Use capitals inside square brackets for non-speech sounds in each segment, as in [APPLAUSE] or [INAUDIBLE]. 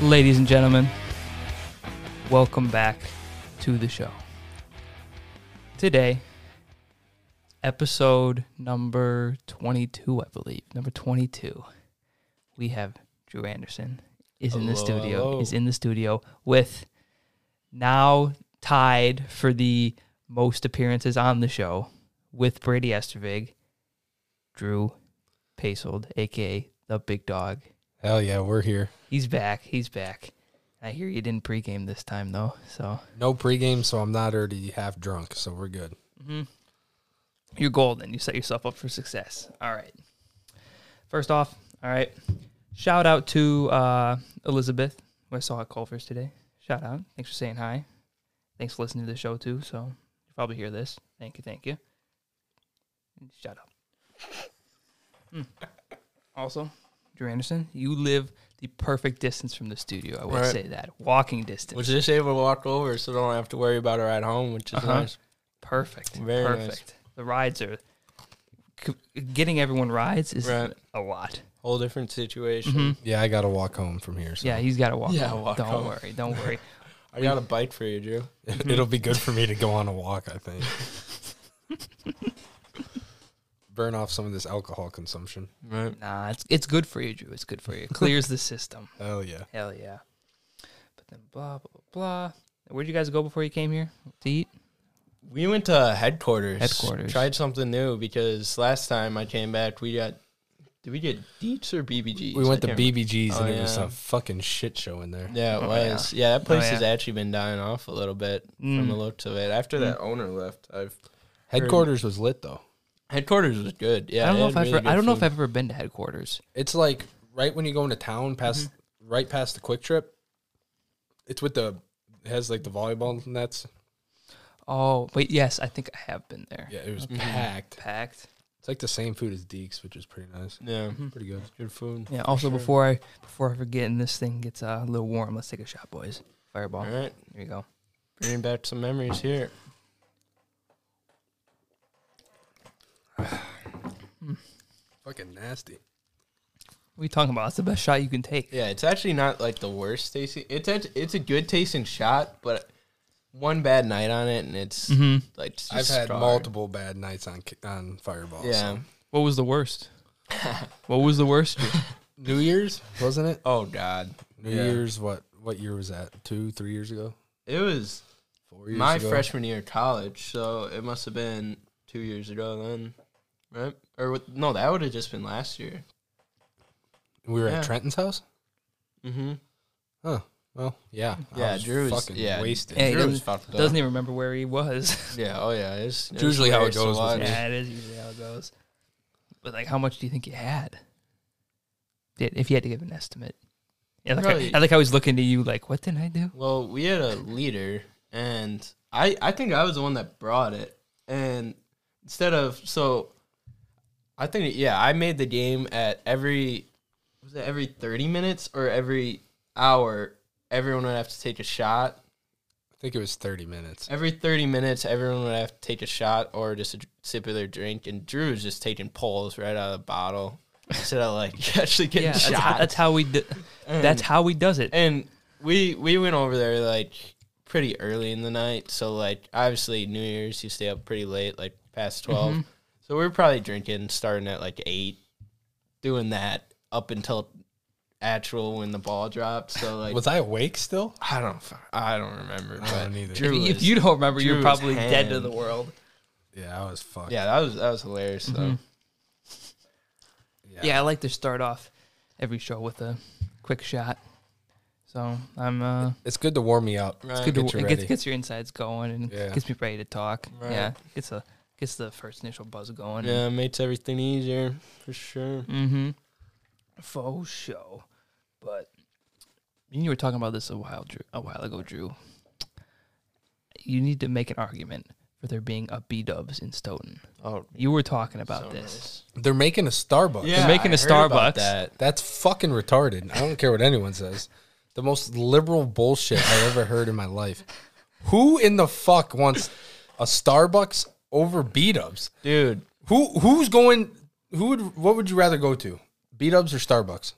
Ladies and gentlemen, welcome back to the show. Today, episode number 22, I believe. Number 22. We have Drew Anderson is in the Hello, studio. hello. Is in the studio with now tied for the most appearances on the show with Brady Estervig, Drew Pasold, aka the Big Dog. Hell yeah, we're here. He's back. He's back. I hear you didn't pregame this time though, so No pregame, so I'm not already half drunk, so we're good. you're golden. You set yourself up for success. All right. First off, all right. Shout out to uh, Elizabeth, who I saw at Culver's today. Shout out. Thanks for saying hi. Thanks for listening to the show too. So you'll probably hear this. Thank you. Thank you. Shut up. Hmm. Also, Drew Anderson, you live the perfect distance from the studio. I would Right. say that walking distance. Was just able to walk over, so don't have to worry about a ride home, which is Uh-huh. nice. Perfect. Very nice. Perfect. The rides are getting everyone rides is Right. a lot. Whole different situation. Mhm. Yeah, I gotta walk home from here. So Yeah, he's got to walk. Yeah, home. walk Don't home. worry. Don't worry. [LAUGHS] I got a bike for you, Drew. [LAUGHS] it'll be good for me to go on a walk. I think. [LAUGHS] Burn off some of this alcohol consumption. Right. Nah, it's it's good for you, Drew. It's good for you. It clears the [LAUGHS] system. Hell yeah. Hell yeah. But then blah blah blah. blah. Where'd you guys go before you came here to eat? We went to headquarters. Headquarters. Tried something new because last time I came back, we got. Did we get Deets or BBGs? We went I to can't remember. BBG's and Oh, it was yeah. a fucking shit show in there. Yeah, it Oh, was. Yeah, that place yeah. has actually been dying off a little bit from the Mm. looks of it. After that owner left, I've Headquarters was lit though. Headquarters was good. Yeah, I don't know if I've really ever, I don't know if. I've ever been to headquarters. It's like right when you go into town, past right past the quick trip. It's with the it has like the volleyball nets. Oh wait, yes, I think I have been there. Yeah, it was packed. Packed. It's like the same food as Deeks, which is pretty nice. Yeah, Pretty good. good food. Yeah. Also, sure. before I before I forget, and this thing gets uh, a little warm, let's take a shot, boys. Fireball. All right, Here you go. bringing back some memories here. [SIGHS] Fucking nasty. What are you talking about? It's the best shot you can take. Yeah, it's actually not like the worst tasting. It's a, it's a good tasting shot, but one bad night on it, and it's Mm-hmm. like just I've had scarred. multiple bad nights on ki- on Fireball. Yeah. so. What was the worst? [LAUGHS] what was the worst? [LAUGHS] New Year's wasn't it? Oh God, New Yeah. Year's. What what year was that? Two, three years ago. it was Four years my ago? freshman year of college, so it must have been two years ago then, right? Or what- no, that would have just been last year. We were Yeah. at Trenton's house. Mm-hmm. Huh. Well, yeah. I Yeah, was Drew's fucking yeah, wasted. Hey, he Drew was doesn't- fucked up. Doesn't even remember where he was. [LAUGHS] yeah, oh yeah, it's, It's usually how it goes with watch. me. yeah, it is usually how it goes. But like, how much do you think you had? Did if you had to give an estimate? Yeah, like I, Probably- I like I was looking to you like, what did I do? Well, we had a leader, and I I think I was the one that brought it. And instead of so, I think yeah, I made the game at every was it every thirty minutes or every hour. Everyone would have to take a shot. I think it was thirty minutes. Every thirty minutes, everyone would have to take a shot or just a sip of their drink. And Drew was just taking pulls right out of the bottle instead of like [LAUGHS] actually getting Yeah, that's how, that's how we do. And- That's how we does it. and we we went over there like pretty early in the night. So like obviously New Year's you stay up pretty late, like past 12 Mhm. So we are probably drinking starting at like eight, doing that up until actual when the ball dropped. So like was I awake still? I don't I don't remember. I but don't either. Drew if, if you don't remember, you're Drew was probably dead to the world. Yeah, I was fucked. yeah, that was that was hilarious though. Mhm. Yeah. I like to start off every show with a quick shot. So I'm uh, It's good to warm me up. Right. it's good to Get you it gets, ready. gets your insides going and Yeah. gets me ready to talk. Right. Yeah, it's a gets the first initial buzz going. Yeah, it makes everything easier for sure. Mm-hmm. Faux show, but you were talking about this a while, Drew, a while ago, Drew. You need to make an argument for there being a B Dubs in Stoughton. Oh, You were talking about so this. They're making a Starbucks. Yeah, They're making I a heard about Starbucks. That. That's fucking retarded. I don't care what anyone says. The most liberal bullshit I ever heard in my life. Who in the fuck wants a Starbucks over B Dubs, Dude, Who who's going? Who would? What would you rather go to? B Dubs or Starbucks?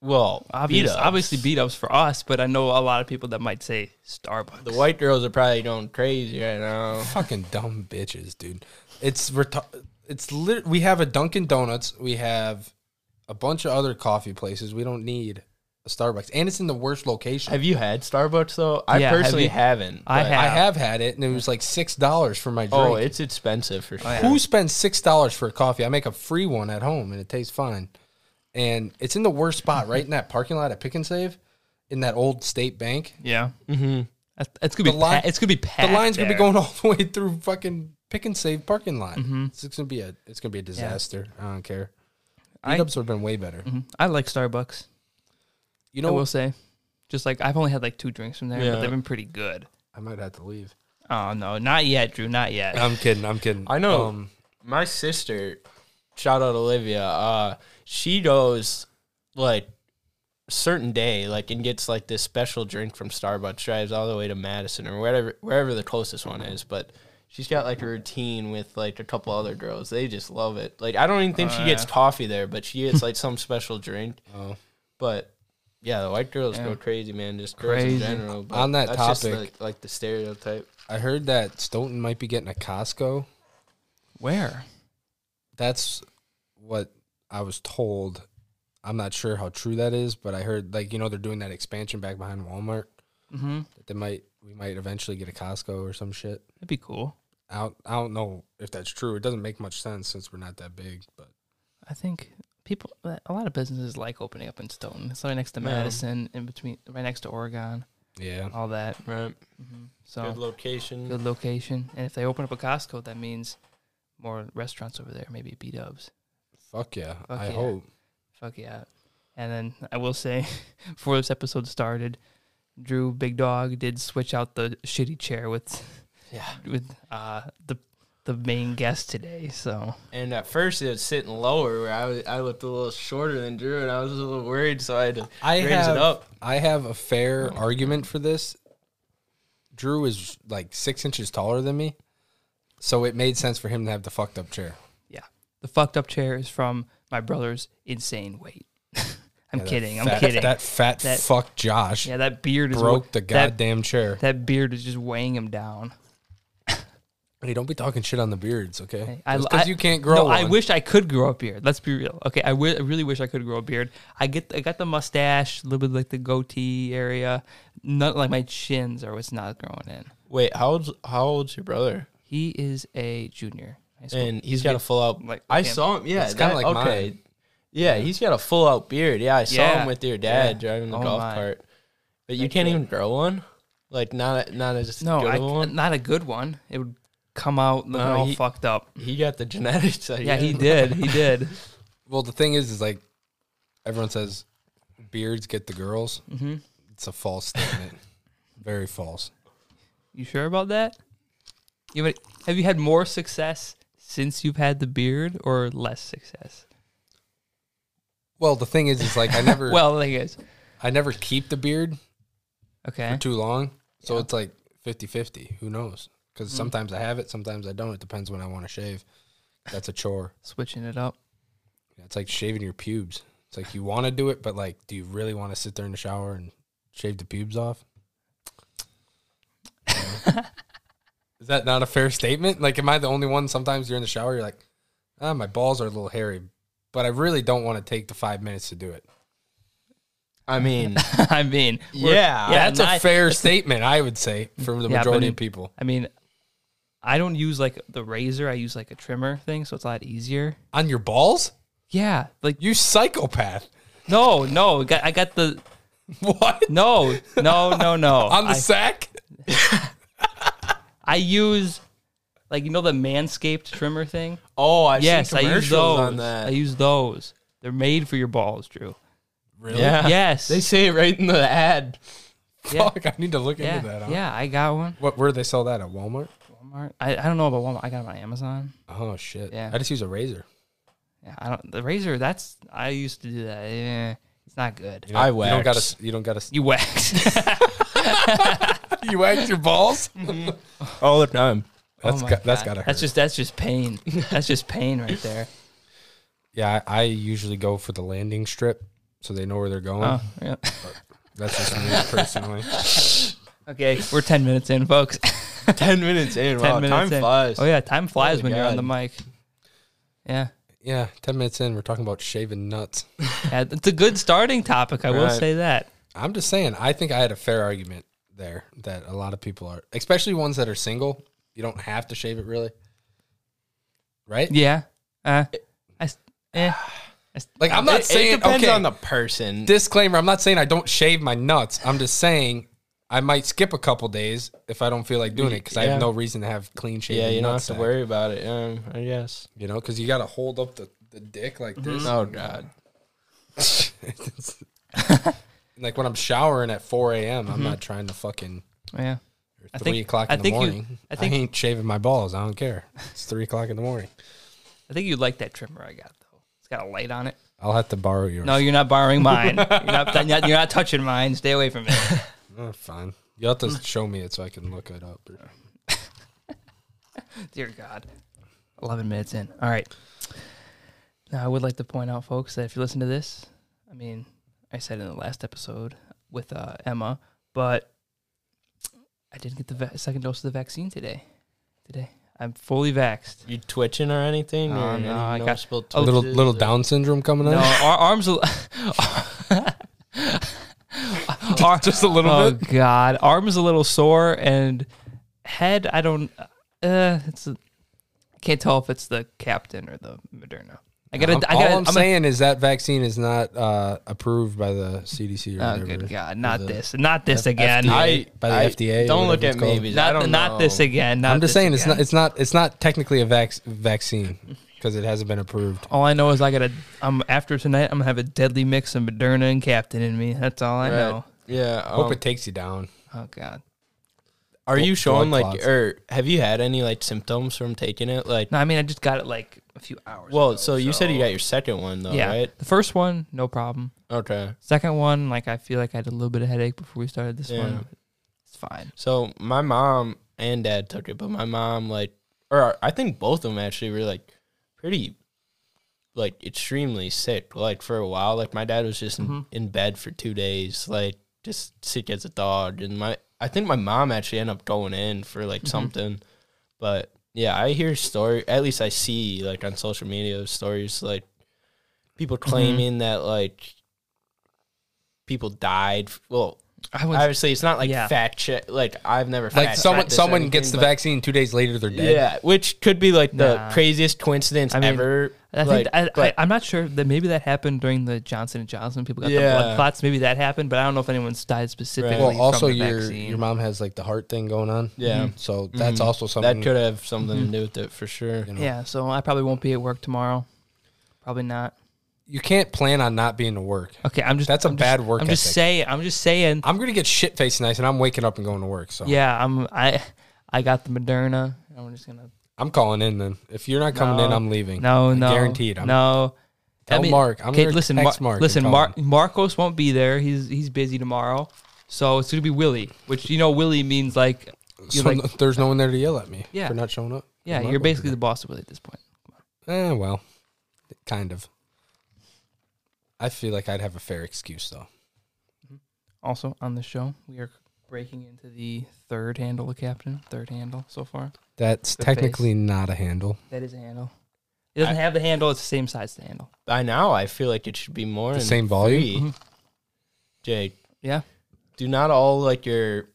well, Obvious, B-Dubs. obviously B Dubs for us, but I know a lot of people that might say Starbucks. The white girls are probably going crazy right now. Fucking dumb bitches, dude. It's reti- it's lit- we have a Dunkin' Donuts, we have a bunch of other coffee places. We don't need a Starbucks, and it's in the worst location. Have you had Starbucks though? I Yeah, have personally you? haven't. I have. I have had it, and it was like six dollars for my drink. Oh, it's expensive for sure. Who spends six dollars for a coffee? I make a free one at home, and it tastes fine. And it's in the worst spot, right in that parking lot at Pick and Save, in that old state bank. yeah, Mm-hmm. That's- it's gonna be The line- pa- it's gonna be packed the line's gonna be there. going all the way through fucking Pick and Save parking lot. Mm-hmm. It's gonna be a it's gonna be a disaster. I don't care. I- Meetups would have been way better. Mhm. I like Starbucks. You I know, will say, just like I've only had like two drinks from there, Yeah. but they've been pretty good. I might have to leave. Oh no, not yet, Drew, not yet. I'm kidding. I'm kidding. I know. Um, My sister, shout out Olivia. Uh, she goes like certain day, like and gets like this special drink from Starbucks. Drives all the way to Madison or wherever wherever the closest one is, but. She's got like a routine with like a couple other girls. They just love it. Like I don't even think she gets coffee there, but she gets like some special drink. oh. But yeah, the white girls Yeah. go crazy, man. Just girls Crazy. in general. But On that that's just, topic- like, like the stereotype. I heard that Stoughton might be getting a Costco. Where? That's what I was told. I'm not sure how true that is, but I heard like you know they're doing that expansion back behind Walmart. Mm-hmm. That they might we might eventually get a Costco or some shit. That'd be cool. I don't, I don't know if that's true. It doesn't make much sense since we're not that big. But I think people, a lot of businesses like opening up in Stoughton. It's right next to Yeah. Madison, in between, right next to Oregon, yeah, all that. Right. hmm So Good location. good, location. location, and if they open up a Costco, that means more restaurants over there. Maybe B Dubs. fuck yeah. Fuck I yeah. hope. Fuck yeah. And then I will say, [LAUGHS] before this episode started, Drew Big Dog did switch out the shitty chair with Yeah. [LAUGHS] with uh the the main guest today. So And at first it was sitting lower where I was, I looked a little shorter than Drew and I was a little worried, so I had to I raise have it up. I have a fair oh. argument for this. Drew is like six inches taller than me, so it made sense for him to have the fucked up chair. yeah, the fucked up chair is from my brother's insane weight. [LAUGHS] I'm Yeah, that kidding. I'm fat- kidding. That fat That- fuck Josh yeah, that beard broke what- the that, goddamn chair. that beard is just weighing him down. Hey, don't be talking shit on the beards, okay? Okay, I- because I- you can't grow no, one. I wish I could grow a beard. Let's be real. Okay, I I really wish I could grow a beard. I get I got the mustache, a little bit like the goatee area. Not like my chins are what's not growing in. Wait, how old's how old's your brother? He is a junior. high school. And he's got a full out. like I him. saw him. Yeah, It's kinda like okay. mine. Yeah, he's got a full out beard. Yeah, I saw Yeah. him with your dad Yeah. driving the Oh golf my. cart. But you Heck can't yeah. even grow one. Like not not as no, good I, a one. not a good one. It would come out looking No, all he- fucked up. He got the genetics. I Yeah, he guess. did. He did. [LAUGHS] well, the thing is, is like everyone says beards get the girls. hmm It's a false statement. [LAUGHS] Very false. You sure about that? You have, have you had more success since you've had the beard, or less success? Well, the thing is, is like I never, [LAUGHS] Well, the thing is, I never keep the beard okay. for too long, so Yeah. it's like 50-50. Who knows? Because Mm. sometimes I have it, sometimes I don't. It depends when I want to shave. That's a chore. Switching it up. It's like shaving your pubes. It's like you want to do it, but like, do you really want to sit there in the shower and shave the pubes off? [LAUGHS] Is that not a fair statement? Like, am I the only one? Sometimes you're in the shower, you're like, ah, my balls are a little hairy, but I really don't want to take the five minutes to do it. I mean, [LAUGHS] I mean, yeah. Yeah, That's a fair [LAUGHS] statement, I would say, from the Yeah, but majority in- of people. I mean, I don't use like the razor. I use like a trimmer thing, so it's a lot easier. On your balls? Yeah, like You psychopath. no, no. Got, I got the [LAUGHS] What? no, no, no, no. [LAUGHS] On the I, sack? [LAUGHS] I use like you know the Manscaped trimmer thing. oh, I've yes, seen I use those. on that. I use those. They're made for your balls, Drew. Really? Yeah. Yes. They say it right in the ad. Yeah. Fuck, I need to look Yeah, into that. Huh? yeah. I got one. What, where do they sell that? At Walmart? Walmart. I, I don't know about Walmart. I got it on Amazon. Oh, shit. Yeah. I just use a razor. Yeah, I don't. The razor. That's I used to do that. Eh, it's not good. You I You don't got wax. to. You don't got to. You wax. [LAUGHS] You wax your balls? [LAUGHS] All the time. That's Oh my got, that's God. got to hurt. That's just that's just pain. that's just pain right there. [LAUGHS] yeah, I, I usually go for the landing strip so they know where they're going. Oh, yeah. That's just me personally. Okay, we're ten minutes in, folks. [LAUGHS] Ten minutes in. Ten wow, minutes time in. flies. Oh yeah, time flies Holy when you're on the mic. Yeah. Yeah, ten minutes in, we're talking about shaving nuts. [LAUGHS] yeah, it's a good starting topic. I will Right. say that. I'm just saying, I think I had a fair argument there that a lot of people are, especially ones that are single. You don't have to shave it really, right? Yeah. Uh, I, s- eh. [SIGHS] Like I'm not It- saying it depends okay. on the person. disclaimer: I'm not saying I don't shave my nuts. I'm just saying I might skip a couple days if I don't feel like doing it because I Yeah. have no reason to have clean shaven. yeah, you don't have to nutsack, worry about it. Um, I guess. You know, because you got to hold up the, the dick like this. Oh God. [LAUGHS] [LAUGHS] like when I'm showering at 4 a.m., I'm not trying to fucking Yeah. or I three think- o'clock I in the think you- morning. I think I, think- ain't shaving my balls. I don't care. It's three o'clock in the morning. I think you like that trimmer I got though. It's got a light on it. I'll have to borrow yours. No, you're not borrowing mine. [LAUGHS] you're, not, you're not. You're not touching mine. Stay away from it. Oh, fine. You'll have to [LAUGHS] show me it so I can look it up. [LAUGHS] Dear God. 11 minutes in. All right. Now, I would like to point out, folks, that if you listen to this, I mean, I said in the last episode with uh, Emma, but I didn't get the va- second dose of the vaccine today. Today. I'm fully vaxxed. You twitching or anything? Or any no, I got noticeable A little twitches little or- Down syndrome coming No, on. our arms. [LAUGHS] A, [LAUGHS] Ar- Just a little oh, bit. God. Arms a little sore and head, I don't. Uh, it's a, can't tell if it's the captain or the Moderna. I gotta. I'm- I all gotta. I'm, I'm gonna- saying is that vaccine is not uh, approved by the CDC or Oh, whatever. good God! Not this! Not this again! FDA. I by the I- FDA Don't look at it's me called. because I Not, don't not know. this again. Not I'm just this saying it's not it's not it's not technically a vac- vaccine because it hasn't been approved. All I know is I gotta. I'm after tonight. I'm gonna have a deadly mix of Moderna and Captain in me. That's all I Right. know. Yeah. Hope um, it takes you down. Oh God! are you showing like, clots. or have you had any like symptoms from taking it? Like, No, I mean I just got it like a few hours. well, ago, so you said you got your second one though, yeah. right? The first one, no problem. Okay. Second one, like I feel like I had a little bit of headache before we started this Yeah. one. It's fine. So my mom and dad took it, but my mom like, or I think both of them actually were like pretty, like extremely sick. Like for a while, like my dad was just in, Mhm. in bed for two days, like just sick as a dog. And my, I think my mom actually ended up going in for like Mhm. something, but yeah, I hear story. At least I see like on social media stories like people Mm-hmm. claiming that like people died. Well, I was. obviously it's not like Yeah. fact check. Like I've never Like fact someone checked this or someone gets anything, the but- vaccine two days later they're dead. Yeah, which could be like the Nah. craziest coincidence I mean, ever. I think like, th- I, but- I, I'm not sure that maybe that happened during the Johnson and Johnson. People got the Yeah. blood clots. Maybe that happened, but I don't know if anyone's died specifically. Well, also from the your vaccine. your mom has like the heart thing going on. yeah, So that's Mhm. also something that could have something Mhm. to do with it for sure. you know. Yeah, so I probably won't be at work tomorrow. Probably not. You can't plan on not being to work. Okay, I'm just. That's a I'm bad just, work I'm just ethic. saying. I'm just saying. I'm gonna get shit faced nice, and I'm waking up and going to work. So Yeah, I'm. I. I got the Moderna. I'm just gonna. I'm calling in then. If you're not coming in, I'm leaving. No, I no, guaranteed. I'm, no. Tell I mean, Mark. I'm okay, gonna listen, text Mar- Mark. listen. Mar- Marcos won't be there. He's he's busy tomorrow, so it's gonna be Willie. Which you know, Willie means like, So like- there's no one there to yell at me Yeah. for not showing up. yeah, I'm you're basically the boss of Willie at this point. Eh, well, kind of. I feel like I'd have a fair excuse though. Also on the show, we are breaking into the third handle of Captain. Third handle so far. That's The technically not a handle. That is a handle. It doesn't I- have the handle. It's the same size as the handle. By now, I feel like it should be more The than same volume? three. Mhm. Jake, Yeah, do not all like your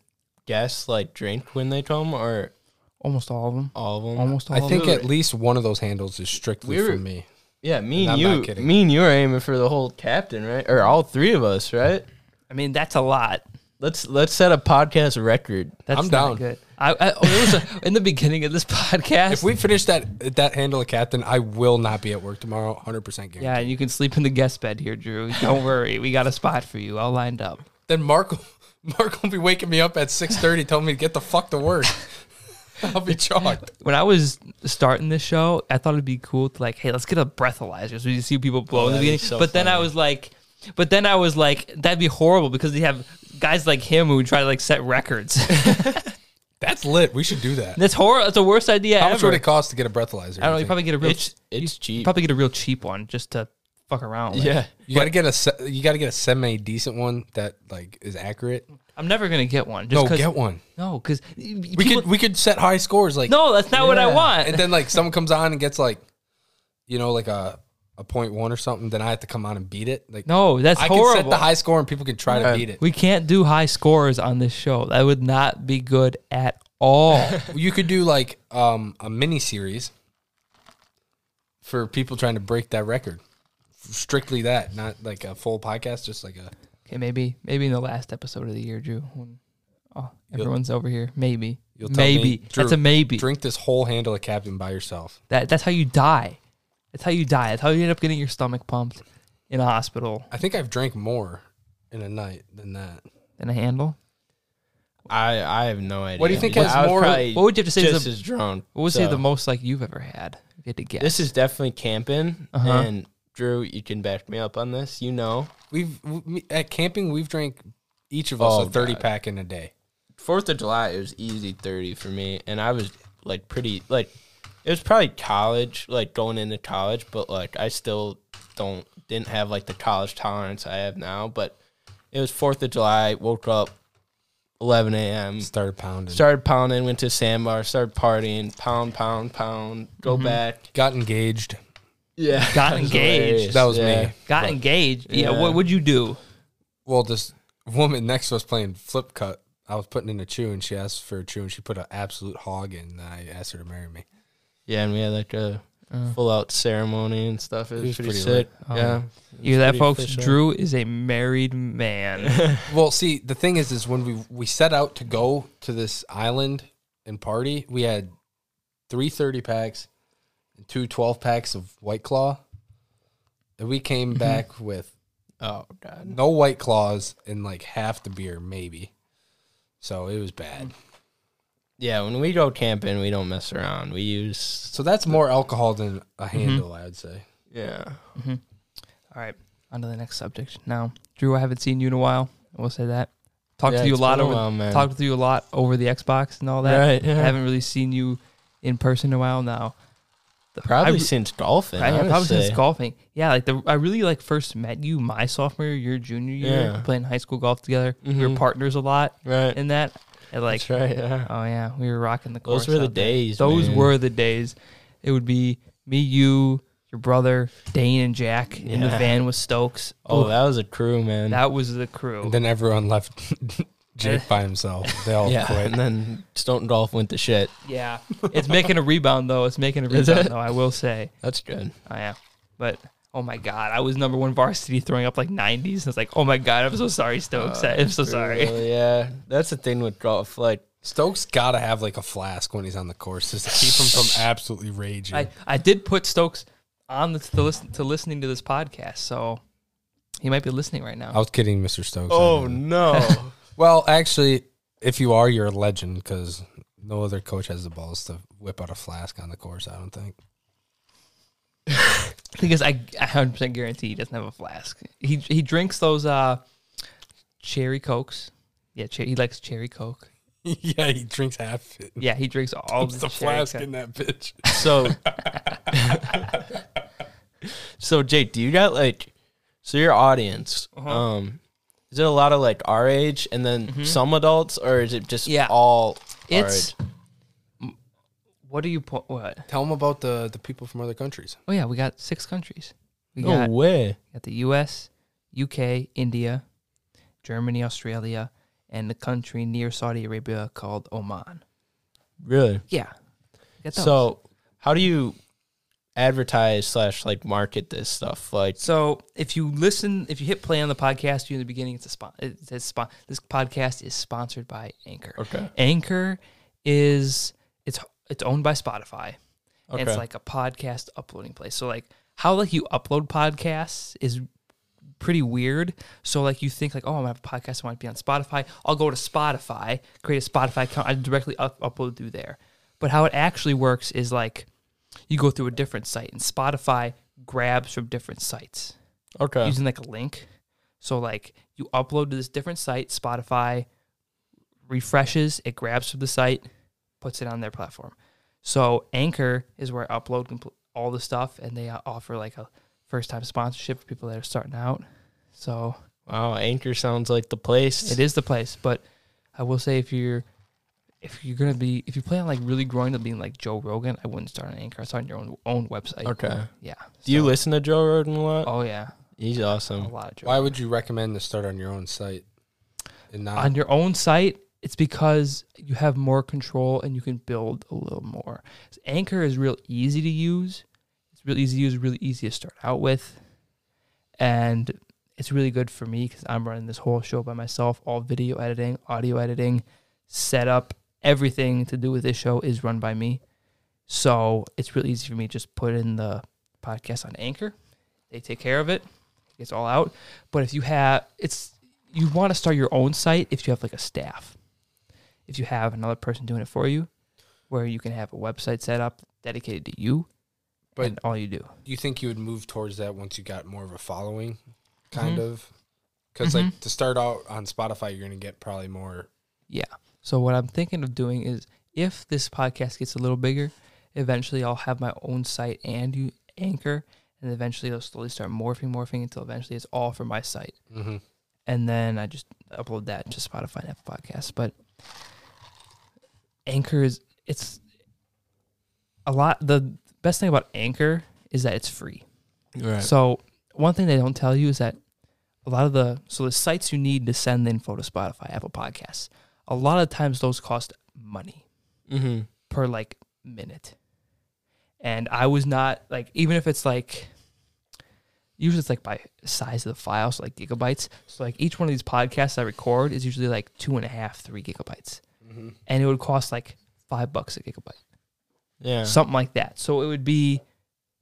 guests like drink when they come, or almost all of them. all of them? Almost all. I of think them. at least one of those handles is strictly We were- for me. Yeah, me and I'm you, kidding. me and you are aiming for the whole captain, right? Or all three of us, right? I mean, that's a lot. Let's let's set a podcast record. That's I'm not down. Good. I, I oh, there was a, [LAUGHS] in the beginning of this podcast. If we finish that that handle of captain, I will not be at work tomorrow. 100 percent guarantee. yeah, and you can sleep in the guest bed here, Drew. Don't [LAUGHS] worry, we got a spot for you, all lined up. Then Mark will- [LAUGHS] Mark will be waking me up at 6:30, telling me to get the fuck to work. I'll be chalked. [LAUGHS] When I was starting this show, I thought it'd be cool to like, hey, let's get a breathalyzer so you see people oh, blow in the that'd be beginning. so but then I funny. was like, but then I was like, that'd be horrible because they have guys like him who would try to like set records. [LAUGHS] That's lit. We should do that. That's horrible. That's the worst idea How ever. much would it cost to get a breathalyzer? I don't know. You probably get a real. It's it's cheap. probably get a real cheap one just to fuck around. with. Yeah. You gotta get a se- you gotta get a semi decent one that like is accurate. I'm never gonna get one. Just No, 'cause- get one. no, because We could we could set high scores like No, that's not what I Yeah. want. and then like someone comes on and gets like you know like a a point one or something, then I have to come on and beat it. Like no, that's I horrible. can set the high score and people can try to beat it. we can't do high scores on this show. That would not be good at all. [LAUGHS] You could do like um a mini series for people trying to break that record. Strictly that, not like a full podcast, just like a okay, maybe maybe in the last episode of the year, Drew. When oh, everyone's over here. Maybe. You'll tell maybe. me, that's a maybe. drink this whole handle of Captain by yourself. That that's how you die. That's how you die. That's how you end up getting your stomach pumped in a hospital I think I've drank more in a night than that. than a handle. I I have no idea. What do you think has more- What would you have to say is just the- as drunk? What would say the most like you've ever had? If you had to guess. This is definitely camping, Uh-huh. and Drew, you can back me up on this. You know, We've we, at camping we've drank each of us Oh, a thirty God. pack in a day. Fourth of July it was easy thirty for me, and I was like pretty like it was probably college, like going into college, but like I still don't didn't have like the college tolerance I have now. But it was Fourth of July. Woke up eleven a.m. Started pounding. Started pounding. Went to sandbar. Started partying. Pound, pound, pound. Go mm-hmm. back. Got engaged. Yeah, [LAUGHS] Got that engaged. hilarious. That was Yeah. me. Got But- engaged. Yeah. Yeah. What would you do? Well, this woman next to us playing flip cup. I was putting in a chew, and she asked for a chew, and she put an absolute hog in. And I asked her to marry me. Yeah, and we had like a uh. full out ceremony and stuff. It was, was pretty, pretty sick. lit. yeah. Uh-huh. You that, folks? official. Drew is a married man. [LAUGHS] Well, see, the thing is, is when we we set out to go to this island and party, we had three thirty packs and two 12 packs of White Claw. And we came mm-hmm. back with Oh god. no White Claws and like half the beer, maybe. So it was bad. Yeah, when we go camping, we don't mess around. We use So that's more alcohol than a mm-hmm. handle, I would say. yeah. Mm-hmm. All right. On to the next subject. Now, Drew, I haven't seen you in a while. I will say that. Talked Yeah, to you a it's lot been a over. while, man. Talked with you a lot over the Xbox and all that. Right, yeah. I haven't really seen you in person in a while now. Probably I since golfing. I, I, yeah, probably since golfing. Yeah, like the I really like first met you my sophomore year, your junior year, Yeah. playing high school golf together. We were Mhm. partners a lot Right. in that. And like, That's right. Yeah. oh yeah, we were rocking the course. Those were the out there. days. Those man. were the days. It would be me, you, your brother, Dane, and Jack in the van with Stokes. Oh, Ooh, that was a crew, man. that was the crew. And then everyone left [LAUGHS] Jake eh. by himself. They all yeah, quit. and then Stoughton Golf went to shit. yeah, it's making a rebound though. It's making a Is rebound it? though. I will say. That's good. Oh yeah, but oh my god, I was number one varsity throwing up like 90s. And It's like, oh my god, I'm so sorry, Stokes. Uh, I'm so sorry. Well, yeah, that's the thing with golf. Like, Stokes got to have like a flask when he's on the course just to keep him from absolutely raging. I, I did put Stokes on the, to listen to listening to this podcast, so he might be listening right now. I was kidding, Mr. Stokes. oh no, [LAUGHS] Well, actually, if you are, you're a legend because no other coach has the balls to whip out a flask on the course. I don't think. [LAUGHS] because I, I 100% guarantee he doesn't have a flask. He he drinks those uh cherry cokes. Yeah, che- he likes cherry coke. [LAUGHS] yeah, he drinks half it. Yeah, he drinks all the, the flask Coke. in that bitch. so [LAUGHS] so Jake, do you got like so your audience? Uh-huh. Um, is it a lot of like our age and then some adults, or is it just Mm-hmm. Yeah. all? our It's age? what do you put? What? Tell them about the the people from other countries. Oh yeah, we got six countries. We no got, way. got the U.S., UK, India, Germany, Australia, and the country near Saudi Arabia called Oman. Really? Yeah. Get those. So, how do you advertise slash like market this stuff? Like, So if you listen, if you hit play on the podcast, you in the beginning, it's a spot It says spot This podcast is sponsored by Anchor. okay, Anchor is it's it's owned by Spotify. And It's like a podcast uploading place. So like how like you upload podcasts is pretty weird. So like you think like, oh, I'm gonna have a podcast. I want to be on Spotify. I'll go to Spotify, create a Spotify account. I directly up- upload through there. But how it actually works is like you go through a different site, and Spotify grabs from different sites okay, using like a link. So like you upload to this different site, Spotify refreshes, it grabs from the site, puts it on their platform. So Anchor is where I upload compl- all the stuff, and they uh, offer like a first time sponsorship for people that are starting out. So Wow, Anchor sounds like the place. it is the place. But I will say if you're if you're gonna be if you plan on like really growing to being like Joe Rogan, I wouldn't start on Anchor. I start on your own own website. Okay. Yeah. Do you So- listen to Joe Rogan a lot? Oh yeah, He's awesome. a lot of Joe. Why would you recommend to start on your own site? And not on your own site, it's because you have more control and you can build a little more. Anchor is real easy to use. It's real easy to use, really easy to start out with. And it's really good for me because I'm running this whole show by myself. All video editing, audio editing, setup, everything to do with this show is run by me. So it's really easy for me to just put in the podcast on Anchor. They take care of it. It's all out. But if you have, it's you want to start your own site if you have like a staff. If you have another person doing it for you, where you can have a website set up dedicated to you, But- and all you do. do you think you would move towards that once you got more of a following, kind Mhm. of? Because Mhm. like to start out on Spotify, you're gonna get probably more. Yeah. So what I'm thinking of doing is if this podcast gets a little bigger, eventually I'll have my own site and you anchor, and eventually it'll slowly start morphing, morphing until eventually it's all for my site. Mm-hmm. and then I just upload that to Spotify and Apple Podcasts. But Anchor is it's a lot. The best thing about Anchor is that it's free. Right. So one thing they don't tell you is that a lot of the so the sites you need to send the info to Spotify, Apple Podcasts, a lot of times those cost money mm-hmm. per like minute. And I was not like even if it's like usually it's like by size of the file, so like gigabytes. So like each one of these podcasts I record is usually like two and a half, three gigabytes. Mm-hmm. And it would cost like five bucks a gigabyte. Yeah. Something like that. So it would be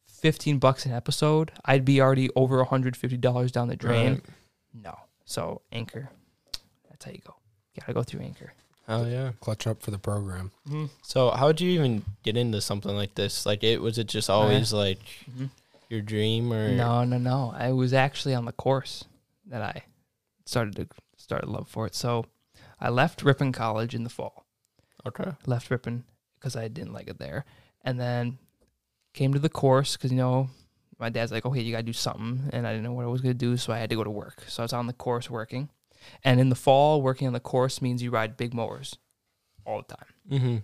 fifteen bucks an episode. I'd be already over hundred fifty dollars down the drain. Right. No. So Anchor. That's how you go. You gotta go through Anchor. Oh yeah. Clutch up for the program. Mm-hmm. So how did you even get into something like this? Like it was it just Oh, yeah. always like mm-hmm. your dream or No, no, no. I was actually on the course that I started to start love for it. So I left Ripon College in the fall. Okay. Left Ripon because I didn't like it there, and then came to the course because you know my dad's like, oh, okay, you gotta do something, and I didn't know what I was gonna do, so I had to go to work. So I was on the course working, and in the fall, working on the course means you ride big mowers all the time. Mm-hmm.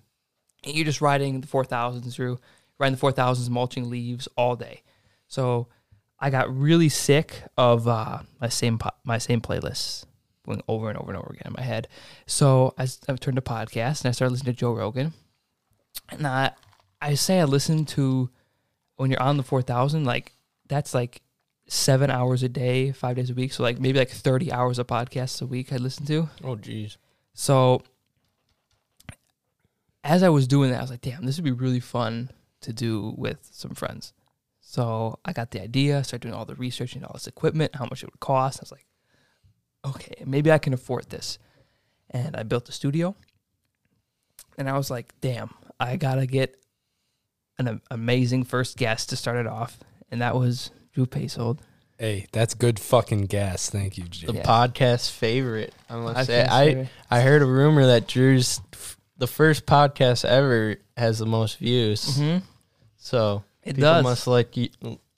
And you're just riding the 4000s through, riding the 4000s, mulching leaves all day. So I got really sick of uh, my same po- my same playlists going over and over and over again in my head. So I turned to podcasts and I started listening to Joe Rogan. And I, I say I listen to when you're on the 4000, like that's like seven hours a day, five days a week. So like maybe like 30 hours of podcasts a week I listen to. Oh geez. So as I was doing that, I was like, damn, this would be really fun to do with some friends. So I got the idea, started doing all the research and all this equipment, how much it would cost. I was like, okay, maybe I can afford this. And I built the studio. And I was like, damn, I gotta get an amazing first guest to start it off. And that was Drew Pasold. Hey, that's good fucking gas. Thank you, The Jay. Yeah. podcast favorite. I must I say. can I I heard a rumor that Drew's f- the first podcast ever has the most views. Mhm. So It people does. must like you.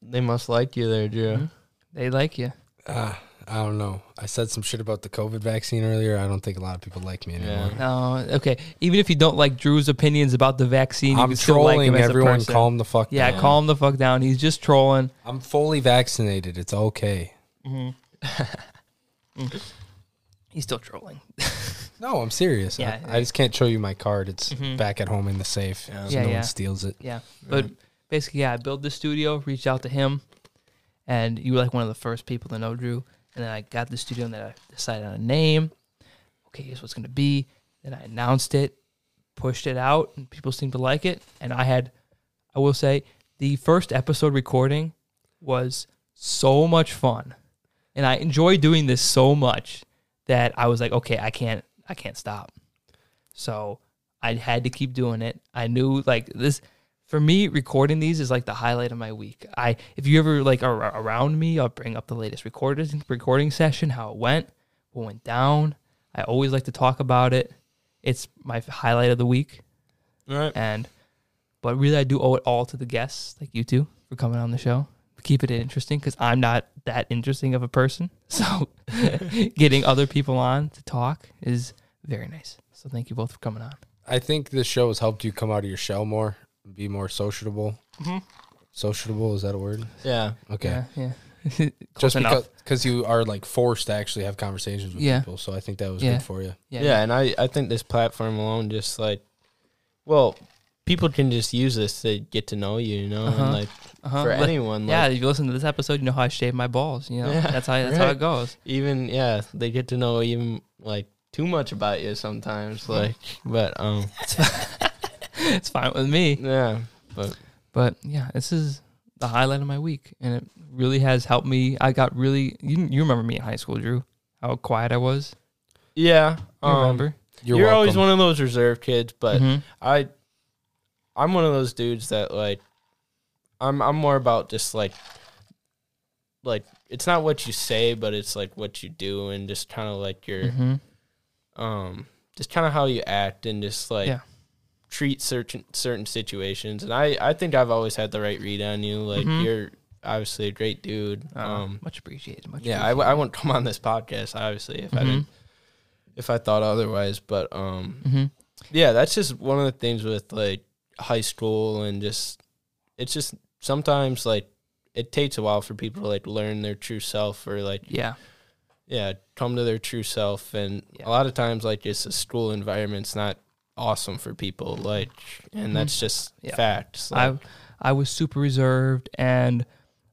They must like you there, Drew. Mhm. They like you. Ah, I don't know. I said some shit about the COVID vaccine earlier. I don't think a lot of people like me anymore. No, okay. Even if you don't like Drew's opinions about the vaccine, you I'm can still like trolling him as a everyone. person. Calm the fuck yeah, down. calm the fuck down. He's just trolling. I'm fully vaccinated. It's okay. Mm-hmm. [LAUGHS] He's still trolling. [LAUGHS] No, I'm serious. Yeah, I, I just can't show you my card. It's Mhm. back at home in the safe, Yeah. so Yeah, no yeah. one steals it. Yeah, but basically, yeah, I built the studio, reached out to him, and you were like one of the first people to know Drew. And then I got the studio, and then I decided on a name. Okay, here's what's gonna be. Then I announced it, pushed it out, and people seemed to like it. And I had, I will say, the first episode recording was so much fun, and I enjoy doing this so much that I was like, okay, I can't, I can't stop. So I had to keep doing it. I knew like this for me recording these is like the highlight of my week. I if you ever like are around me, I'll bring up the latest recording recording session, how it went, what went down. I always like to talk about it. It's my highlight of the week, Right. and but really I do owe it all to the guests like you two for coming on the show keep it interesting because I'm not that interesting of a person. [LAUGHS] So [LAUGHS] getting other people on to talk is very nice. So thank you both for coming on. I think this show has helped you come out of your shell more, be more sociable. Sociable is that a word? Yeah. Okay. Yeah, yeah. [LAUGHS] Just enough. because because you are like forced to actually have conversations with Yeah. people, so I think that was Yeah. good for you. yeah, Yeah, and I, I think this platform alone just like well, people can just use this to get to know you, you know, Uh-huh. and like Uh-huh. for Li- anyone, yeah. If you listen to this episode, you know how I shave my balls. You know, Yeah, that's how that's how it goes. even yeah, they get to know even like too much about you sometimes. Like but um [LAUGHS] [LAUGHS] It's fine with me. yeah. But But yeah, this is the highlight of my week, and it really has helped me. I got really you, you remember me in high school, Drew? How quiet I was. yeah. You um, remember? You're, You're, always one of those reserved kids, but Mhm. I I'm one of those dudes that like I'm I'm more about just like like it's not what you say, but it's like what you do and just kind of like your Mhm. um just kind of how you act and just like Yeah. Treat certain certain situations. And I I think I've always had the right read on you. Like Mhm. you're obviously a great dude. Uh, Um much appreciated. Much yeah, I, w- I wouldn't come on this podcast obviously if I didn't if I thought otherwise, but um hmm yeah, that's just one of the things with like high school and just it's just sometimes like it takes a while for people to like learn their true self or like Yeah. yeah, come to their true self and Yeah. a lot of times like just a school environment's not awesome for people like and Mhm. that's just Yeah. facts. I Like, I was super reserved, and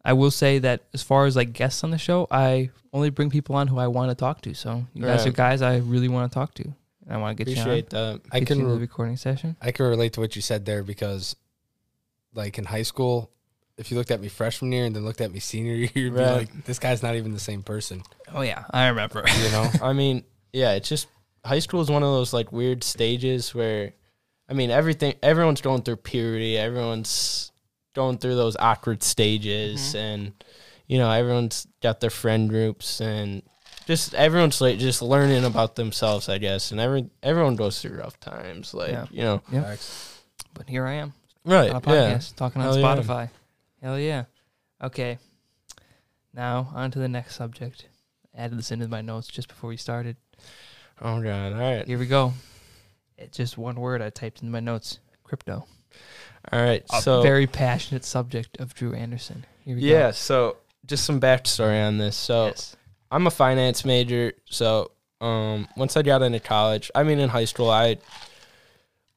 I will say that as far as like guests on the show, I only bring people on who I want to talk to. So you guys are guys I really want to talk to, and I want to get appreciate you on. that. I get can you the recording session. I can relate to what you said there because, like in high school, if you looked at me freshman year and then looked at me senior year, [LAUGHS] you'd be like, "This guy's not even the same person." Oh yeah, I remember. You know? [LAUGHS] I mean, yeah, it's just high school is one of those like weird stages where, I mean, everything everyone's going through puberty, everyone's going through those awkward stages, Mhm. and you know, everyone's got their friend groups and just everyone's like just learning about themselves, I guess, and every everyone goes through rough times, like Yeah. you know, Yeah. But here I am right? on a Yeah, talking on Hell yeah. Spotify. Hell yeah. Okay. Now on to the next subject. I added this into my notes just before we started. Oh god, all right, Here we go. It's just one word I typed in my notes. Crypto. all right. A So very passionate subject of Drew Anderson. Here we yeah, go. so just some backstory on this. So. Yes. I'm a finance major, so um, once I got into college, I mean in high school, I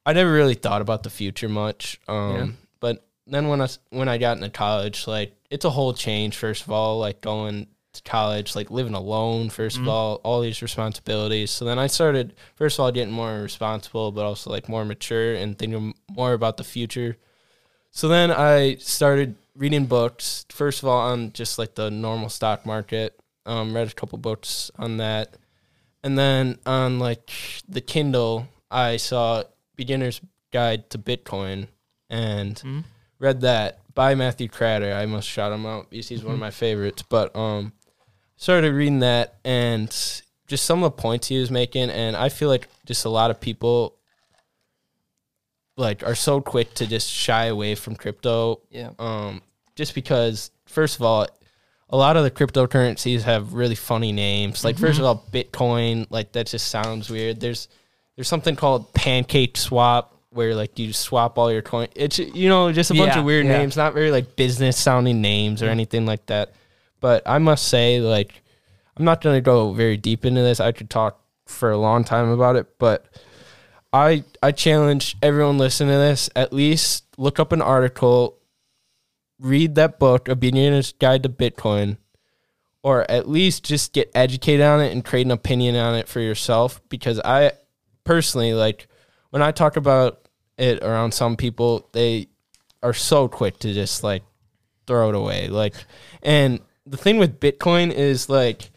I never really thought about the future much. Um, Yeah. but then when I s- when I got into college, like it's a whole change. First of all, like going to college, like living alone. 1st Mhm. of all, all these responsibilities. So then I started first of all getting more responsible, but also like more mature and thinking more about the future. So then I started reading books. First of all, on just like the normal stock market. Um, read a couple books on that, and then on like the Kindle, I saw Beginner's Guide to Bitcoin, and Mhm. read that by Matthew Kratter. I must shout him out because he's one of my favorites. But um, started reading that and just some of the points he was making, and I feel like just a lot of people like are so quick to just shy away from crypto. Yeah. um, just because first of all a lot of the cryptocurrencies have really funny names. Like first of all bitcoin like that just sounds weird. There's there's something called PancakeSwap where like you swap all your coin. It's you know just a bunch Yeah, of weird yeah. names not very like business sounding names or anything like that but i must say like i'm not going to go very deep into this i could talk for a long time about it but I I challenge everyone listening to this at least look up an article, read that book, Beginner's Guide to Bitcoin, or at least just get educated on it and create an opinion on it for yourself. Because I personally like when I talk about it around some people, they are so quick to just like throw it away. Like, and the thing with Bitcoin is like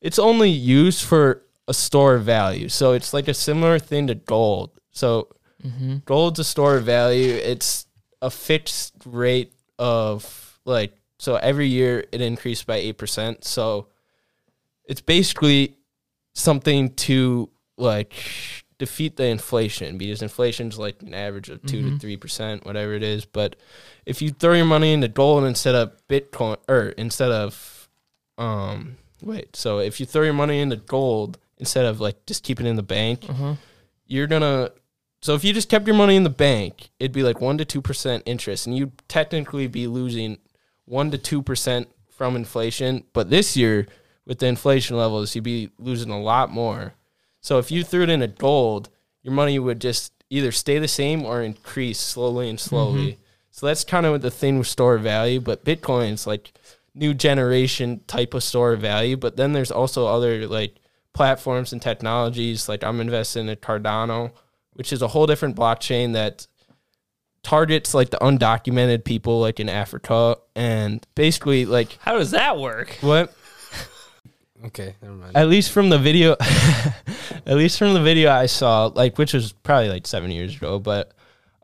it's only used for a store of value. So it's like a similar thing to gold. So Mm-hmm. gold's a store of value. It's a fixed rate of like so every year it increased by eight percent. So it's basically something to like defeat the inflation because inflation's like an average of 2 to three percent, whatever it is. But if you throw your money into gold instead of Bitcoin or instead of um wait, so if you throw your money into gold instead of like just keeping it in the bank, you're gonna so if you just kept your money in the bank, it'd be like one to two percent interest, and you'd technically be losing one to two percent from inflation. But this year, with the inflation levels, you'd be losing a lot more. So if you threw it into gold, your money would just either stay the same or increase slowly and slowly. Mm-hmm. So that's kind of the thing with store of value. But Bitcoin's like new generation type of store of value. But then there's also other like platforms and technologies. Like I'm investing in Cardano, which is a whole different blockchain that targets like the undocumented people like in Africa and basically like How does that work? what Okay, never mind. at least from the video [LAUGHS] at least from the video I saw like which was probably like 7 years ago but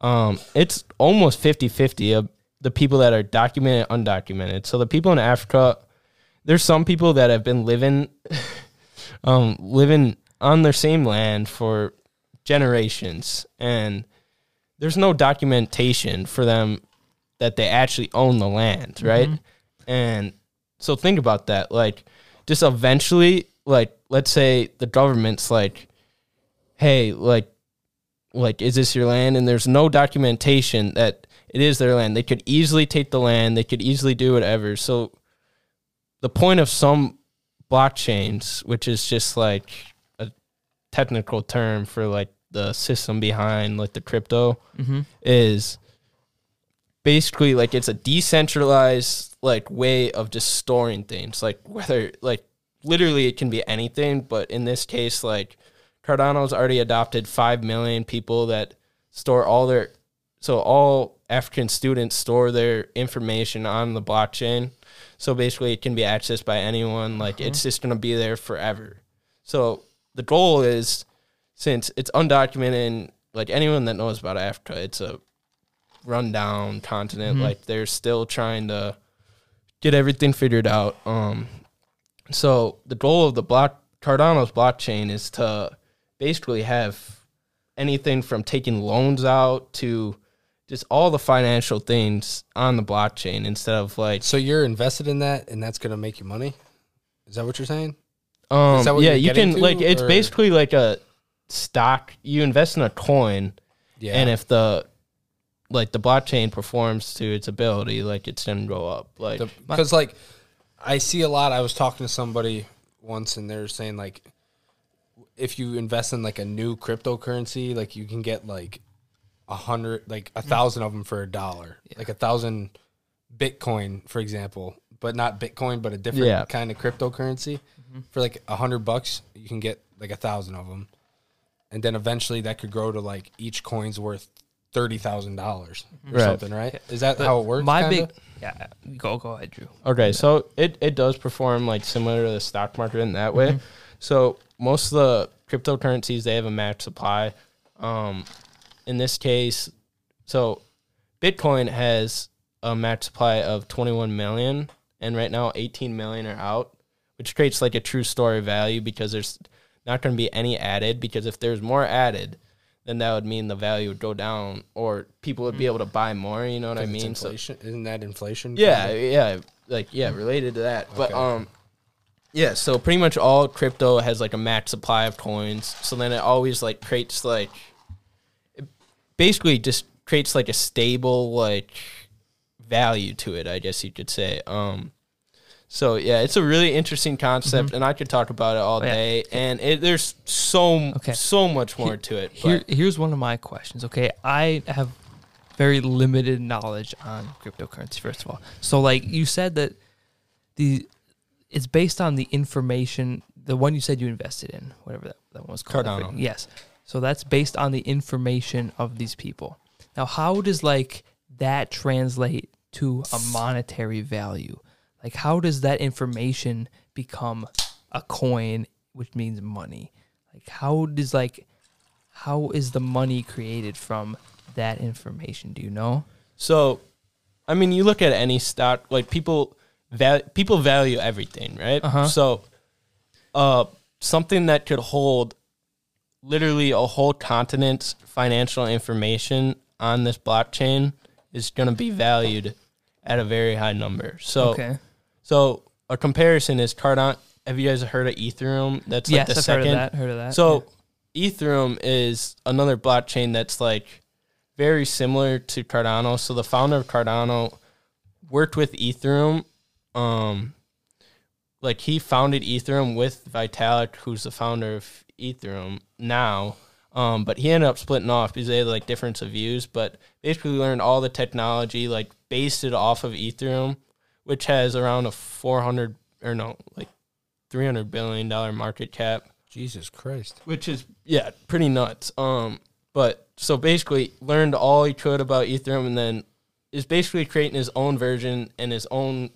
um it's almost 50-50 of the people that are documented undocumented so the people in Africa there's some people that have been living [LAUGHS] um living on their same land for generations and there's no documentation for them that they actually own the land, right? And so think about that. Like, just eventually, like, let's say the government's like, hey, like, like, is this your land? And there's no documentation that it is their land. They could easily take the land. They could easily do whatever. So, the point of some blockchains, which is just like a technical term for like the system behind like the crypto, Mm-hmm. is basically like it's a decentralized like way of just storing things like whether like literally it can be anything but in this case like cardano's already adopted 5 million people that store all their so all african students store their information on the blockchain. So basically it can be accessed by anyone like uh-huh. it's just going to be there forever. So the goal is since it's undocumented and like anyone that knows about africa it's a rundown continent. Mhm. Like they're still trying to get everything figured out. Um, so the goal of the block Cardano's blockchain is to basically have anything from taking loans out to just all the financial things on the blockchain instead of like so you're invested in that, and that's gonna make you money. Is that what you're saying? um Is that what yeah you can to, like it's or- basically like a stock you invest in a coin Yeah. and if the like the blockchain performs to its ability like it's gonna go up like because like I see a lot. I was talking to somebody once, and they're saying like, if you invest in like a new cryptocurrency, like you can get like a hundred, like a thousand of them for a dollar, like a thousand Bitcoin, for example, but not Bitcoin, but a different Yeah. kind of cryptocurrency mm-hmm. for like a hundred bucks. You can get like a thousand of them, and then eventually that could grow to like each coin's worth thirty thousand dollars or Right. something, right? Is that But how it works? My kinda? big yeah. Go go ahead, Drew. Okay, so it, it does perform like similar to the stock market in that way. Mm-hmm. So most of the cryptocurrencies they have a max supply. Um, in this case, so Bitcoin has a max supply of 21 million, and right now 18 million are out, which creates like a true story value because there's not going to be any added. Because if there's more added, then that would mean the value would go down, or people would be able to buy more. You know what I mean? So. Isn't that inflation? yeah, kinda? yeah, like yeah, related to that. But um yeah, so pretty much all crypto has like a max supply of coins. So then it always like creates like it basically just creates like a stable like value to it, I guess you could say. Um so yeah, it's a really interesting concept mm-hmm. and I could talk about it all Oh, yeah. day and it, there's so Okay. so much more to it. Here, here's one of my questions. Okay, I have very limited knowledge on cryptocurrency. First of all, so like you said that the it's based on the information. The one you said you invested in, whatever that, that one was called. Cardano. Yes. So that's based on the information of these people. Now, how does like that translate to a monetary value? Like, how does that information become a coin, which means money? Like, how does like how is the money created from that information? Do you know? So, I mean, you look at any stock, like people, val- people value everything, right? Uh-huh. So, uh, something that could hold literally a whole continent's financial information on this blockchain is going to be valued at a very high number. So, Okay. So a comparison is Cardano. Have you guys heard of Ethereum? That's like yes, the I've second. heard of that. Heard of that. So Ethereum is another blockchain that's like very similar to Cardano. So the founder of Cardano worked with Ethereum. Um, like he founded Ethereum with Vitalik, who's the founder of Ethereum now. Um, but he ended up splitting off because they had like difference of views. But basically learned all the technology, like based it off of Ethereum, which has around a four hundred or no, like three hundred billion dollar market cap Jesus Christ. which is yeah, pretty nuts. Um, but so basically learned all he could about Ethereum, and then is basically creating his own version and his own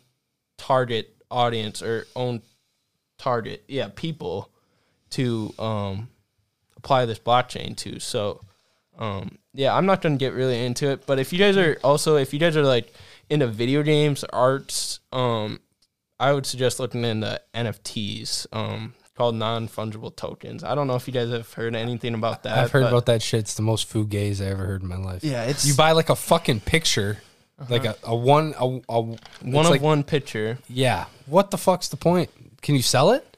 target audience or own target, yeah, people to um apply this blockchain to. So, um, yeah, I'm not gonna get really into it, but if you guys are also if you guys are like into video games, arts, um, I would suggest looking into NFTs, um, called non fungible tokens. I don't know if you guys have heard anything about that. I've heard about that shit. It's the most fugazi I ever heard in my life. Yeah, it's You buy like a fucking picture, like a, a one, a, a one of like, one picture. Yeah. What the fuck's the point? Can you sell it?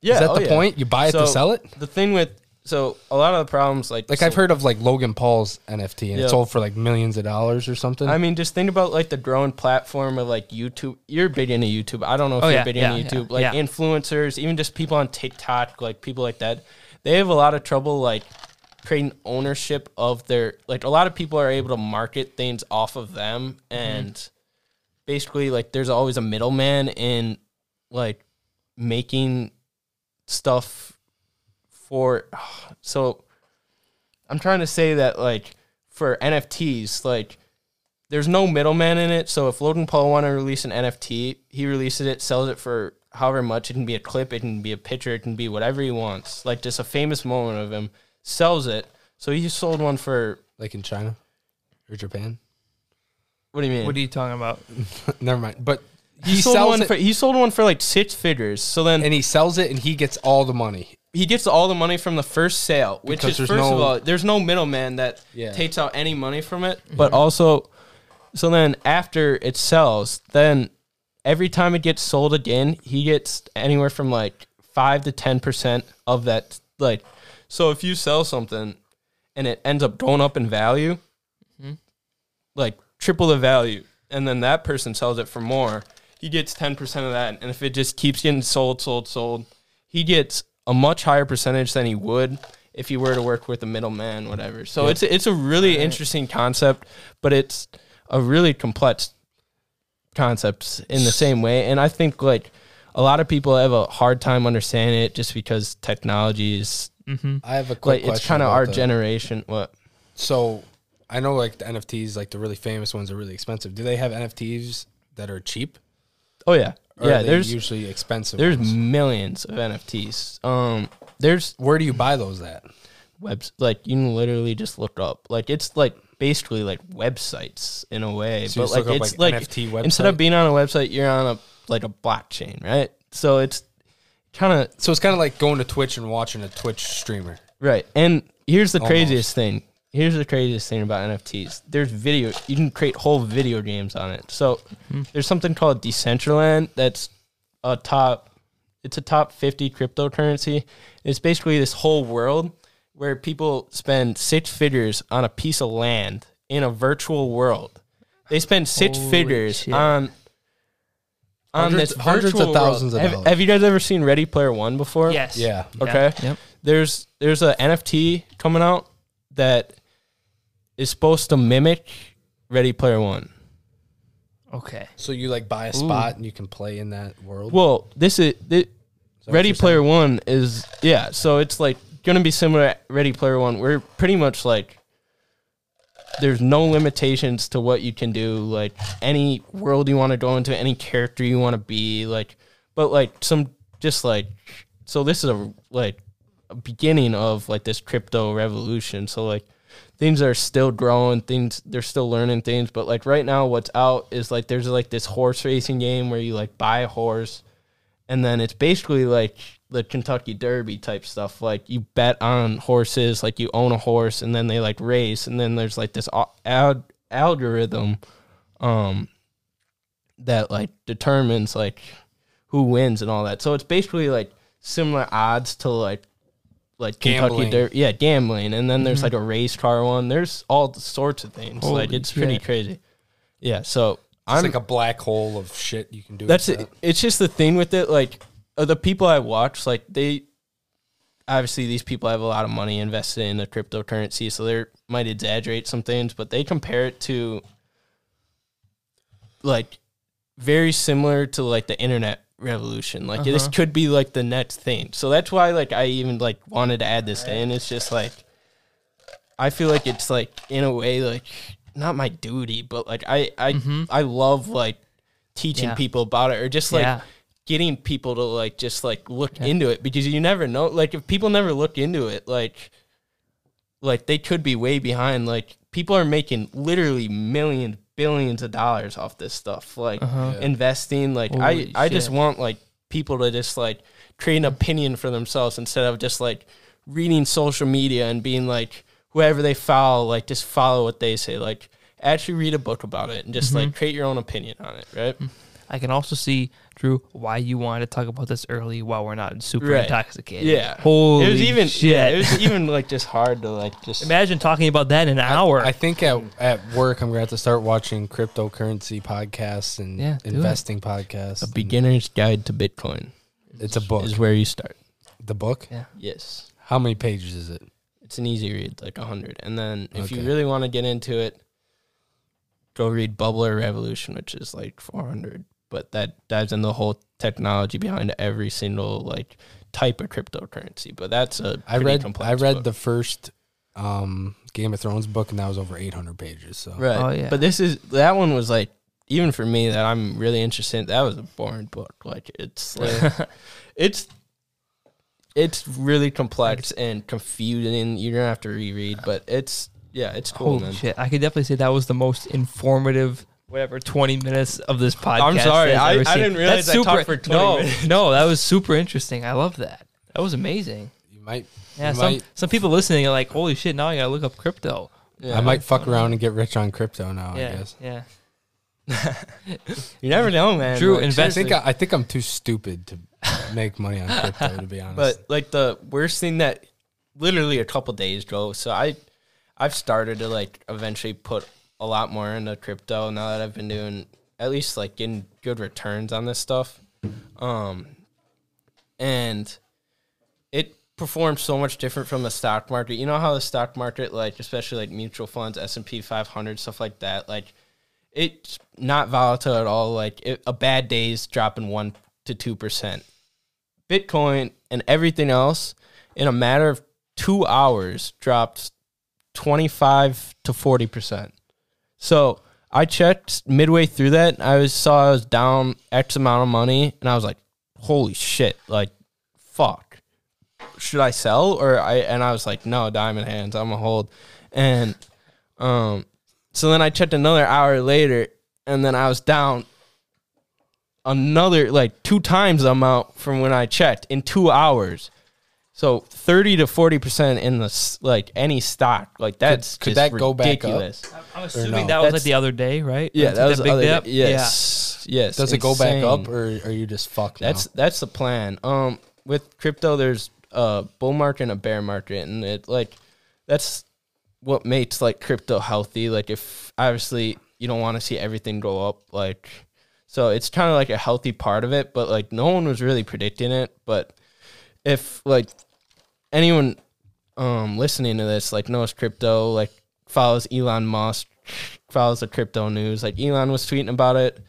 Yeah, Is that oh the yeah. point? You buy it to sell it? The thing with so a lot of the problems like Like so- I've heard of like Logan Paul's NFT and Yeah. it sold for like millions of dollars or something. I mean, just think about like the growing platform of like YouTube. You're big into YouTube. I don't know if Oh, you're yeah, big yeah, into YouTube. yeah, like yeah. influencers, even just people on TikTok, like people like that. They have a lot of trouble like creating ownership of their like a lot of people are able to market things off of them mm-hmm. and basically like there's always a middleman in like making stuff for [SIGHS] so I'm trying to say that like for NFTs, like there's no middleman in it. So if Logan Paul want to release an NFT, he releases it, sells it for however much. It can be a clip, it can be a picture, it can be whatever he wants. Like just a famous moment of him, sells it. So he sold one for like in China or Japan. what do you mean? what are you talking about? [LAUGHS] Never mind. But he, he, sold sells one it for he sold one for like six figures. So then and he sells it and he gets all the money. He gets all the money from the first sale, which Because is there's first of all, there's no middleman that Yeah. takes out any money from it. Mm-hmm. But also, so then after it sells, then every time it gets sold again, he gets anywhere from like five to ten percent of that. Like, so if you sell something and it ends up going up in value, mm-hmm. like triple the value, and then that person sells it for more, he gets ten percent of that. And if it just keeps getting sold, sold, sold, he gets a much higher percentage than he would if he were to work with a middleman, whatever. So it's it's a really interesting concept, but it's a really complex concept in the same way. And I think like a lot of people have a hard time understanding it just because technology is Mm-hmm. I have a quick like question. it's kind of our the- generation. What? So I know like the NFTs, like the really famous ones, are really expensive. Do they have NFTs that are cheap? Oh yeah, Or yeah. There's usually expensive. there's ones? millions of NFTs. Um, there's where do you buy those at? webs like you can literally just look up like it's like basically like websites in a way, So but like up, it's like, like, NFT website? instead of being on a website, you're on a like a blockchain, right? So it's kind of So it's kind of like going to Twitch and watching a Twitch streamer. right. And here's the Almost. craziest thing. Here's the craziest thing about NFTs. There's video. You can create whole video games on it. So hmm. there's something called Decentraland. That's a top. It's a top 50 cryptocurrency. It's basically this whole world where people spend six figures on a piece of land in a virtual world. They spend six Holy figures shit. on on Hundreds- this hundreds of thousands world. of Have, have you guys ever seen Ready Player One before? Yes. Yeah. Okay. Yep. There's there's a NFT coming out that is supposed to mimic Ready Player One. Okay. So you like buy a spot and you can play in that world. Well, this is thi- Is what Ready you're Player One is yeah. So it's like gonna be similar to Ready Player One. We're pretty much like there's no limitations to what you can do. Like any world you want to go into, any character you want to be. Like, but like some just like so this is a like a beginning of like this crypto revolution. So like things are still growing, things they're still learning things, but like right now what's out is like there's like this horse racing game where you like buy a horse and then it's basically like the Kentucky Derby type stuff. Like you bet on horses, like you own a horse, and then they like race, and then there's like this al- al- algorithm, um, that like determines like who wins and all that. So it's basically like similar odds to like like Kentucky Gambling. Derby, yeah, gambling, and then there's like a race car one. There's all sorts of things. like Holy it's pretty shit. crazy. Yeah, so It's I'm like a black hole of shit you can do. that's it. that. It's just the thing with it. Like uh, the people I watch, like they obviously these people have a lot of money invested in the cryptocurrency, so they might exaggerate some things, but they compare it to like very similar to like the internet revolution. Like this Uh-huh. could be like the next thing. So that's why like I even like wanted to add this in. It's just like I feel like it's like in a way like not my duty, but like I I Mhm. I love like teaching Yeah. people about it or just like yeah. getting people to like just like look Yeah. into it because you never know like if people never look into it like like they could be way behind like people are making literally millions billions of dollars off this stuff like Uh-huh. Yeah. investing like Holy i i just want like people to just like create an opinion for themselves instead of just like reading social media and being like whoever they follow like just follow what they say like actually read a book about it and just like create your own opinion on it right I can also see Drew why you wanted to talk about this early while we're not super Right. intoxicated. Yeah. Holy it was even shit. yeah, it was [LAUGHS] even like just hard to like just Imagine talking about that in an hour. I think at at work I'm gonna have to start watching cryptocurrency podcasts and Yeah, do it. investing podcasts. a beginner's guide to Bitcoin. It's a book. Is where you start. The book. yeah. Yes. How many pages is it? It's an easy read, like a hundred. And then if you Okay. really want to get into it, go read Bubbler Revolution, which is like four hundred. But that dives into the whole technology behind every single like type of cryptocurrency. But that's a I read complex I read book. the first um, Game of Thrones book and that was over 800 pages. So right. Oh, yeah. But this is that one was like even for me that I'm really interested. in, That was a boring book. Like it's like [LAUGHS] it's it's really complex and confusing. You're gonna have to reread, but it's yeah, it's cool. Holy man. shit. I could definitely say that was the most informative whatever 20 minutes of this podcast. I'm sorry. I've I- ever I didn't realize That's I talked for 20 no, minutes. No, that was super interesting. I love that. That was amazing. you might Yeah, You some might- some people listening are like, "Holy shit, now I got to look up crypto." Yeah. I might fuck around and get rich on crypto now. I yeah. guess. Yeah. [LAUGHS] You never know, man. Drew, Like, invest- I think I, I think I'm too stupid to make money on crypto. To be honest, But like the worst thing that literally a couple days ago, so I I've started to like eventually put a lot more into crypto now that I've been doing at least like getting good returns on this stuff. Um and it performs so much different from the stock market. You know how the stock market like especially like mutual funds, S&P 500 stuff like that, like it's not volatile at all. Like it, a bad day is dropping 1 to 2%. Bitcoin and everything else in a matter of two hours dropped 25 to 40%. So I checked midway through that. I was, saw I was down X amount of money and I was like, holy shit, like, fuck. Should I sell or I, and I was like, no, diamond hands, I'm a hold. And, um, so then I checked another hour later and then I was down another like two times the amount from when I checked in two hours. So thirty to forty percent in the like any stock like that's could just that go back up? ridiculous. I'm assuming no? that was like the other day, right? Yeah, That's that like was the the other dip? day. Yes, yes. does it go back up or are you just fucked? That's now? that's the plan. Um, with crypto, there's a bull market and a bear market, and it like that's what makes like crypto healthy. Like if obviously you don't want to see everything go up, like so it's kind of like a healthy part of it. But like no one was really predicting it. But if like anyone um listening to this like knows crypto, like follows Elon Musk, follows the crypto news, like Elon was tweeting about it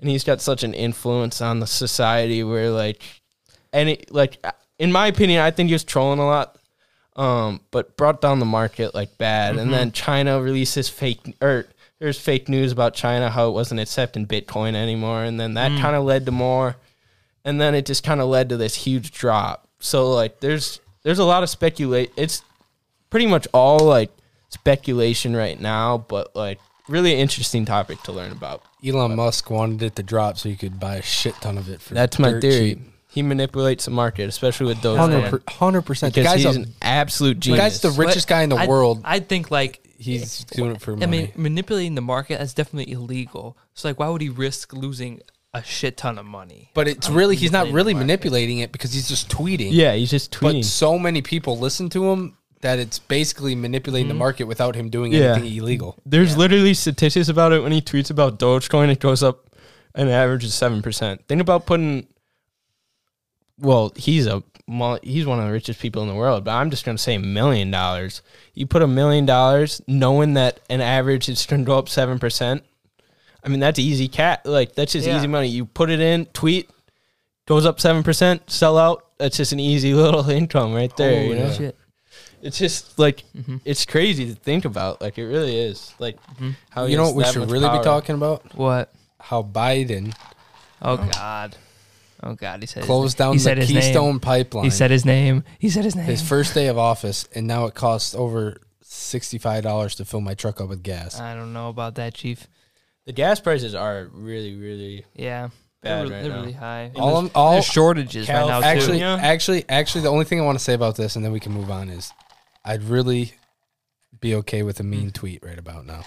and he's got such an influence on the society where like any like in my opinion i think he was trolling a lot um but brought down the market like bad. And then china releases fake or there's fake news about china how it wasn't accepting bitcoin anymore. And then that kind of led to more. And then it just kind of led to this huge drop. So like there's there's a lot of speculate it's pretty much all like speculation right now but like really interesting topic to learn about Elon Musk wanted it to drop so you could buy a shit ton of it for. That's my theory. cheap. he manipulates the market, especially with those. Hundred percent. The guy's, he's a, an absolute genius. the guy's the richest guy in the I- world. I think like He's doing it for money. I mean, manipulating the market is definitely illegal. So like, why would he risk losing a shit ton of money? but it's on really he's not really manipulating it because he's just tweeting. yeah, he's just tweeting. But so many people listen to him that it's basically manipulating the mm-hmm. market without him doing Yeah. anything illegal. There's literally statistics about it when he tweets about Dogecoin. It goes up an average of seven percent. Think about putting. Well, he's a mul- he's one of the richest people in the world, but I'm just gonna say a million dollars. You put a million dollars, knowing that an average is gonna go up seven percent. I mean, that's easy cat. Like that's just Yeah. easy money. You put it in, tweet, goes up seven percent, sell out. That's just an easy [LAUGHS] little income right there. you Holy know? shit. It's just like Mhm. it's crazy to think about. Like it really is. Like how he you know has what we that should much really power. be talking about? What? How Biden Oh God. Oh God. He said his closed name. down he the said his Keystone Name. Pipeline. He said his name. He said his name. his first day of office, and now it costs over sixty-five dollars to fill my truck up with gas. I don't know about that, Chief. The gas prices are really, really Yeah. Bad they're, right they're now. really high. all, I'm, all There's shortages right now too. actually, California? actually, actually, the only thing I want to say about this, and then we can move on, is I'd really be okay with a mean tweet right about now.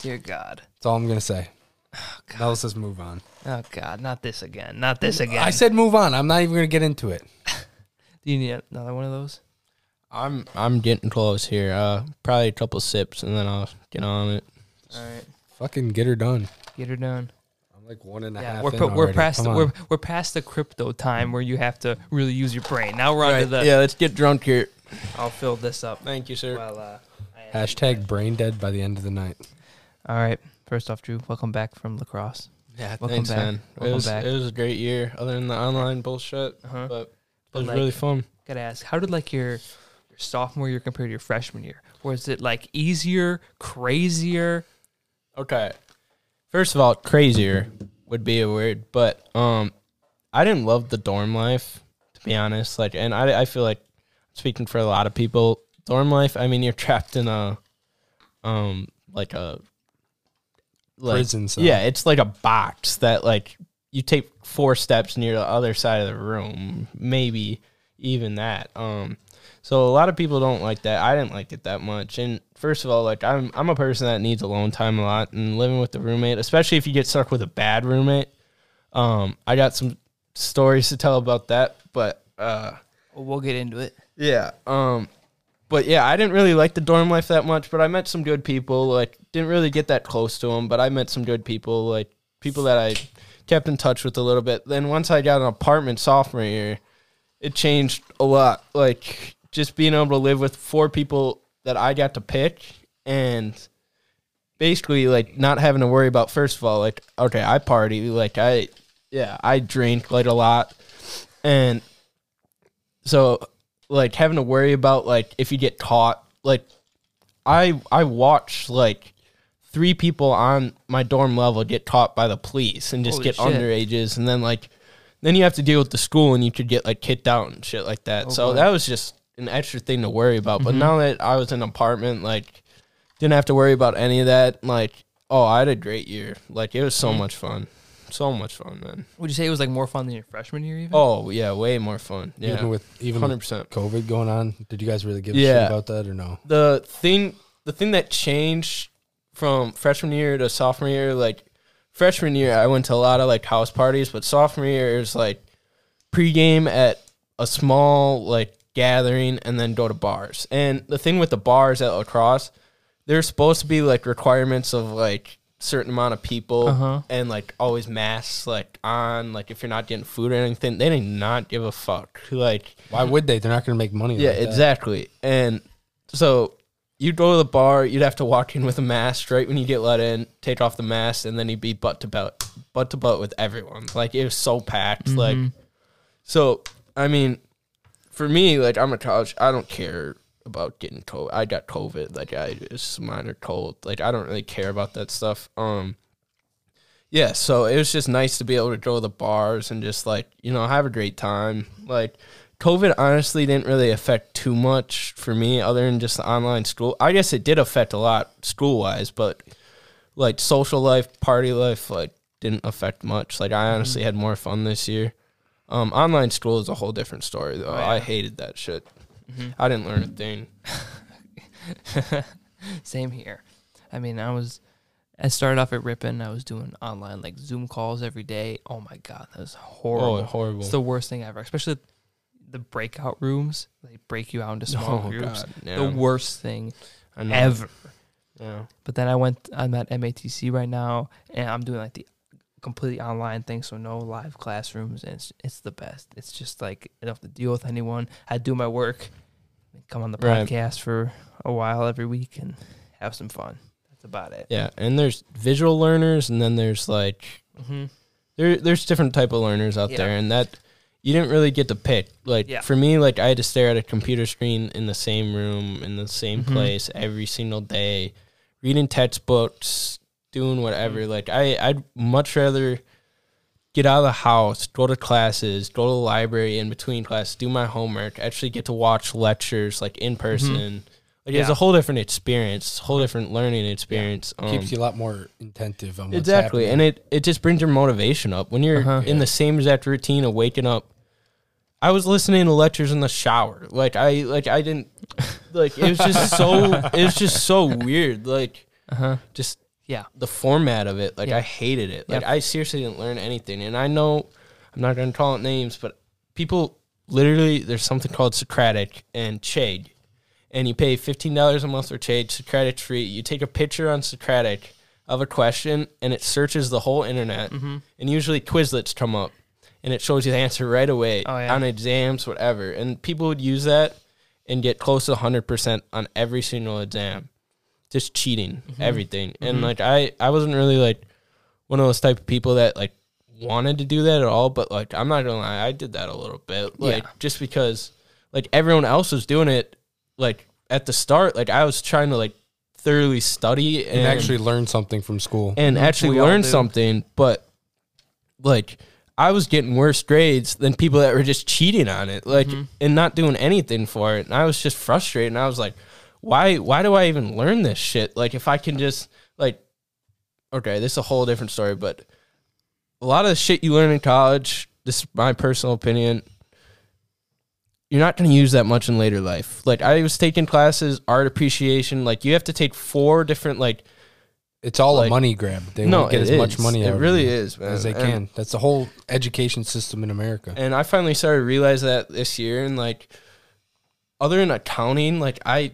Dear God. That's all I'm gonna say. Oh God. Now let's just move on. Oh God. Not this again. Not this again. I said move on. I'm not even gonna get into it. [LAUGHS] Do you need another one of those? I'm I'm getting close here. Uh probably a couple sips and then I'll get on it. All right. Fucking get her done. Get her done. I'm like one and a half. Yeah, we're in we're already. past the, we're we're past the crypto time where you have to really use your brain. Now we're on to the. yeah, let's get drunk here. I'll fill this up. Thank you, sir. Well, uh, Hashtag brain dead by the end of the night. All right. First off, Drew, welcome back from La Crosse. yeah, welcome thanks, back. man. It was back. it was a great year, other than the online bullshit. Uh-huh. But it But, was like- really fun. Gotta ask, how did like your your sophomore year compare to your freshman year? Was it like easier, crazier? Okay. First of all, crazier would be a word, but um, I didn't love the dorm life to be honest. Like, and I I feel like speaking for a lot of people, dorm life. I mean, you're [LAUGHS] trapped in a um like a like, Prison cell. Yeah, it's like a box that like you take four steps near the other side of the room, maybe even that. Um, so a lot of people don't like that. I didn't like it that much. And first of all, like I'm I'm a person that needs alone time a lot, and living with the roommate, especially if you get stuck with a bad roommate. Um, I got some stories to tell about that, but uh, Well, we'll get into it. yeah. Um, but yeah, I didn't really like the dorm life that much, but I met some good people. Like, didn't really get that close to them, but I met some good people, like people that I kept in touch with a little bit. Then once I got an apartment sophomore year, it changed a lot. Like just being able to live with four people that I got to pick and basically like not having to worry about first of all like okay I party like I yeah I drink like a lot and so like having to worry about like if you get caught like I I watched like three people on my dorm level get caught by the police and just Holy get shit. underages and then like then you have to deal with the school and you could get like kicked out and shit like that. Oh, so boy. that was just an extra thing to worry about. But Mhm. now that I was in an apartment, like didn't have to worry about any of that. Like, oh, I had a great year. Like it was so Mhm. much fun. So much fun, man. Would you say it was like more fun than your freshman year? Even. Oh yeah, way more fun. Yeah. Even with even Hundred with percent. COVID going on, did you guys really give a Yeah. shit about that or no? the thing the thing that changed from freshman year to sophomore year like freshman year i went to a lot of like house parties but sophomore year is like pregame at a small like gathering and then go to bars and the thing with the bars at La Crosse there's supposed to be like requirements of like certain amount of people Uh-huh. and like always masks like on like if you're not getting food or anything they did not give a fuck like Why would they? They're not going to make money. yeah, like that. exactly. And so you'd go to the bar, you'd have to walk in with a mask right when you get let in, take off the mask, and then you'd be butt to butt, butt to butt with everyone. Like it was so packed. Like Mhm. so, I mean, for me, like I'm a college, I don't care about getting COVID. I got COVID. Like I just minor cold. Like I don't really care about that stuff. Um. Yeah, so it was just nice to be able to go to the bars and just like you know have a great time. Like COVID honestly didn't really affect too much for me, other than just the online school. I guess it did affect a lot school wise, but like social life, party life, like didn't affect much. Like I honestly had more fun this year. Um, online school is a whole different story, though. Oh, yeah. I hated that shit. Mhm. I didn't learn a thing. [LAUGHS] Same here. I mean, I was. I started off at Ripon. I was doing online like Zoom calls every day. Oh my god, that was horrible. Oh, horrible. It's the worst thing ever, especially the breakout rooms. They break you out into small oh, groups. God. Yeah. The worst thing ever. Yeah. But then I went. I'm at MATC right now, and I'm doing like the completely online thing, so no live classrooms, and it's it's the best. It's just like I don't have to deal with anyone. I do my work, come on the Right. podcast for a while every week, and have some fun. That's about it. Yeah, and there's visual learners, and then there's like Mm-hmm. there there's different type of learners out Yeah. there, and that you didn't really get to pick. Like Yeah. for me, like I had to stare at a computer screen in the same room in the same Mhm. place every single day, reading textbooks, doing whatever. Mm-hmm. Like I I'd much rather get out of the house, go to classes, go to the library in between classes, do my homework, actually get to watch lectures like in person. Like it's Mm-hmm. Yeah. a whole different experience, whole different learning experience. Um, Keeps you a lot more attentive on exactly, happening. and it it just brings your motivation up when you're Uh-huh. in the same exact routine of waking up. I was listening to lectures in the shower. Like I like I didn't like it was just so it was just so weird. Like Uh huh. just Yeah. the format of it. Like Yeah. I hated it. Like Yep. I seriously didn't learn anything. And I know I'm not gonna call it names, but people literally there's something called Socratic and Chegg. And you pay fifteen dollars a month for Chegg, Socratic free. You take a picture on Socratic of a question and it searches the whole internet Mm-hmm. and usually Quizlets come up and it shows you the answer right away Oh, yeah. on exams, whatever. And people would use that and get close to 100% on every single exam. Just cheating, Mm-hmm. everything. And like I I wasn't really like one of those type of people that like wanted to do that at all, but like I'm not going to lie, I did that a little bit. Like Yeah. just because like everyone else was doing it like at the start, like I was trying to like thoroughly study and, and actually learn something from school. and actually learn something, but like I was getting worse grades than people that were just cheating on it, like Mhm. and not doing anything for it. And I was just frustrated. And I was like, why? Why do I even learn this shit? Like if I can just like, okay, this is a whole different story, but a lot of the shit you learn in college, this is my personal opinion. You're not going to use that much in later life. Like I was taking classes, art appreciation. Like you have to take four different like It's all like- a money grab. They no, want to get as much is. money It really is, man. as they And- can. That's the whole education system in America. And I finally started to realize that this year, and like, other than accounting, like I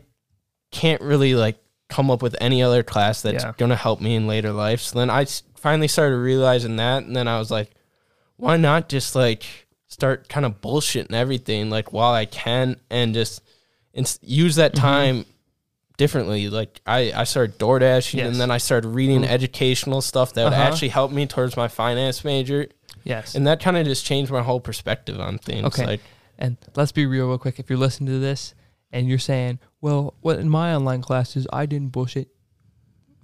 can't really like come up with any other class that's Yeah. gonna help me in later life. So then I finally started realizing that, and then I was like, why not just like start kind of bullshitting everything like while I can, and just and use that Mhm. time differently. Like I I started door dashing, Yes. and then I started reading Mhm. educational stuff that would Uh-huh. actually help me towards my finance major. Yes. And that kind of just changed my whole perspective on things. Okay. Like, And let's be real, real quick. If you're listening to this and you're saying, "Well, what in my online classes I didn't bullshit,"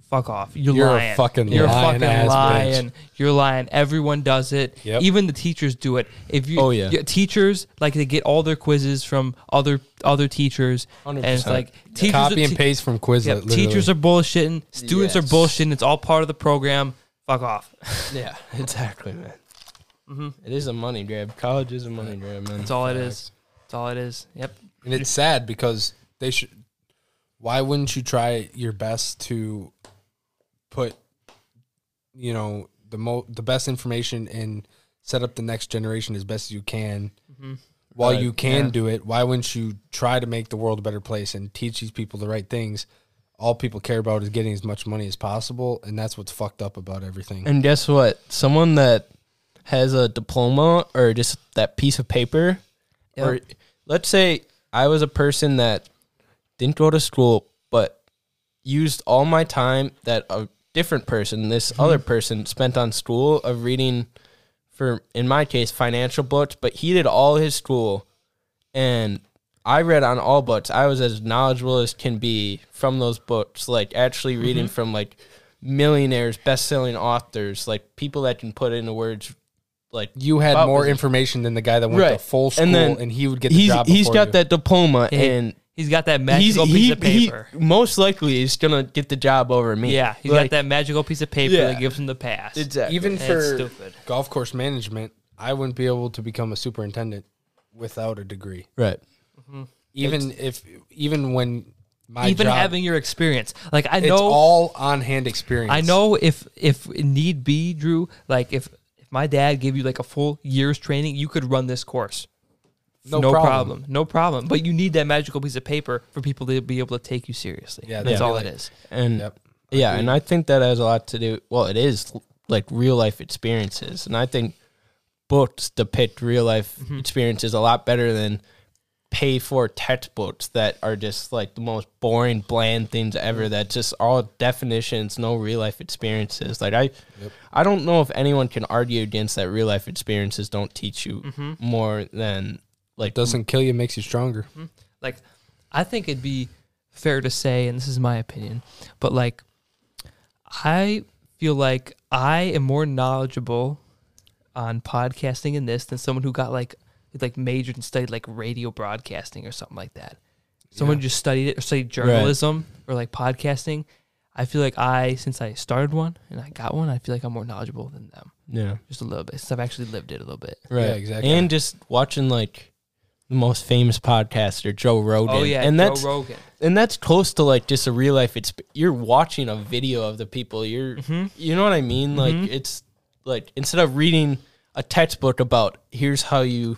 fuck off. You're, You're a lying. fucking You're lying fucking ass bitch. You're lying. Everyone does it. Yep. Even the teachers do it. If you, Oh, yeah. teachers like they get all their quizzes from other other teachers, and it's like teachers Copy are, and paste from Quizlet. yeah, teachers are bullshitting. Students are bullshitting. It's all part of the program. Fuck off. [LAUGHS] yeah, exactly, man. hmm It is a money grab. College is a money grab, man. That's all it is. That's all it is. Yep. And it's sad because they should. Why wouldn't you try your best to put, you know, the mo the best information and set up the next generation as best as you can? Mhm. While Right, you can yeah. do it, why wouldn't you try to make the world a better place and teach these people the right things? All people care about is getting as much money as possible, and that's what's fucked up about everything. And guess what? Someone that has a diploma or just that piece of paper, Yep. or let's say I was a person that didn't go to school but used all my time that a different person, this Mm-hmm. other person, spent on school of reading for, in my case, financial books, but he did all his school and I read on all books. I was as knowledgeable as can be from those books, like actually reading Mm-hmm. from like millionaires, best selling authors, like people that can put into words like You had About more was information than the guy that went to Right. full school, And and, then he would get the he's job. he's before got you. that diploma Hey, and He's got that he's magical he, piece of he- paper. most likely he's gonna get the job over me. yeah, he's Like, got that magical piece of paper Yeah. that gives him the pass. Exactly. even And for it's stupid. golf course management, I wouldn't be able to become a superintendent without a degree. Right. Mm-hmm. Even if even when my Even job, having your experience, like I it's know, all on hand experience. I know if if need be, Drew, like if if my dad gave you like a full year's training, you could run this course. No problem. problem. No problem. But you need that magical piece of paper for people to be able to take you seriously. Yeah, that's they'd all be it like- is. And Yep. yeah, and I think that has a lot to do. Well, it is like real life experiences, and I think books depict real life Mm-hmm. experiences a lot better than pay for textbooks that are just like the most boring, bland things ever. That just all definitions, no real life experiences. Like I, Yep. I don't know if anyone can argue against that. Real life experiences don't teach you Mm-hmm. more than like doesn't kill you makes you stronger. Like, I think it'd be fair to say, and this is my opinion, but like, I feel like I am more knowledgeable on podcasting in this than someone who got like like majored and studied like radio broadcasting or something like that. Someone Yeah. just studied it or studied journalism or like podcasting. I feel like I, since I started one and I got one, I feel like I'm more knowledgeable than them, yeah. just a little bit. Since I've actually lived it a little bit. Right. Yeah, exactly. And just watching like the most famous podcaster, Joe Rogan. Oh yeah, and Joe that's Rogan. and that's close to like just a real life. It's you're watching a video of the people. You're, Mhm. you know what I mean? Like Mhm. it's like instead of reading a textbook about here's how you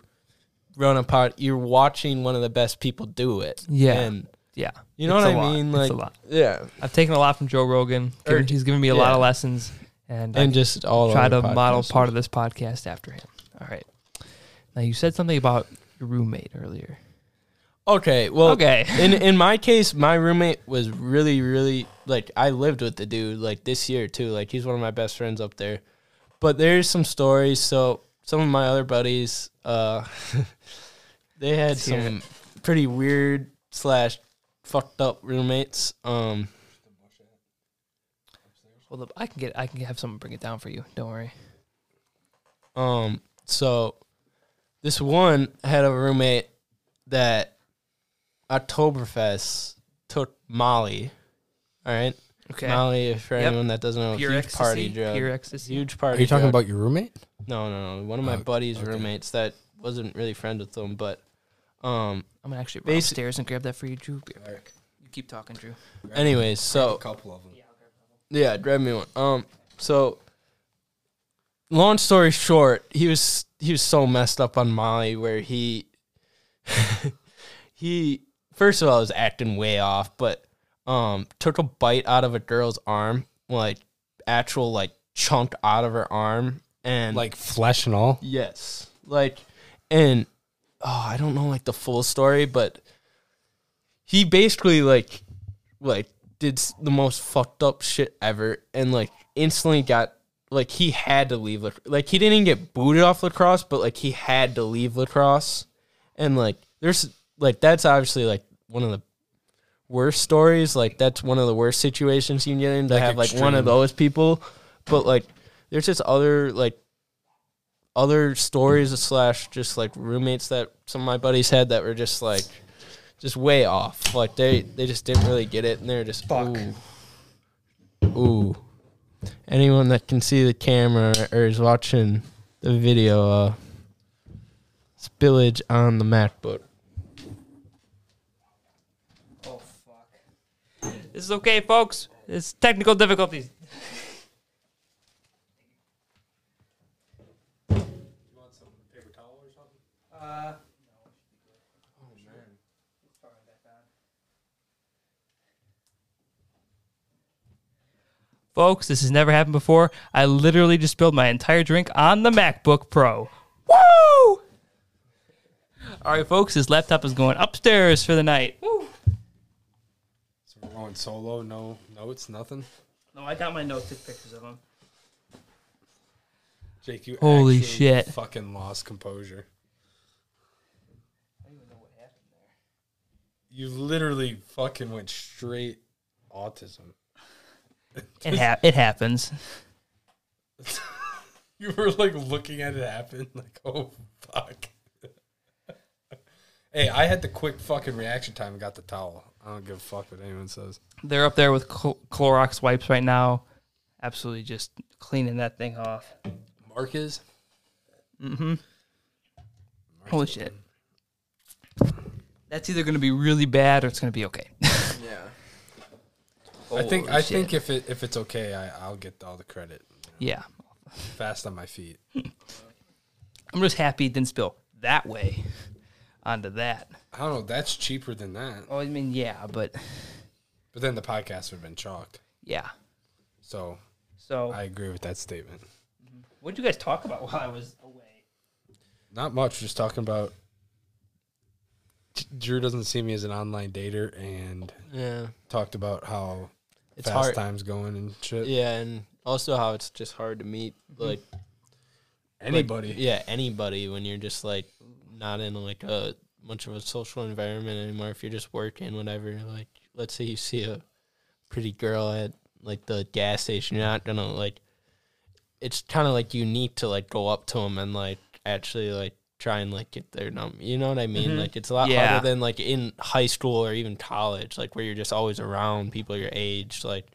run a pod, you're watching one of the best people do it. Yeah. and Yeah, you know It's what I lot. mean? It's Like a lot. yeah, I've taken a lot from Joe Rogan. Or- he's given me a lot of lessons, and, and I just all try to model part of this podcast after him. All right. Now you said something about your roommate earlier. Okay, well, Okay. in [LAUGHS] in my case, my roommate was really, really like I lived with the dude like this year too. Like he's one of my best friends up there. But there's some stories. So some of my other buddies, uh, [LAUGHS] they had Let's some pretty weird slash fucked up roommates. Um, Hold up. I can get. I can have someone bring it down for you. Don't worry. um. So this one had a roommate that Oktoberfest took Molly. All right. Okay. Molly, for Yep. anyone that doesn't know, Pure huge ecstasy. party drug. Pure ecstasy. Huge Are you talking drug. about your roommate? No, no, no. One of my Oh, buddy's okay. roommates that wasn't really friends with them, but um. I'm gonna actually run Basi- upstairs and grab that for you, Drew. Be right back. You keep talking, Drew. Anyways, so a couple of them. yeah, grab me one. Um. So. Long story short, he was he was so messed up on Molly where he [LAUGHS] he first of all was acting way off, but um took a bite out of a girl's arm, like actual like chunk out of her arm, and Like flesh and all. Yes. Like, and oh, I don't know like the full story, but he basically like like did the most fucked up shit ever, and like instantly got like he had to leave lac- like he didn't even get booted off La Crosse, but like he had to leave La Crosse, and like there's like that's obviously like one of the worst stories. Like that's one of the worst situations you can get in to Like have like one of those people, but like there's just other like other stories slash just like roommates that some of my buddies had that were just like just way off. Like they they just didn't really get it, and they're just Fuck. Ooh. Ooh. Anyone that can see the camera or is watching the video, uh, spillage on the MacBook. Oh fuck. This is okay, folks. It's technical difficulties. Folks, this has never happened before. I literally just spilled my entire drink on the MacBook Pro. Woo! All right, folks, this laptop is going upstairs for the night. Woo! So we're going solo, no notes, nothing. No, I got my notes, took pictures of them. Jake, you Holy shit. fucking lost composure. I don't even know what happened there. You literally fucking went straight autism. [LAUGHS] It ha- it happens. [LAUGHS] You were like looking at it happen, like, oh fuck. [LAUGHS] hey, I had the quick fucking reaction time and got the towel. I don't give a fuck what anyone says. They're up there with Cl- Clorox wipes right now, absolutely just cleaning that thing off. Mark is? Mm-hmm. Holy shit. That's either gonna be really bad or it's gonna be okay. Yeah. I oh, think oh, I shit. think if it if it's okay, I, I'll get all the credit. yeah. Fast on my feet. [LAUGHS] I'm just happy it didn't spill that way onto that. I don't know. That's cheaper than that. Oh, I mean, yeah, but But then the podcast would have been chalked. yeah. So So, I agree with that statement. Mm-hmm. what did you guys talk about while I was away? Not much. Just talking about. Drew doesn't see me as an online dater, and Yeah. talked about how It's fast hard. time's going and shit. Yeah, and also how it's just hard to meet hmm. like Anybody. like, yeah, anybody when you're just like not in like a much of a social environment anymore. If you're just working, whatever. Like, let's say you see a pretty girl at like the gas station, you're not gonna like. It's kind of like unique to like go up to them and like actually like try and like get their number. You know what I mean? Mhm. Like it's a lot Yeah. harder than like in high school or even college, like where you're just always around people your age, like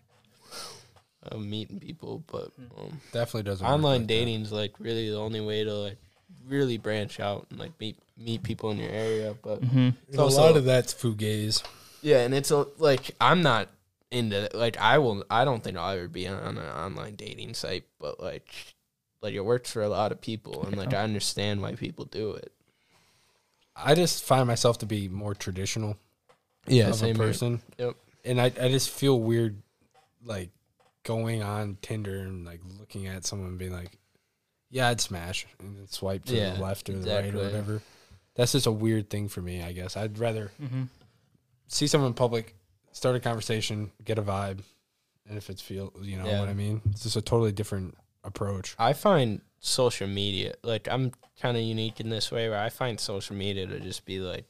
uh, meeting people. But um, Definitely doesn't. work online like that. dating's like really the only way to like really branch out and like meet meet people in your area. But Mm-hmm. it's a also lot of that's fugazi. yeah, and it's a, like I'm not into like I will I don't think I'll ever be on, on an online dating site, but like like it works for a lot of people, and like I understand why people do it. I just find myself to be more traditional Yeah, of a person. Yep. And I, I just feel weird like going on Tinder and like looking at someone and being like, Yeah, I'd smash and then swipe to Yeah, the left or the right or whatever. That's just a weird thing for me, I guess. I'd rather Mm-hmm. see someone in public, start a conversation, get a vibe, and if it's feel you know Yeah. what I mean? It's just a totally different approach. I find social media like I'm kind of unique in this way where I find social media to just be like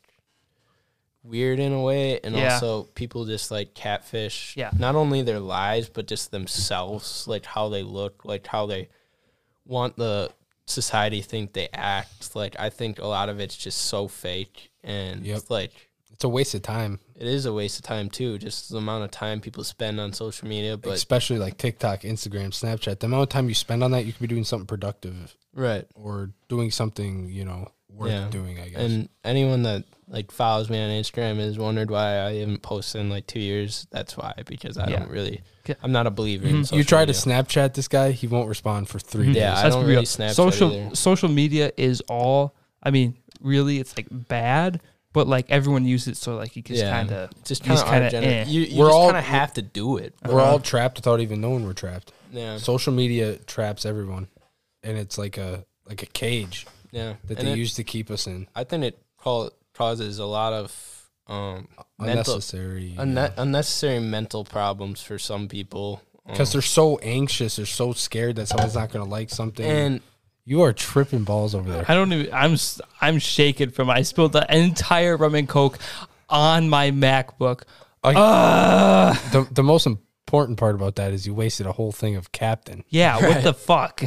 weird in a way and Yeah. also people just like catfish Yeah. not only their lives but just themselves like how they look like how they want the society think they act like I think a lot of it's just so fake and Yep. it's like It's a waste of time, it is a waste of time too just the amount of time people spend on social media but especially like TikTok, Instagram, Snapchat. The amount of time you spend on that, you could be doing something productive right or doing something you know worth Yeah. doing. I guess. And anyone that like follows me on Instagram has wondered why I haven't posted in like two years. That's why because I Yeah. don't really. I'm not a believer. in Mhm. social you try to. Snapchat this guy, he won't respond for 3 Mhm. days. Yeah, I Let's don't be really. Snapchat social either. social media is all. I mean, really, it's like bad, but like everyone uses it, so like you just Yeah. kind of just kind of kinda eh. You, you We're just all- kind of have to do it. We're Uh-huh. all trapped without even knowing we're trapped. Yeah, Social media traps everyone, and it's like a like a cage yeah. that And they it- use to keep us in. I think it call, causes a lot of um mental Unnecessary. unne- unnecessary mental problems for some people. Um, Because they're so anxious, they're so scared that someone's not going to like something. and you are tripping balls over there. I don't even. I'm s- I'm shaken from. I spilled the entire rum and coke on my MacBook. I- Ugh. the the most important part about that is you wasted a whole thing of Captain. yeah, what the [LAUGHS] fuck?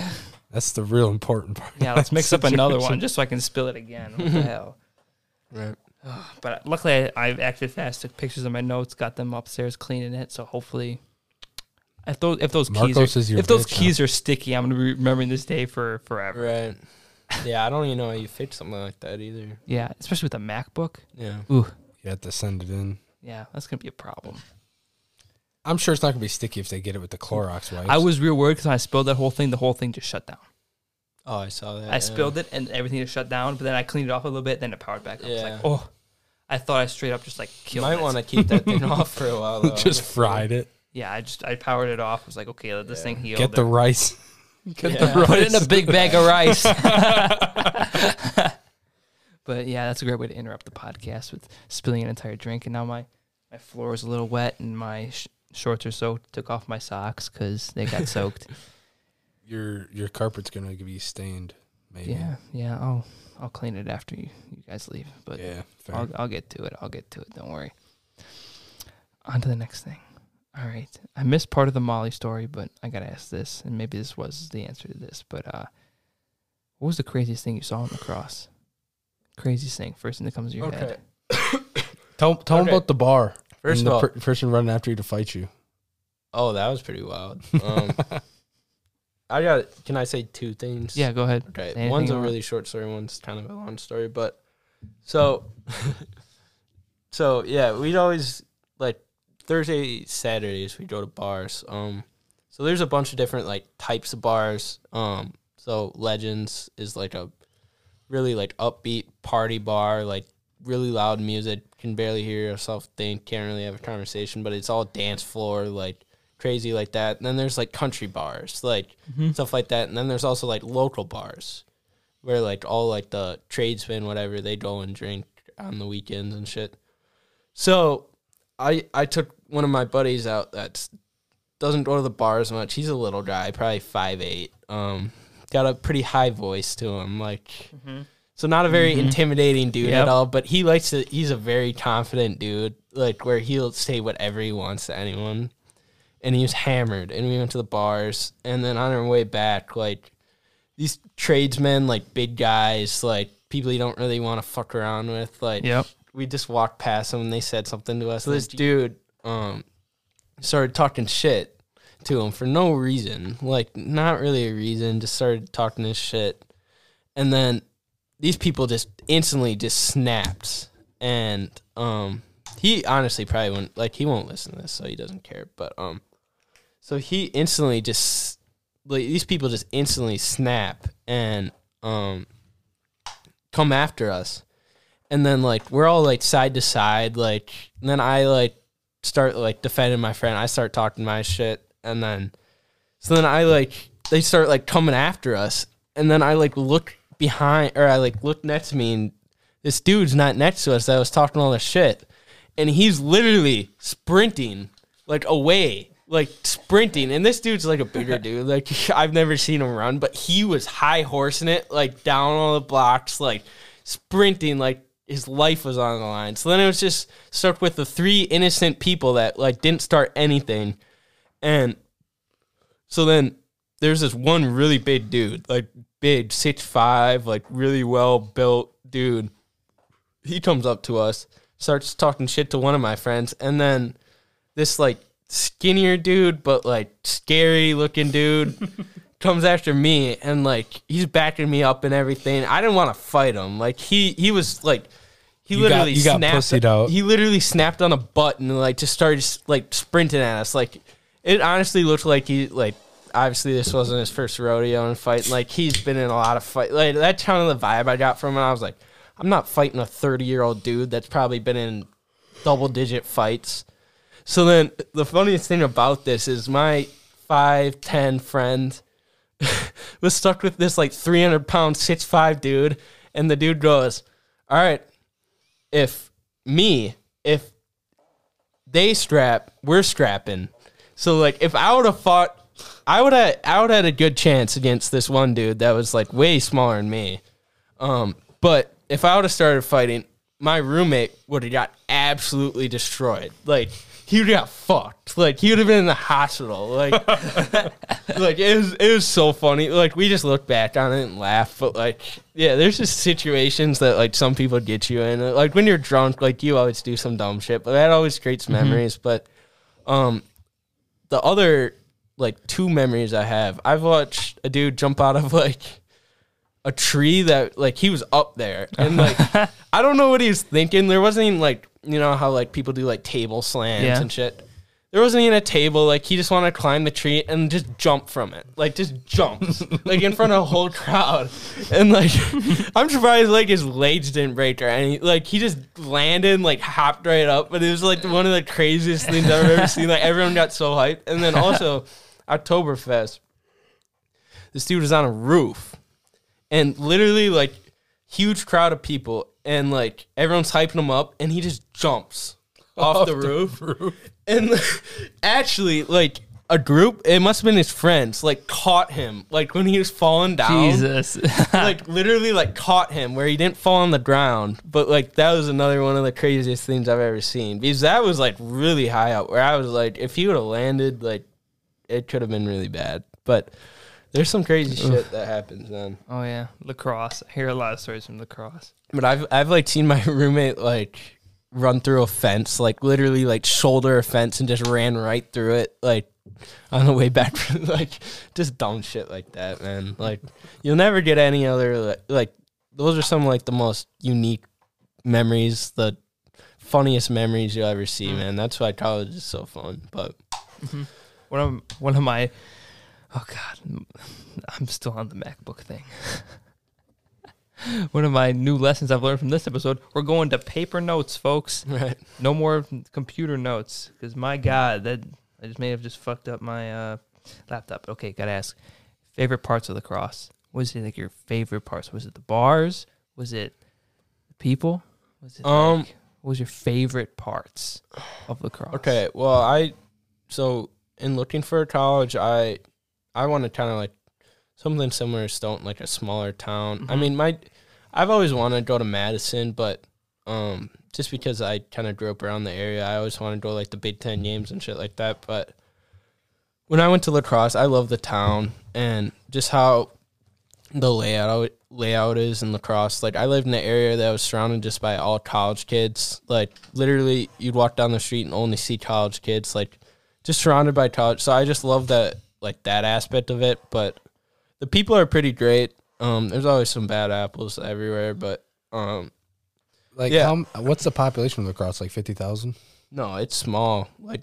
That's the real important part. Yeah, let's mix up another one just so I can spill it again. What the hell? [LAUGHS] right. But luckily, I, I've acted fast. Took pictures of my notes, got them upstairs, cleaning it. So hopefully, if those if those keys are, is your if those bitch keys are sticky, I'm gonna be remembering this day for forever. Right. [LAUGHS] Yeah, I don't even know how you fix something like that either. Yeah, especially with a MacBook. Yeah. Ooh, You have to send it in. yeah, that's gonna be a problem. I'm sure it's not going to be sticky if they get it with the Clorox wipes. I was real worried because when I spilled that whole thing, the whole thing just shut down. Oh, I saw that. I spilled it and everything just shut down, but then I cleaned it off a little bit, then it powered back up. It's Yeah. like, oh, I thought I straight up just like killed it. You might want to keep that thing [LAUGHS] off for a while. [LAUGHS] Though, just honestly. fried it. Yeah, I just I powered it off. I was like, okay, let this Yeah. thing heal. Get the rice. [LAUGHS] Get Yeah. the rice. put it in a big bag of rice. [LAUGHS] but yeah, that's a great way to interrupt the podcast with spilling an entire drink. And now my my floor is a little wet and my sh- shorts are soaked. Took off my socks because they got [LAUGHS] soaked. Your your carpet's going to be stained. Maybe. Yeah, yeah. I'll I'll clean it after you you guys leave. But Yeah. Fair. I'll I'll get to it. I'll get to it. Don't worry. On to the next thing. All right. I missed part of the Molly story, but I gotta ask this, and maybe this was the answer to this. But uh, what was the craziest thing you saw on the cross? Craziest thing, first thing that comes to your Okay. head. [COUGHS] tell tell 'em Okay. about the bar. First and of the all, per- person running after you to fight you. oh, that was pretty wild. [LAUGHS] Um, I got. Can I say two things? Yeah, go ahead. Okay. Anything one's you a want. really short story. One's kind of a long story. But so, [LAUGHS] so yeah, we'd always like Thursday, Saturdays we go to bars. Um, so there's a bunch of different like types of bars. Um, so Legends is like a really like upbeat party bar, like really loud music. Can barely hear yourself think. Can't really have a conversation, but it's all dance floor like crazy like that. And then there's like country bars, like stuff like that. And then there's also like local bars where like all like the tradesmen, whatever, they go and drink on the weekends and shit. So I I took one of my buddies out that doesn't go to the bars much. He's a little guy, probably five eight. Um, got a pretty high voice to him, like so not a very intimidating dude Yep. at all. But he likes to. He's a very confident dude, like where he'll say whatever he wants to anyone. And he was hammered, and we went to the bars, and then on our way back, like these tradesmen, like big guys, like people you don't really want to fuck around with, like Yep. We just walked past them and they said something to us. So this dude um started talking shit to him for no reason. Like not really a reason, just started talking this shit. And then these people just instantly just snapped. And um he honestly probably won't like he won't listen to this, so he doesn't care. But um so he instantly just like these people just instantly snap and um come after us and then like we're all like side to side like and then i like start like defending my friend. I start talking my shit and then so then i like they start like coming after us and then i like look behind or i like look next to me and this dude's not next to us that was talking all this shit and he's literally sprinting like away like sprinting and this dude's like a bigger [LAUGHS] dude like i've never seen him run but he was high horsing it like down all the blocks like sprinting like his life was on the line so then it was just stuck with the three innocent people that like didn't start anything and so then there's this one really big dude like big six five like really well built dude he comes up to us, starts talking shit to one of my friends, and then this like skinnier dude, but like scary looking dude [LAUGHS] comes after me and like he's backing me up and everything. I didn't want to fight him. Like he he was like he You got- literally you got snapped pussied out. he literally snapped on a button and like just started like sprinting at us. Like it honestly looked like he like obviously this wasn't his first rodeo and fight. Like he's been in a lot of fight. Like that's kind of the vibe I got from him. I was like, I'm not fighting a 30 year old dude that's probably been in double digit fights. So then the funniest thing about this is my five ten friend [LAUGHS] was stuck with this like 300 pound six five dude, and the dude goes, "All right, if me if they strap, we're strapping. So like if I would have fought I would have I would had a good chance against this one dude that was like way smaller than me. Um but if I would have started fighting, my roommate would have got absolutely destroyed. Like he would have got fucked. Like he would have been in the hospital. Like [LAUGHS] like it was it was so funny. Like we just look back on it and laugh, but like yeah, there's just situations that like some people get you in. Like when you're drunk, like you always do some dumb shit, but that always creates memories. But um the other like two memories I have, I've watched a dude jump out of like a tree that like he was up there and like [LAUGHS] I don't know what he was thinking. There wasn't even like you know how like people do like table slams Yeah. and shit. There wasn't even a table. Like he just wanted to climb the tree and just jump from it. Like just jumps [LAUGHS] like in front of a whole crowd. And like [LAUGHS] I'm surprised like his legs didn't break or any. Like he just landed like hopped right up. But it was like one of the craziest things I've ever seen. Like everyone got so hyped. And then also Oktoberfest. This dude was on a roof and literally like huge crowd of people and like everyone's hyping him up and he just jumps [LAUGHS] off, the, roof. and [LAUGHS] actually like a group it must have been his friends like caught him like when he was falling down Jesus. [LAUGHS] like literally like caught him where he didn't fall on the ground but like that was another one of the craziest things i've ever seen because that was like really high up where i was like if he would have landed like it could have been really bad but there's some crazy shit that happens then oh yeah, La Crosse. I hear a lot of stories from La Crosse. but I've I've like seen my [LAUGHS] roommate like run through a fence, like literally like shoulder a fence and just ran right through it, like on the way back. from- [LAUGHS] like just dumb shit like that, man. Like you'll never get any other like, like those are some like the most unique memories, the funniest memories you'll ever see, mm. man. That's why college is so fun. But mm-hmm. One of one of my oh god, I'm still on the MacBook thing. [LAUGHS] one of my new lessons I've learned from this episode: we're going to paper notes, folks. right, No more computer notes, because my god, that I just may have just fucked up my uh, laptop. Okay, gotta ask. Favorite parts of La Crosse? Was it like your favorite parts? Was it the bars? Was it the people? Was it Um, like, what was your favorite parts of the cross? Okay, well, I so in looking for a college, I I want to kind of like something similar to Stoughton, like a smaller town. I Mhm. mean, my I've always wanted to go to Madison, but um, just because I kind of grew up around the area, I always wanted to go like the Big Ten games and shit like that. But when I went to La Crosse, I love the town and just how the layout layout is in La Crosse. Like I lived in an area that was surrounded just by all college kids. Like literally, you'd walk down the street and only see college kids. Like just surrounded by college. So I just love that like that aspect of it. But the people are pretty great. Um, there's always some bad apples everywhere, but um, Like, Yeah. how, what's the population of La Crosse? Like fifty thousand. no, it's small. Like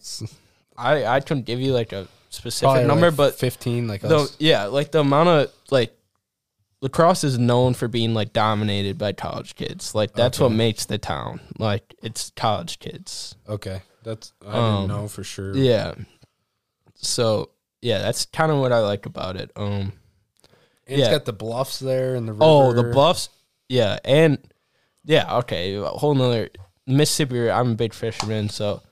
I I couldn't give you like a specific Probably number, like but fifteen. Like though us. yeah, like the amount of like La Crosse is known for being like dominated by college kids. Like that's what makes the town. Like it's college kids. Okay, that's I Um, didn't know for sure. Yeah. So yeah, that's kind of what I like about it. Um. And it's yeah. got the bluffs there and the river. Oh, the bluffs. Yeah, and yeah, okay, a whole nother Mississippi. River, I'm a big fisherman, so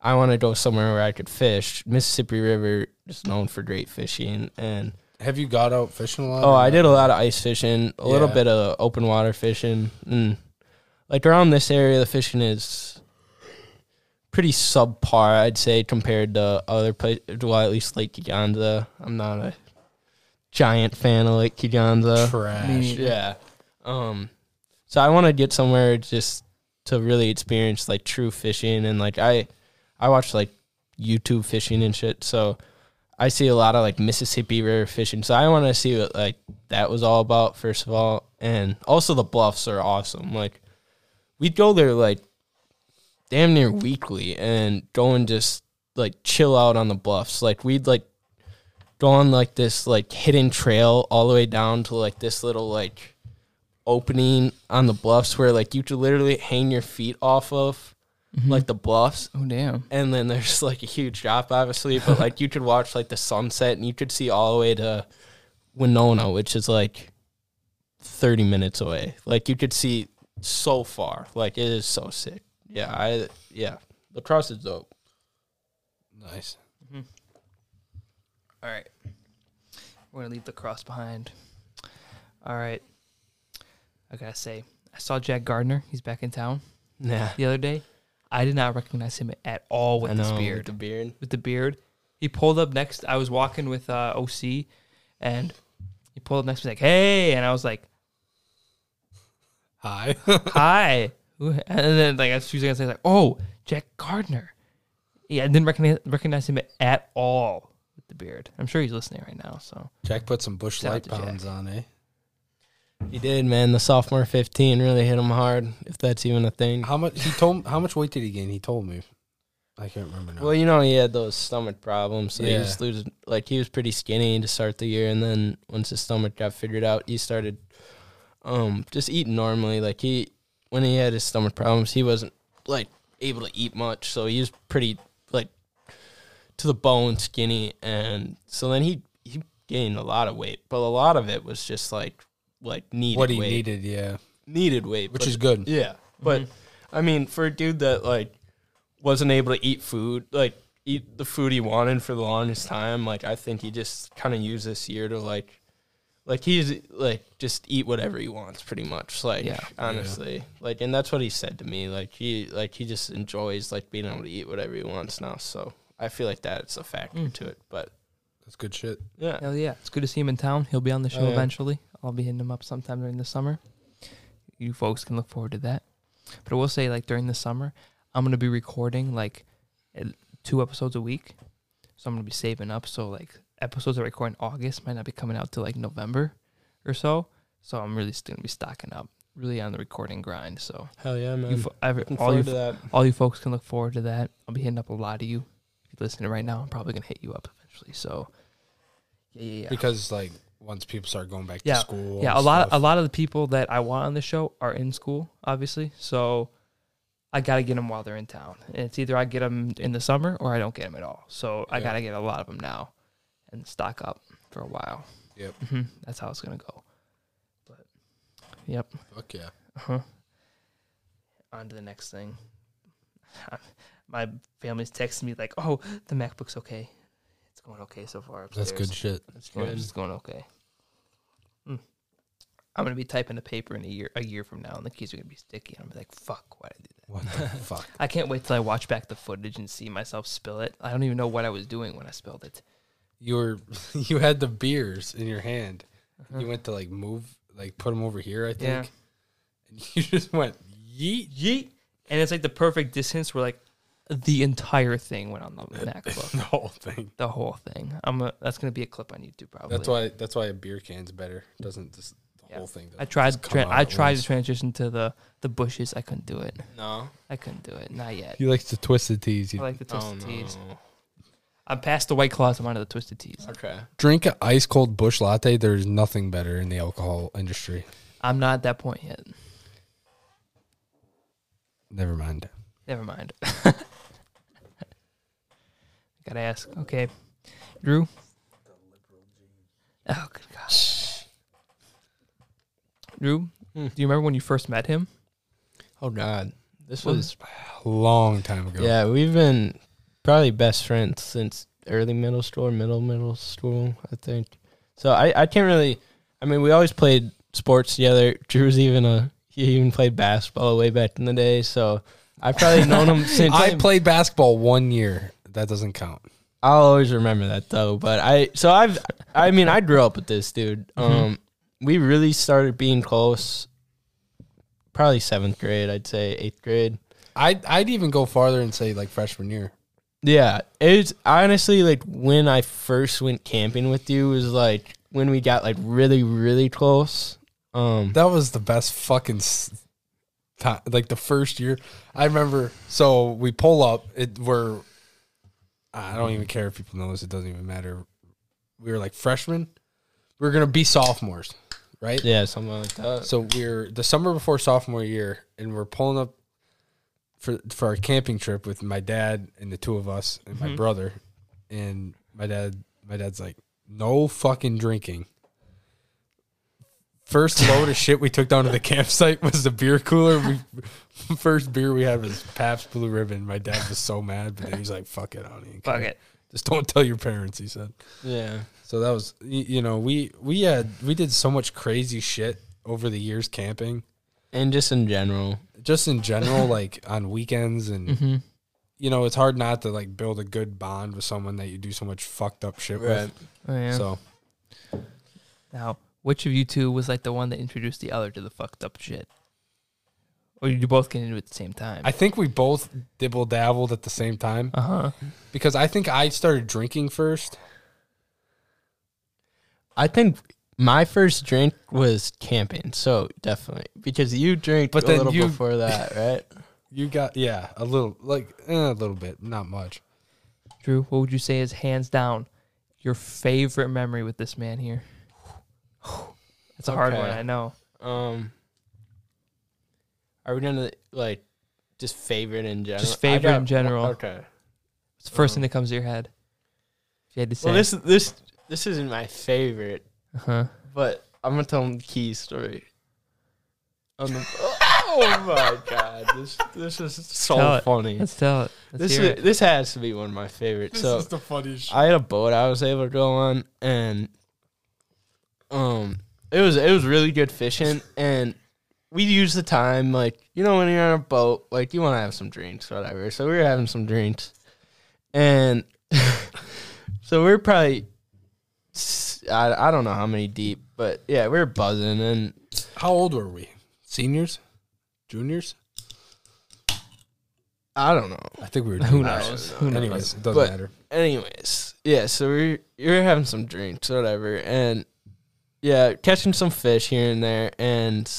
I want to go somewhere where I could fish. Mississippi River is known for great fishing, and Have you got out fishing a lot? oh, I did a lot of ice fishing, a little bit of open water fishing, and like around this area, the fishing is pretty subpar, I'd say, compared to other places. Well, at least Lake Kegonsa. I'm not a giant fan of Lake Kegonsa. trash. Yeah. Um so I want to get somewhere just to really experience like true fishing and like I I watch like YouTube fishing and shit. So I see a lot of like Mississippi River fishing. So I want to see what like that was all about first of all and also the bluffs are awesome. Like we'd go there like damn near weekly and go and just like chill out on the bluffs. Like we'd like go on like this like hidden trail all the way down to like this little like opening on the bluffs where like you could literally hang your feet off of mm-hmm. like the bluffs. Oh damn. and then there's [LAUGHS] like a huge drop obviously but like you could watch like the sunset and you could see all the way to winona which is like 30 minutes away. Like you could see so far. Like it is so sick yeah i yeah La Crosse is dope Nice. All right. We're going to leave the cross behind. All right. I got to say, I saw Jack Gardner. He's back in town yeah the other day. I did not recognize him at all with I this know, beard. with the beard with the beard. He pulled up next. I was walking with uh, OC, and he pulled up next to me like, "Hey," and I was like, Hi. [LAUGHS] "Hi." Who- [LAUGHS] And then like as soon as I say like, "Oh, Jack Gardner," yeah, I didn't recognize recognize him at all with the beard. I'm sure he's listening right now. So Jack put some bush Shout out light to Jack. pounds on, eh? he did man the sophomore 15 really hit him hard if that's even a thing How much he told? How much weight did he gain? He told me. I can't remember now. Well, you know, he had those stomach problems, so he Yeah. was losing. Like he was pretty skinny to start the year, and then once his stomach got figured out, he started um just eating normally. Like he, when he had his stomach problems, he wasn't like able to eat much, so he was pretty like to the bone skinny, and so then he he gained a lot of weight, but a lot of it was just like like needed what he weight, needed, yeah, needed weight, which but- is good. yeah, but mm-hmm. I mean, for a dude that like wasn't able to eat food, like eat the food he wanted for the longest time, like I think he just kind of used this year to like, like he's like just eat whatever he wants, pretty much. Like Yeah. honestly, like, and that's what he said to me. Like he like he just enjoys like being able to eat whatever he wants now. So I feel like that's a factor Mm. to it. But That's good shit. yeah, hell yeah, it's good to see him in town. He'll be on the show Oh, yeah. eventually. I'll be hitting him up sometime during the summer. You folks can look forward to that. But I will say, like during the summer, I'm gonna be recording like two episodes a week. So I'm gonna be saving up. So like episodes that I record in August might not be coming out till like November or so. So I'm really still gonna be stocking up, really on the recording grind. So Hell yeah, you, man. fo- every, all you forward to that. all you folks can look forward to that. I'll be hitting up a lot of you. If you're listening right now, I'm probably gonna hit you up eventually. So yeah, yeah, yeah. Because like once people start going back Yeah, to school, Yeah, and a lot stuff. a lot of the people that I want on the show are in school, obviously. So I got to get them while they're in town. And it's either I get them in the summer or I don't get them at all. So I got to get a lot of them now and stock up for a while. Yep. hmm That's how it's going to go. But yep. Fuck yeah. Uh-huh. On to the next thing. My family's texting me like, "Oh, the MacBook's okay. It's going okay so far." Upstairs. That's good shit. It's going, good. it's going okay. Hmm. I'm gonna be typing a paper in a year a year from now, and the keys are gonna be sticky. And I'm like, "Fuck, why did I do that?" What the [LAUGHS] fuck? I can't wait till I watch back the footage and see myself spill it. I don't even know what I was doing when I spilled it. You were [LAUGHS] you had the beers in your hand. Uh-huh. You went to like move, like put them over here. I think. Yeah. And [LAUGHS] you just went yeet. Yeet, and it's like the perfect distance where like the entire thing went on the [LAUGHS] MacBook. the whole thing. the whole thing. I'm a, that's gonna be a clip on YouTube probably. That's why. That's why a beer can's better. Doesn't just the Yeah. whole thing. I tried. Tra- I tried to transition to the the Busches. I couldn't do it. No. I couldn't do it. Not yet. He likes to twist the teas. I You like the Oh twisted teas. no. I'm past the white claws. I'm onto the twisted teas. Okay. drink an ice cold Busch Latte. There's nothing better in the alcohol industry. I'm not at that point yet. Never mind. Never mind. [LAUGHS] Gotta ask. Okay, Drew. Oh, good gosh. Drew, Hmm. do you remember when you first met him? Oh God. This was A long time ago. yeah. We've been probably best friends since early middle school, middle middle school, I think. So I I can't really. I mean, we always played sports together. Drew's even a he even played basketball way back in the day. So I've probably known him [LAUGHS] since I played basketball one year. That doesn't count. I'll always remember that though. But I so I've I mean I grew up with this dude. Mhm. Um, we really started being close. Probably seventh grade, I'd say eighth grade. I'd I'd even go farther and say like freshman year. Yeah, it's honestly like when I first went camping with you was like when we got like really really close. Um, That was the best fucking time. Like the first year, I remember. So we pull up. It we're. I don't even care if people know this. It doesn't even matter. We were like freshmen. We are gonna be sophomores, right? yeah, something like that. So we're the summer before sophomore year, and we're pulling up for for our camping trip with my dad and the two of us and my Mhm. brother. And my dad, my dad's like, no fucking drinking. First load of [LAUGHS] shit we took down to the campsite was the beer cooler. We [LAUGHS] first beer we had was Pabst Blue Ribbon. My dad was so mad, but then he's like, "Fuck it, I don't even Fuck care. it. Just don't tell your parents." He said. Yeah, So that was you know we we had we did so much crazy shit over the years camping, and just in general. Just in general, [LAUGHS] like on weekends and Mm-hmm. you know it's hard not to like build a good bond with someone that you do so much fucked up shit with. Oh, yeah. So now, which of you two was like the one that introduced the other to the fucked up shit? Or did you both get into it at the same time? I think we both dibble dabbled at the same time uh huh. because I think I started drinking first. I think my first drink was camping, so definitely because you drank But a then little you- before that, [LAUGHS] right? You got yeah a little like eh, a little bit, not much. Drew, what would you say is hands down your favorite memory with this man here? [SIGHS] It's a hard Okay. one, I know. Um, are we gonna like just favorite in general? Just favorite got- in general. Okay. It's the first Um, thing that comes to your head. If you had to say. Well, this this this isn't my favorite, uh-huh. but I'm gonna tell him the key story. On the, [LAUGHS] oh my god, this this is so Tell it. funny. Let's tell it. Let's This hear is, it. this has to be one of my favorites. so the funniest. I had a boat I was able to go on, and um, it was it was really good fishing, and we used the time like you know when you're on a boat, like you want to have some drinks, whatever. So we were having some drinks, and [LAUGHS] so we are probably s- I I don't know how many deep, but yeah, we were buzzing, and How old were we? Seniors, juniors? I don't know. I think we were. Who doing that. knows? Who knows? Anyways, it doesn't But- matter. Anyways, yeah, so we're you're having some drinks, whatever, and yeah, catching some fish here and there, and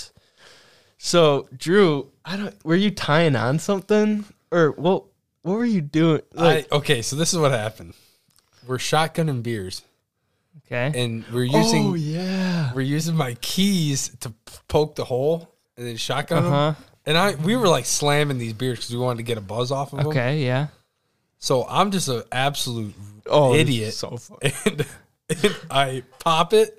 so Drew, I don't. Were you tying on something or what? What were you doing? Like, I, okay, so this is what happened. We're shotgunning beers, Okay. and we're using oh yeah, we're using my keys to p- poke the hole and then shotgun Uh them. And I we were like slamming these beers because we wanted to get a buzz off of them. Okay. Yeah. So I'm just an absolute oh idiot. so fun. [LAUGHS] and, and I pop it,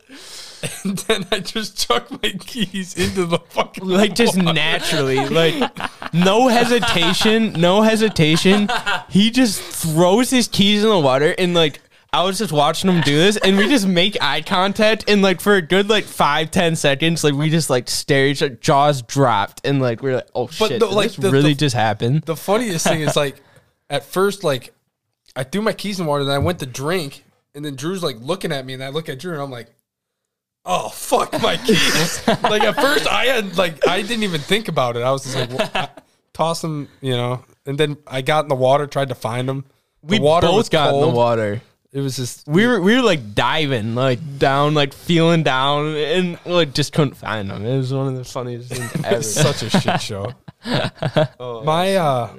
and then I just chuck my keys into the fucking like just water. naturally, like no hesitation, no hesitation. He just throws his keys in the water and like I was just watching him do this and we just make eye contact and like for a good like five, ten seconds, like we just like stare each other, jaws dropped and like we're like, oh But shit, the- like, this the- really the- just happened. The funniest thing is like, at first, like, I threw my keys in water, then I went to drink, and then Drew's like looking at me, and I look at Drew, and I'm like, oh fuck my keys. [LAUGHS] like at first, I had like I didn't even think about it. I was just like, well, I- toss them, you know, and then I got in the water, tried to find them. The We water both got in the water. It was just We were we were like diving, like down, like feeling down, and like just couldn't find them. It was one of the funniest things [LAUGHS] ever. Such a shit show. [LAUGHS] Oh, my uh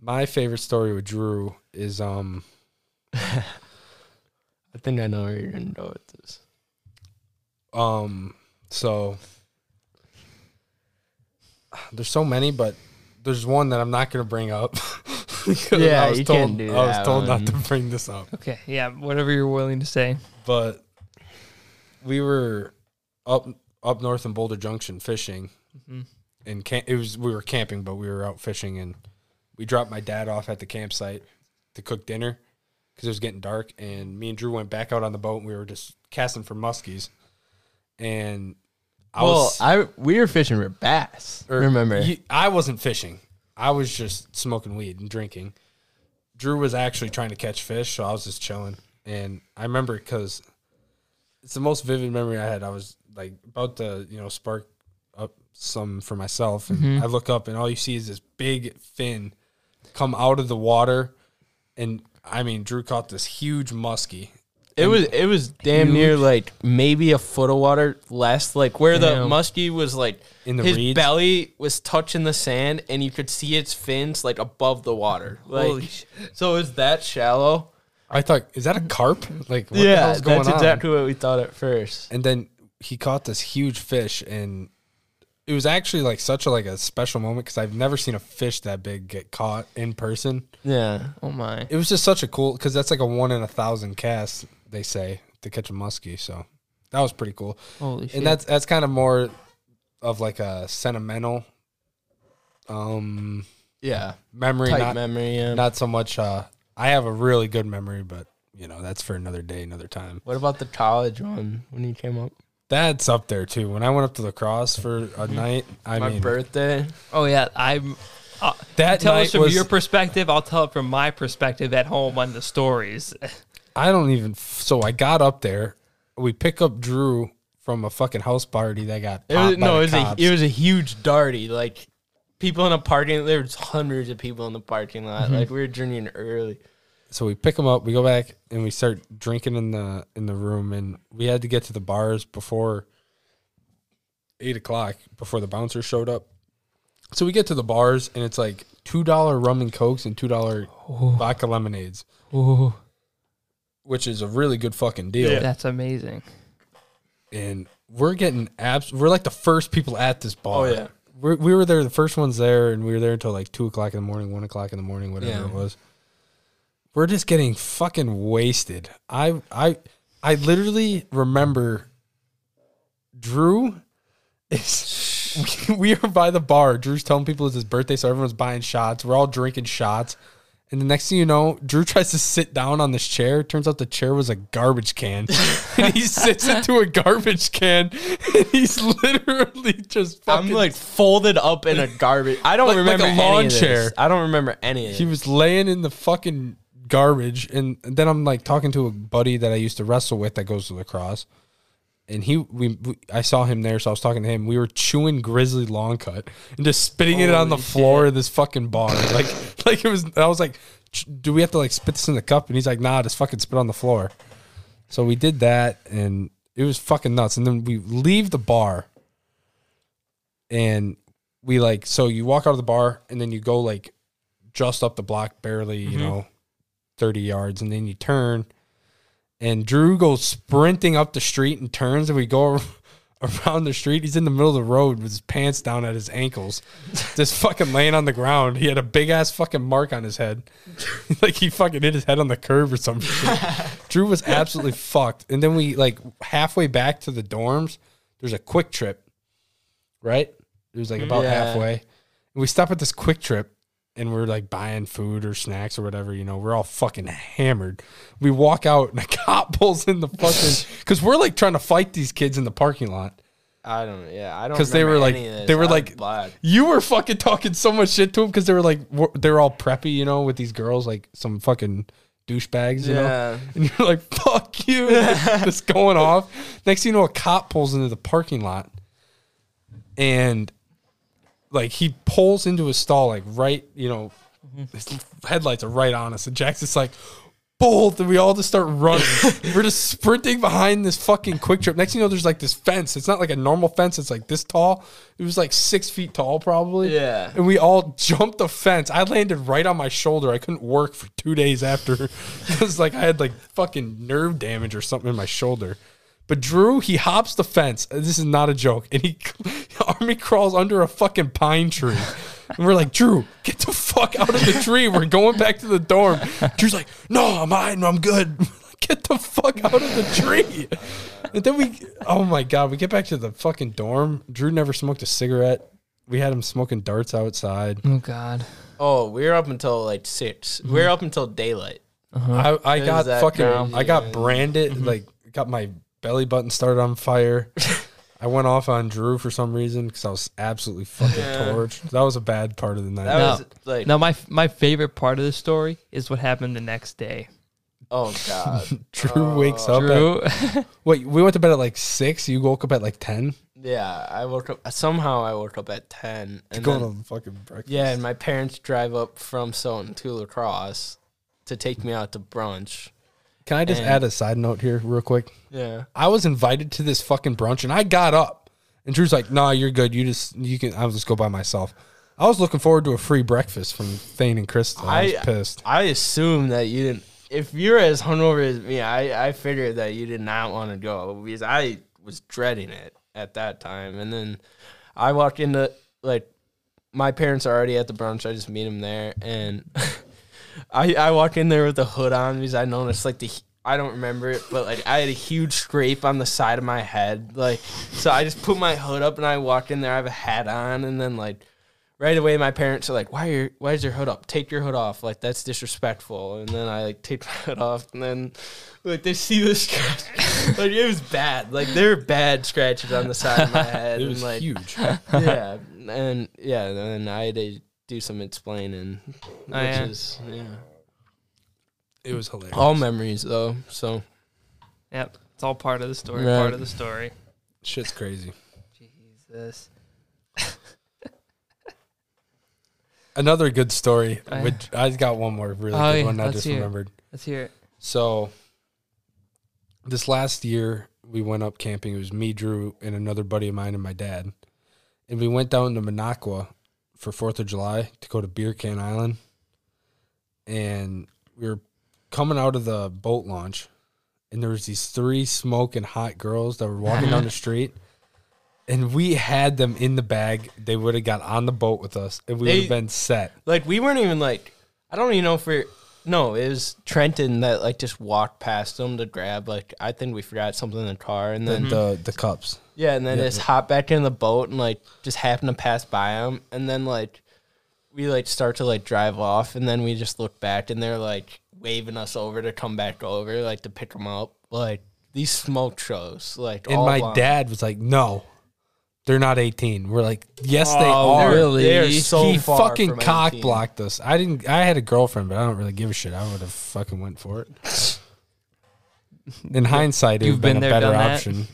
my favorite story with Drew is um [LAUGHS] I think I know where you're gonna go with this. um so there's so many but there's one that I'm not going to bring up. [LAUGHS] Because Yeah, I was you told, can't do I was told one. not to bring this up. Okay. Yeah. Whatever you're willing to say. But we were up up north in Boulder Junction fishing Mhm. and camp, it was we were camping but we were out fishing and we dropped my dad off at the campsite to cook dinner because it was getting dark and me and Drew went back out on the boat and we were just casting for muskies and I well, was I we were fishing for bass. or remember? you- I wasn't fishing I was just smoking weed and drinking. Drew was actually trying to catch fish so I was just chilling. And I remember because it's the most vivid memory I had. I was like about to you know spark up some for myself. And mm-hmm. I look up and all you see is this big fin come out of the water. And I mean Drew caught this huge muskie it was it was damn near like maybe a foot of water less. Like where the muskie was like In the his reeds? belly was touching the sand and you could see its fins like above the water. Like Holy so it was that shallow. I thought is that a carp like what the yeah, hell's going that's on exactly what we thought at first. and then he caught this huge fish and it was actually like such a like a special moment because I've never seen a fish that big get caught in person. Yeah. Oh my. It was just such a cool because that's like a one in a thousand cast they say to catch a muskie. So that was pretty cool, Holy shit. and that's that's kind of more of like a sentimental um Yeah. memory, Tight not memory. Yeah. not so much. uh I have a really good memory, but you know that's for another day, another time. what about the college one when you came up? That's up there too. When I went up to La Crosse for a night, I My mean birthday. oh yeah. I'm. Uh, that tell night us from was, your perspective. I'll tell it from my perspective at home on the stories. [LAUGHS] I don't even. So I got up there. We pick up Drew from a fucking house party that got It was, no, it was a cops. it was a huge darty. Like people in a parking. There was hundreds of people in the parking lot. Mm-hmm. Like we were drinking early. so we pick him up. We go back and we start drinking in the in the room, and we had to get to the bars before eight o'clock before the bouncer showed up. So we get to the bars, and it's like two dollar rum and cokes and two dollar vodka lemonades, Ooh, which is a really good fucking deal. that's amazing. and we're getting abs. We're like the first people at this bar. Oh, yeah. we're, we were there, the first ones there, and we were there until like two o'clock in the morning, one o'clock in the morning, whatever Yeah. it was. We're just getting fucking wasted. I I I literally remember Drew is [LAUGHS] we are by the bar. Drew's telling people it's his birthday, so everyone's buying shots. We're all drinking shots. And the next thing you know, Drew [LAUGHS] tries to sit down on this chair. Turns out the chair was a garbage can. [LAUGHS] and he sits into a garbage can. [LAUGHS] And he's literally just fucking. I'm like folded up in a garbage. I don't Like- like remember a any lawn of this. chair. I don't remember any of he was laying in the fucking garbage. And, and then I'm like talking to a buddy that I used to wrestle with that goes to La Crosse. And he we, we I saw him there, so I was talking to him. We were chewing grizzly long cut and just spitting it on the Holy floor of this fucking bar. [LAUGHS] Like like it was. I was like, do we have to like spit this in the cup? And he's like, nah, just fucking spit on the floor. So we did that, and it was fucking nuts. And then we leave the bar, and we like so you walk out of the bar, and then you go like just up the block, barely, you mm-hmm. know, thirty yards, and then you turn, and Drew goes sprinting up the street and turns, and we go [LAUGHS] around the street. He's in the middle of the road with his pants down at his ankles, [LAUGHS] just fucking laying on the ground. He had a big ass fucking mark on his head, [LAUGHS] like he fucking hit his head on the curb or something. Drew was absolutely fucked. And then we like halfway back to the dorms. There's a Kwik Trip, right? It was like about Yeah. halfway. And we stop at this Kwik Trip and we're like buying food or snacks or whatever, you know, we're all fucking hammered. We walk out and a [LAUGHS] cop pulls in the fucking [LAUGHS] because we're like trying to fight these kids in the parking lot. I don't. Yeah, I don't. Because they were, like- any of this. they were, I was like- black. You were fucking talking so much shit to them because they were like they were all preppy, you know, with these girls like some fucking douchebags, you know. [LAUGHS] And you're like, fuck you. Just going off. Next thing you know, a cop pulls into the parking lot and like he pulls into his stall, like right, you know, mm-hmm. his headlights are right on us. And Jack's just like, bolt. And we all just start running. [LAUGHS] We're just sprinting behind this fucking Kwik Trip. Next thing you know, there's like this fence. It's not like a normal fence, it's like this tall. It was like six feet tall, probably. Yeah. And we all jumped the fence. I landed right on my shoulder. I couldn't work for two days after [LAUGHS] because like I had like fucking nerve damage or something in my shoulder. But Drew, he hops the fence. This is not a joke. And he [LAUGHS] army crawls under a fucking pine tree. And we're like, Drew, get the fuck out of the tree. We're going back to the dorm. Drew's like, no, I'm fine. I'm good. [LAUGHS] Get the fuck out of the tree. And then we, oh my God, we get back to the fucking dorm. Drew never smoked a cigarette. We had him smoking darts outside. Oh God. Oh, we were up until like 6 We were mm-hmm. up until daylight. Uh-huh. I, I got fucking, crazy, I got man? branded, mm-hmm. like, got my belly button started on fire. [LAUGHS] I went off on Drew for some reason because I was absolutely fucking Yeah. torched. That was a bad part of the night. That No. was like, Now my my favorite part of the story is what happened the next day. oh god. [LAUGHS] Drew wakes up. At, Drew, [LAUGHS] wait, we went to bed at like six. You woke up at like ten. yeah, I woke up. Somehow I woke up at ten. And Going then- on fucking breakfast. yeah, and my parents drive up from Stoughton to La Crosse to take me out to brunch. Can I just And- add a side note here, real quick? Yeah. I was invited to this fucking brunch, and I got up, and Drew's like, "Nah, you're good. You just you can. I'll just go by myself." I was looking forward to a free breakfast from Thane and Crystal. I, was pissed. I assume that you didn't. If you're as hungover as me, I I figured that you did not want to go because I was dreading it at that time. And then I walked into like my parents are already at the brunch. I just meet them there, and [LAUGHS] I I walk in there with the hood on because I noticed like the. I don't remember it, but like I had a huge scrape on the side of my head. Like, so I just put my hood up and I walk in there. I have a hat on, and then like right away my parents are like why are your, why is your hood up take your hood off like that's disrespectful and then i like take [LAUGHS] my hood off and then like they see the scratch [LAUGHS] like it was bad like there were bad scratches on the side of my [LAUGHS] head It and was like huge. yeah and yeah and i had to do some explaining oh, which yeah. is yeah It was hilarious. all memories though so yep, it's all part of the story. Right. Part of the story. Shit's crazy. Jesus. [LAUGHS] Another good story. Oh, yeah. Which I got one more really Oh, good yeah, one. I let's just hear it. remembered. Let's hear it. So this last year we went up camping. It was me, Drew, and another buddy of mine and my dad. And we went down to Minocqua for Fourth of July to go to Beer Can Island. And we were coming out of the boat launch and there was these three smoking hot girls that were walking down the [LAUGHS] street. And we had them in the bag. They would have got on the boat with us and we would have been set. like we weren't even like i don't even know if we're no it was trenton that like just walked past them to grab like i think we forgot something in the car and The, then the the cups. Yeah, and then Yeah, just hop back in the boat and like just happen to pass by them, and then like we like start to like drive off, and then we just look back and they're like waving us over to come back over, like to pick them up. Like these smoke shows, like And all my blonde. dad was like, "No, they're not 18." We're like, "Yes, they Oh, are." they're- Really? They're so he far fucking from cock 18. blocked us. I didn't. I had a girlfriend, but I don't really give a shit. I would have fucking went for it. [LAUGHS] In hindsight, it You've would have been, been a there, better option. that?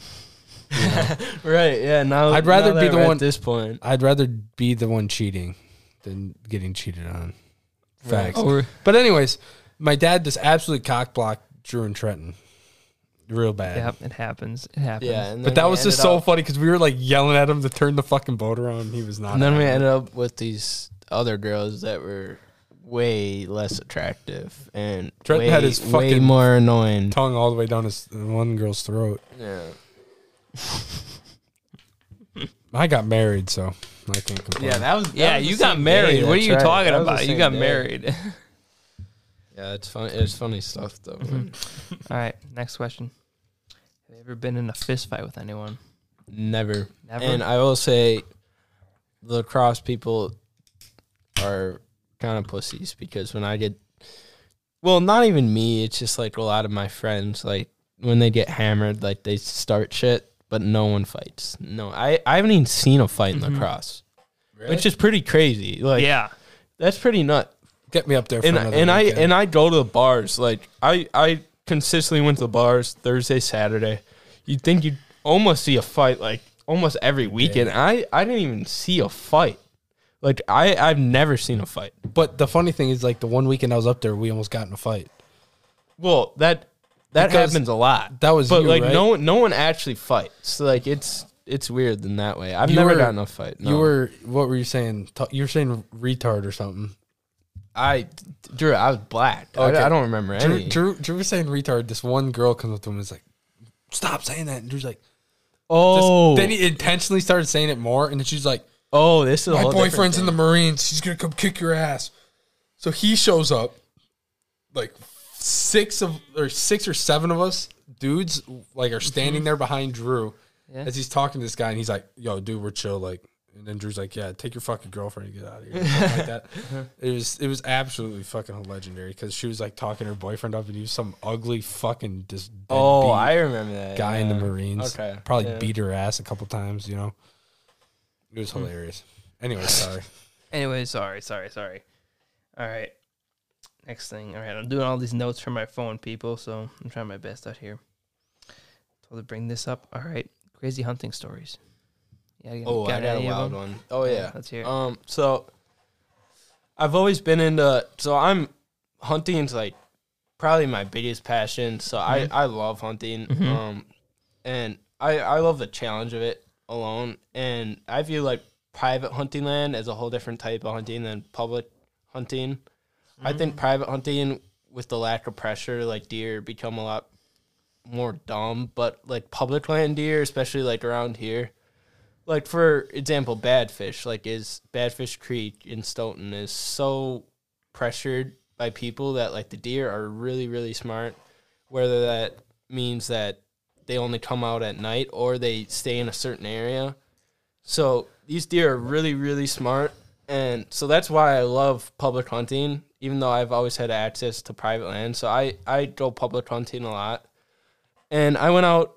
Option. [LAUGHS] right. Yeah. Now I'd rather now be the one- at this point. I'd rather be the one cheating than getting cheated on. Facts. Oh, or But anyways, my dad just absolutely cock blocked Drew and Trenton, real bad. yeah, it happens. It happens. Yeah. But that was just so up- funny because we were like yelling at him to turn the fucking boat around. And he was not. And then we it. ended up with these other girls that were way less attractive and Trenton way, had his way fucking more annoying. tongue all the way down his one girl's throat. Yeah. I got married, so I can't complain. Yeah, that was. that Yeah, was you got married. day, what are you right. talking That about? You got day. married. [LAUGHS] Yeah, it's funny. It's funny stuff though. Mm-hmm. All right, next question. Have you ever been in a fist fight with anyone? Never. Never. And I will say, La Crosse people are kind of pussies because when I get, well, not even me. It's just like a lot of my friends. Like when they get hammered, like they start shit, but no one fights. No, I I haven't even seen a fight in lacrosse, mm-hmm. which is pretty crazy. Like yeah. that's pretty nut. Get me up there. For and another and I weekend. and I go to the bars. Like I I consistently went to the bars Thursday, Saturday. You'd think you'd almost see a fight like almost every weekend. I I didn't even see a fight. Like I I've never seen a fight. But the funny thing is, like the one weekend I was up there, we almost got in a fight. Well, that that Because happens a lot. That was But you, like right? no one no one actually fights. Like it's it's weird in that way. I've You never were- gotten a fight. You were what were you saying? You were saying retard or something. I Drew. I was black. I- Okay. I, don't remember Drew, any. Drew, Drew was saying retard. This one girl comes up to him and is like, "Stop saying that." And Drew's like, just- oh, Then he intentionally started saying it more, and then she's like, oh, this is a "My whole different boyfriend's in the. Marines. He's gonna come kick your ass." So he shows up, like six of or six or seven of us dudes, like are standing mm-hmm. there behind Drew Yeah. as he's talking to this guy, and he's like, "Yo, dude, we're chill." Like, and then Drew's like, "Yeah, take your fucking girlfriend and get out of here." Something like that. [LAUGHS] Uh-huh. It was it was absolutely fucking legendary because she was like talking her boyfriend up, and he was some ugly fucking just Oh, I remember that guy in the yeah. Marines. Okay, probably yeah. beat her ass a couple times. You know, it was hmm. hilarious. Anyway, sorry. [LAUGHS] Anyway, sorry, sorry, sorry. All right. Next thing. All right, I'm doing all these notes from my phone, people, so I'm trying my best out here. Told to bring this up. All right. Crazy hunting stories. Yeah, you Oh, I got a wild one. Oh yeah. Let's hear it. Um, so I've always been into. So I'm hunting's like probably my biggest passion. So Mhm. I I love hunting. Mhm. Um, and I I love the challenge of it alone. And I view like private hunting land as a whole different type of hunting than public hunting. I mm-hmm. think private hunting with the lack of pressure, like deer, become a lot more dumb. But like public land deer, especially like around here, like for example, Badfish, like is Badfish Creek in Stoughton is so pressured by people that like the deer are really really smart. Whether that means that they only come out at night or they stay in a certain area. So these deer are really really smart, and so that's why I love public hunting. Even though I've always had access to private land, so I I go public hunting a lot, and I went out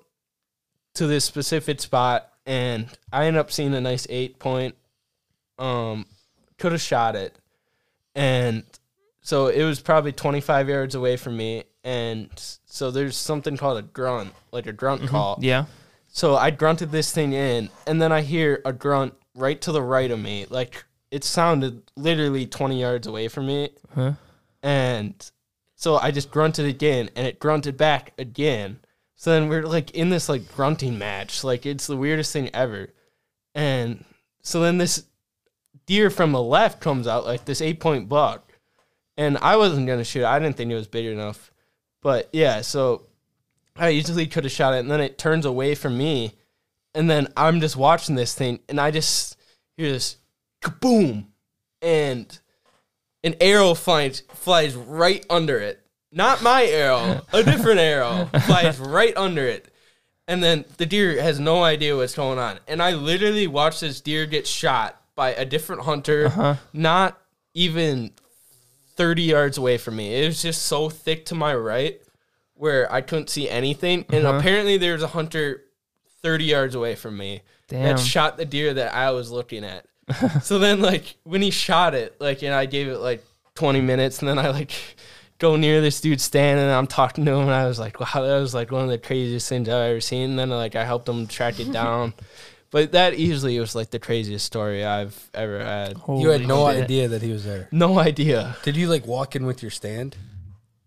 to this specific spot and I ended up seeing a nice eight point. Um, could have shot it, and so it was probably twenty five yards away from me. And so there's something called a grunt, like a grunt call. Yeah. So I grunted this thing in, and then I hear a grunt right to the right of me. Like it sounded literally 20 yards away from me. Huh? And so I just grunted again, and it grunted back again. So then we're like in this like grunting match. Like it's the weirdest thing ever. And so then this deer from the left comes out, like this eight point buck. And I wasn't gonna shoot. it. I didn't think it was big enough. But yeah, so I easily could have shot it, and then it turns away from me, and then I'm just watching this thing, and I just hear this kaboom, and an arrow flies flies right under it. Not my arrow, a [LAUGHS] different arrow flies right under it. And then the deer has no idea what's going on. And I literally watched this deer get shot by a different hunter, Uh-huh. not even 30 yards away from me. It was just so thick to my right where I couldn't see anything. And Uh-huh. apparently there was a hunter 30 yards away from me Damn. that shot the deer that I was looking at. [LAUGHS] so then like when he shot it, like and I gave it like 20 minutes and then I like go near this dude standing and I'm talking to him and I was like, wow, that was like one of the craziest things I've ever seen. And then like I helped him track it down. [LAUGHS] but that easily was like the craziest story I've ever had. you had no shit. idea that he was there. No idea. Did you like walk in with your stand?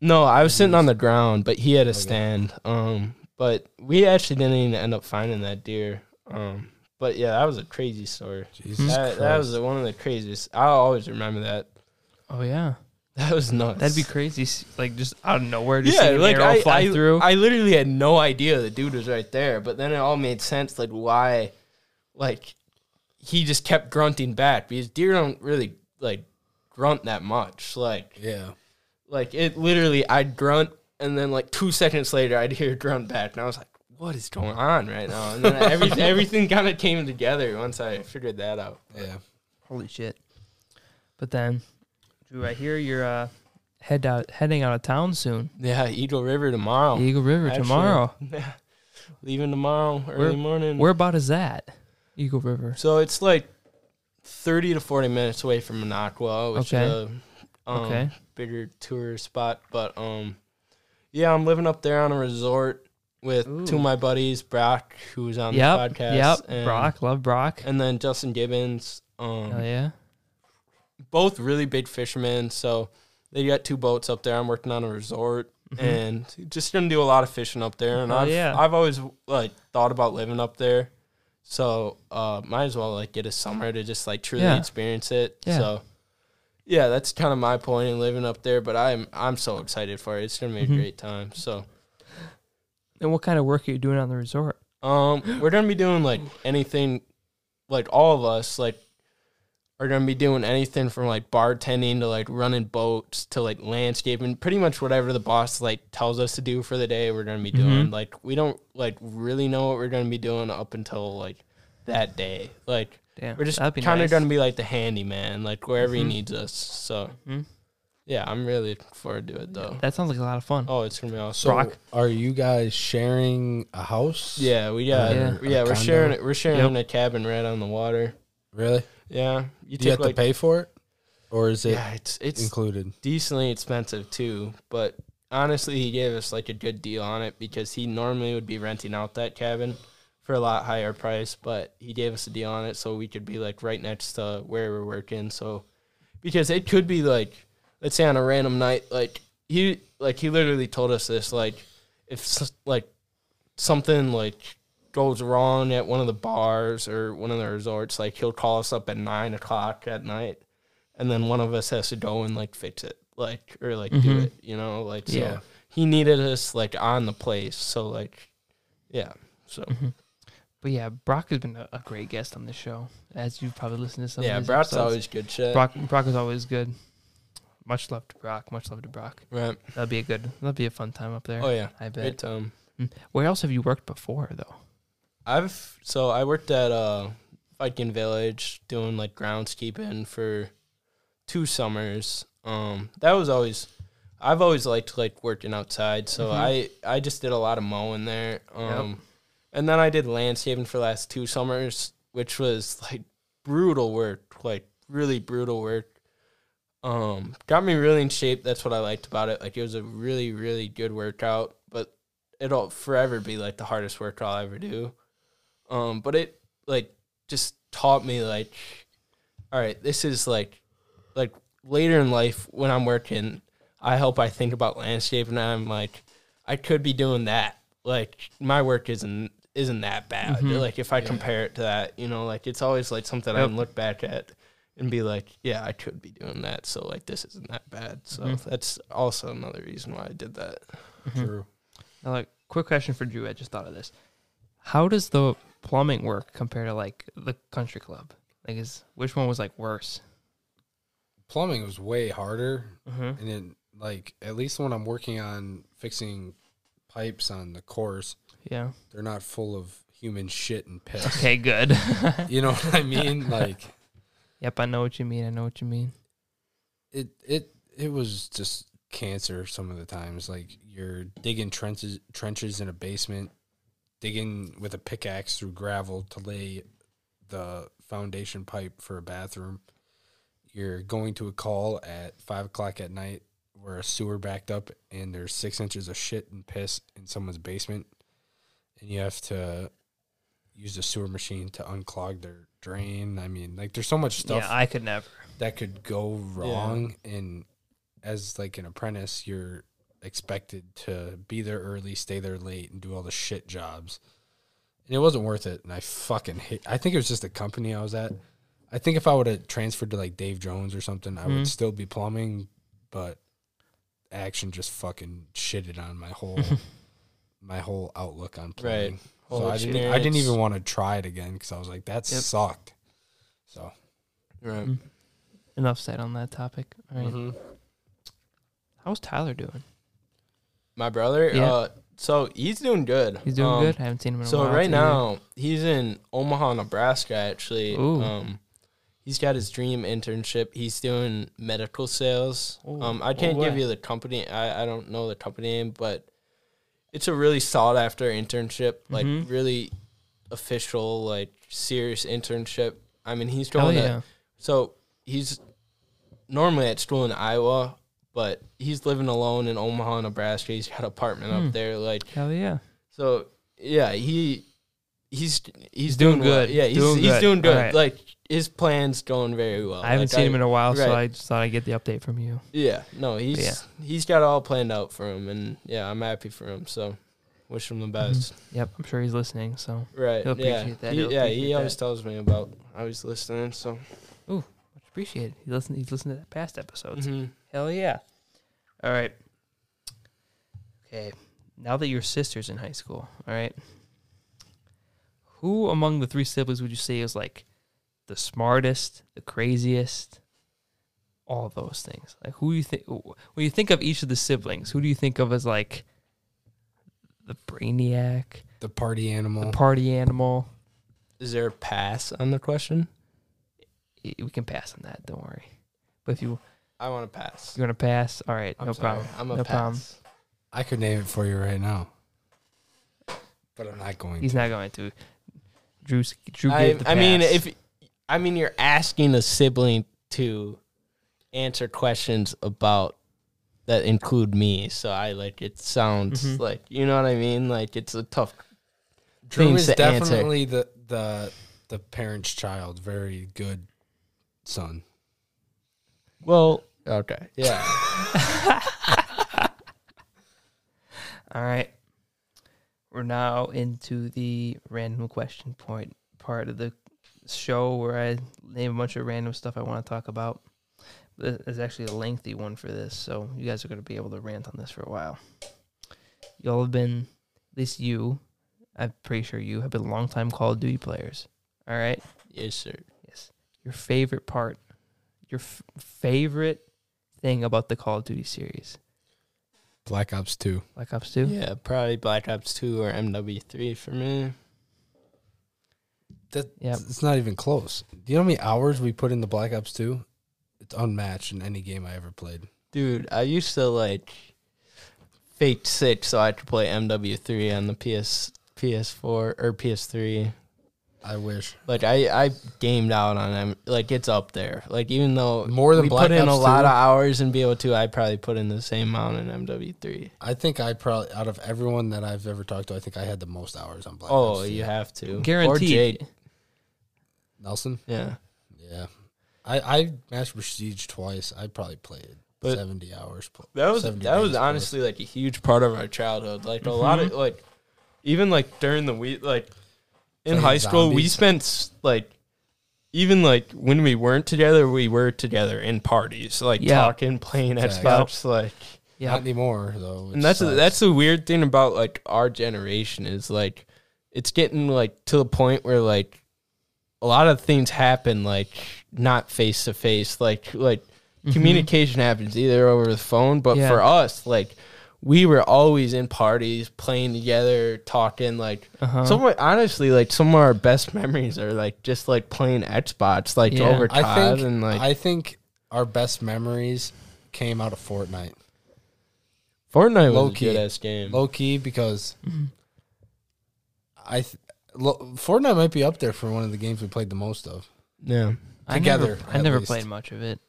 No, I was sitting on the ground, but he had a stand. Um, but we actually didn't even end up finding that deer. Um, but yeah, that was a crazy story. Jesus That, that was one of the craziest. I'll always remember that. Oh yeah, [LAUGHS] That was nuts. that'd be crazy. Like just out of nowhere, just yeah, yeah, like arrow I, fly I, through. I literally had no idea the dude was right there, but then it all made sense, like why, like, he just kept grunting back because deer don't really like grunt that much. Like, Yeah. like it literally, I'd grunt, and then like two seconds later, I'd hear a grunt back, and I was like, "What is going on right now?" And then [LAUGHS] everything, everything kind of came together once I figured that out. Yeah. Holy shit! But then, Drew, I hear you're uh, head out heading out of town soon. Yeah, Eagle River tomorrow. Eagle River Actually, tomorrow. Yeah, [LAUGHS] leaving tomorrow early morning. Where about is that? Eagle River. So it's like thirty to forty minutes away from Minocqua, which Okay. is a um, Okay. bigger tour spot. But um, yeah, I'm living up there on a resort with two of my buddies, Brock, who's on Yep. the podcast, Yep. and, Brock. Love Brock. and then Justin Gibbons. Um, Hell yeah. both really big fishermen. So they got two boats up there. I'm working on a resort. And just gonna do a lot of fishing up there, and Mm-hmm. I've yeah. I've always like thought about living up there, so uh, might as well like get a summer to just like truly Yeah. experience it. Yeah. So yeah, that's kind of my point in living up there. But I'm I'm so excited for it. It's gonna be a Mhm. great time. So And what kind of work are you doing on the resort? um, we're gonna be doing like anything, like all of us like are gonna be doing anything from like bartending to like running boats to like landscaping, pretty much whatever the boss like tells us to do for the day. We're gonna be doing Mhm. like we don't like really know what we're gonna be doing up until like that day. Like Damn, we're just kind of nice. gonna be like the handyman, like wherever Mhm. he needs us. So Mhm. Yeah, I'm really looking forward to it though. That sounds like a lot of fun. Oh, it's gonna be awesome. So Brock? are you guys sharing a house? Yeah, we got Yeah. yeah, A we're condo? sharing it. We're sharing Yep. a cabin right on the water. Really? Yeah, you Do you have like to pay for it? Or is it yeah, it's it's included? decently expensive too. But honestly, he gave us like a good deal on it because he normally would be renting out that cabin for a lot higher price. But he gave us a deal on it so we could be like right next to where we're working. So because it could be like, let's say on a random night, like he like he literally told us this like if like something like goes wrong at one of the bars or one of the resorts, like he'll call us up at nine o'clock at night, and then one of us has to go and like fix it, like or like do Mhm. it, you know, like so. Yeah. He needed us like on the place, so like, yeah, so Mhm. But yeah, Brock has been a, a great guest on this show, as you've probably listened to some. yeah. Brock's episodes. always good shit. Brock. Brock is always good. Much love to Brock. Much love to Brock. right? That'd be a good. That'd be a fun time up there. Oh yeah, I great bet. time. Where else have you worked before though? I've so I worked at uh Viking Village doing like groundskeeping for two summers. Um that was always I've always liked like working outside, so Mhm. I I just did a lot of mowing there. Um and then I did landscaping for the last two summers, which was like brutal work, like really brutal work. Um got me really in shape. That's what I liked about it. Like it was a really really good workout, but it'll forever be like the hardest workout I'll ever do. Um, but it like just taught me like, all right, this is like, like later in life when I'm working, I hope I think about landscape and I'm like, I could be doing that. Like my work isn't isn't that bad. Mhm. Like if I Yeah. compare it to that, you know, like it's always like something I can look back at and be like, yeah, I could be doing that. So like this isn't that bad. So Mhm. that's also another reason why I did that. Mhm. True. Now, like, quick question for Drew. I just thought of this. How does the plumbing work compared to like the country club? Like, is which one was like worse? Plumbing was way harder. Mm-hmm. And then, like, at least when I'm working on fixing pipes on the course, Yeah. they're not full of human shit and piss. Okay. Good. [LAUGHS] You know what I [LAUGHS] mean? Like, yep. I know what you mean. I know what you mean. it it it was just cancer some of the times. Like you're digging trenches trenches in a basement, digging with a pickaxe through gravel to lay the foundation pipe for a bathroom. You're going to a call at five o'clock at night where a sewer backed up and there's six inches of shit and piss in someone's basement, and you have to use the sewer machine to unclog their drain. I mean, like there's so much stuff Yeah, I could never. that could go wrong, and as like an apprentice, you're expected to be there early, stay there late, and do all the shit jobs. And it wasn't worth it, and I fucking hate. I think it was just the company I was at. I think if I would have transferred to like Dave Jones or something, I Mhm. would still be plumbing, but action just fucking shitted on my whole [LAUGHS] my whole outlook on plumbing. Right. So I didn't. I didn't even want to try it again because I was like, that Yep. sucked. So Right. Mm. Enough said on that topic. All right. mhm. How's Tyler doing? My brother. Yeah. Uh, so he's doing good. He's doing Um, good. I haven't seen him in a while. So right too. now he's in Omaha, Nebraska. Actually, Ooh. um, he's got his dream internship. He's doing medical sales. Ooh. Um, I can't give you the company. I, I don't know the company name, but it's a really sought after internship. Like Mhm. really official, like serious internship. I mean, he's going to yeah. so he's normally at school in Iowa, but he's living alone in Omaha, Nebraska. He's got an apartment Hmm. up there. Like Hell yeah. so, yeah, he he's he's, doing doing, well. good. Yeah, he's Doing he's good. doing good. Alright. Like his plan's going very well. I haven't Like, seen him in a while, so. I just thought I'd get the update from you. Yeah, no, he's yeah. he's got it all planned out for him, and yeah, I'm happy for him. So, wish him the best. Yep, I'm sure he's listening. So Right? He'll yeah, appreciate that. He, He'll yeah, appreciate he always that. tells me about how he's listening. So, ooh, much appreciated. He listened. He's listened to the past episodes. mhm. Hell yeah. All right. Okay. Now that your sister's in high school, all right. Who among the three siblings would you say is like the smartest, the craziest, all those things? Like who do you think when you think of each of the siblings, who do you think of as like the brainiac, the party animal. the party animal? is there a pass on the question? We can pass on that. Don't worry. But if you I want to pass. you want to pass, all right, I'm no sorry. problem. I'm a no pass. problem. I could name it for you right now, but I'm not going He's to. not going to. Drew, Drew I, gave the I mean, if I mean you're asking a sibling to answer questions about that include me, so I like it sounds Mhm. like you know what I mean. Like it's a tough. Drew is to answer. definitely the the the parent's child. Very good son. Well, okay, yeah. [LAUGHS] All right. We're now into the random question point part of the show where I name a bunch of random stuff I want to talk about. There's actually a lengthy one for this, so you guys are going to be able to rant on this for a while. Y'all have been, at least you, I'm pretty sure you have been longtime Call of Duty players. All right. yes, sir. Yes. Your favorite part, your f- favorite thing about the Call of Duty series. Black Ops Two. Black Ops 2? Yeah, probably Black Ops Two or MW3 for me. That Yep. it's not even close. Do you know how many hours we put into Black Ops Two? It's unmatched in any game I ever played. Dude, I used to like fake sick so I could play MW3 on the PS PS4 or PS3. I wish Like I I gamed out on them. Like it's up there. Like even though More than we Black put in a Ops lot 2? of hours in BO2, I probably put in the same amount in MW3. I think I probably out of everyone that I've ever talked to, I think I had the most hours on Black Oh, Ops. 2. you have to. Or Guaranteed. Nelson. Yeah. Yeah, I I Master Siege twice. I probably played But- seventy hours. That was that was days plus. honestly like a huge part of our childhood. Like a lot of mm-hmm. like even like during the week like in high school we spent like even like when we weren't together we were together in parties like Yeah. talking playing Facts. Xbox like Yeah. Not anymore though. and that's that's the weird thing about like our generation is like it's getting like to the point where like a lot of things happen like not face to face like like Mhm. communication happens either over the phone but Yeah. for us like we were always in parties playing together talking like Uh-huh. some of honestly like some of our best memories are like just like playing xbox like Yeah. over I think and like I think our best memories came out of Fortnite. fortnite was low a key. good ass game Low key because Mhm. I th- lo- Fortnite might be up there for one of the games we played the most of. yeah I never, together, I never played much of it.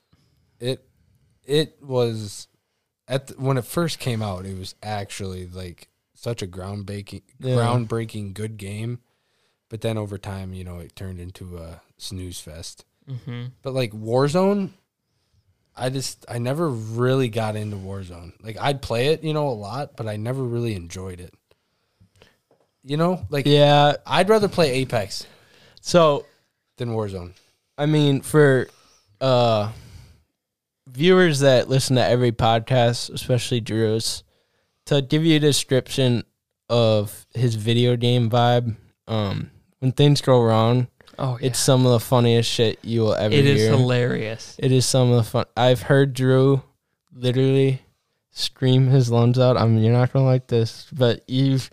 It it was at the, when it first came out, it was actually like such a groundbreaking, Yeah. groundbreaking good game. But then over time, you know, it turned into a snooze fest. Mm-hmm. But like Warzone, I just I never really got into Warzone. Like I'd play it, you know, a lot, but I never really enjoyed it. You know, like Yeah. I'd rather play Apex So than Warzone. I mean, for uh viewers that listen to every podcast, especially Drew's, to give you a description of his video game vibe, um, when things go wrong, Oh, yeah. it's some of the funniest shit you will ever it is hear. hilarious. It is some of the fun. I've heard Drew literally scream his lungs out. I mean, you're not gonna like this, but you've.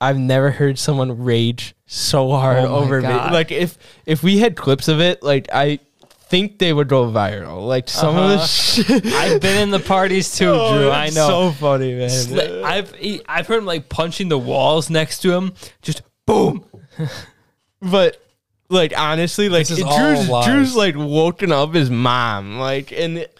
I've never heard someone rage so hard Oh over me. Like if if we had clips of it, like I think they would go viral. Like some of the Uh-huh. shit. [LAUGHS] I've been in the parties too, [LAUGHS] Oh, Drew. I know. So funny, man. Sli- I've he- I've heard him like punching the walls next to him. Just boom. [LAUGHS] but like honestly, like Drew's lies. Drew's like woken up his mom, like and. it-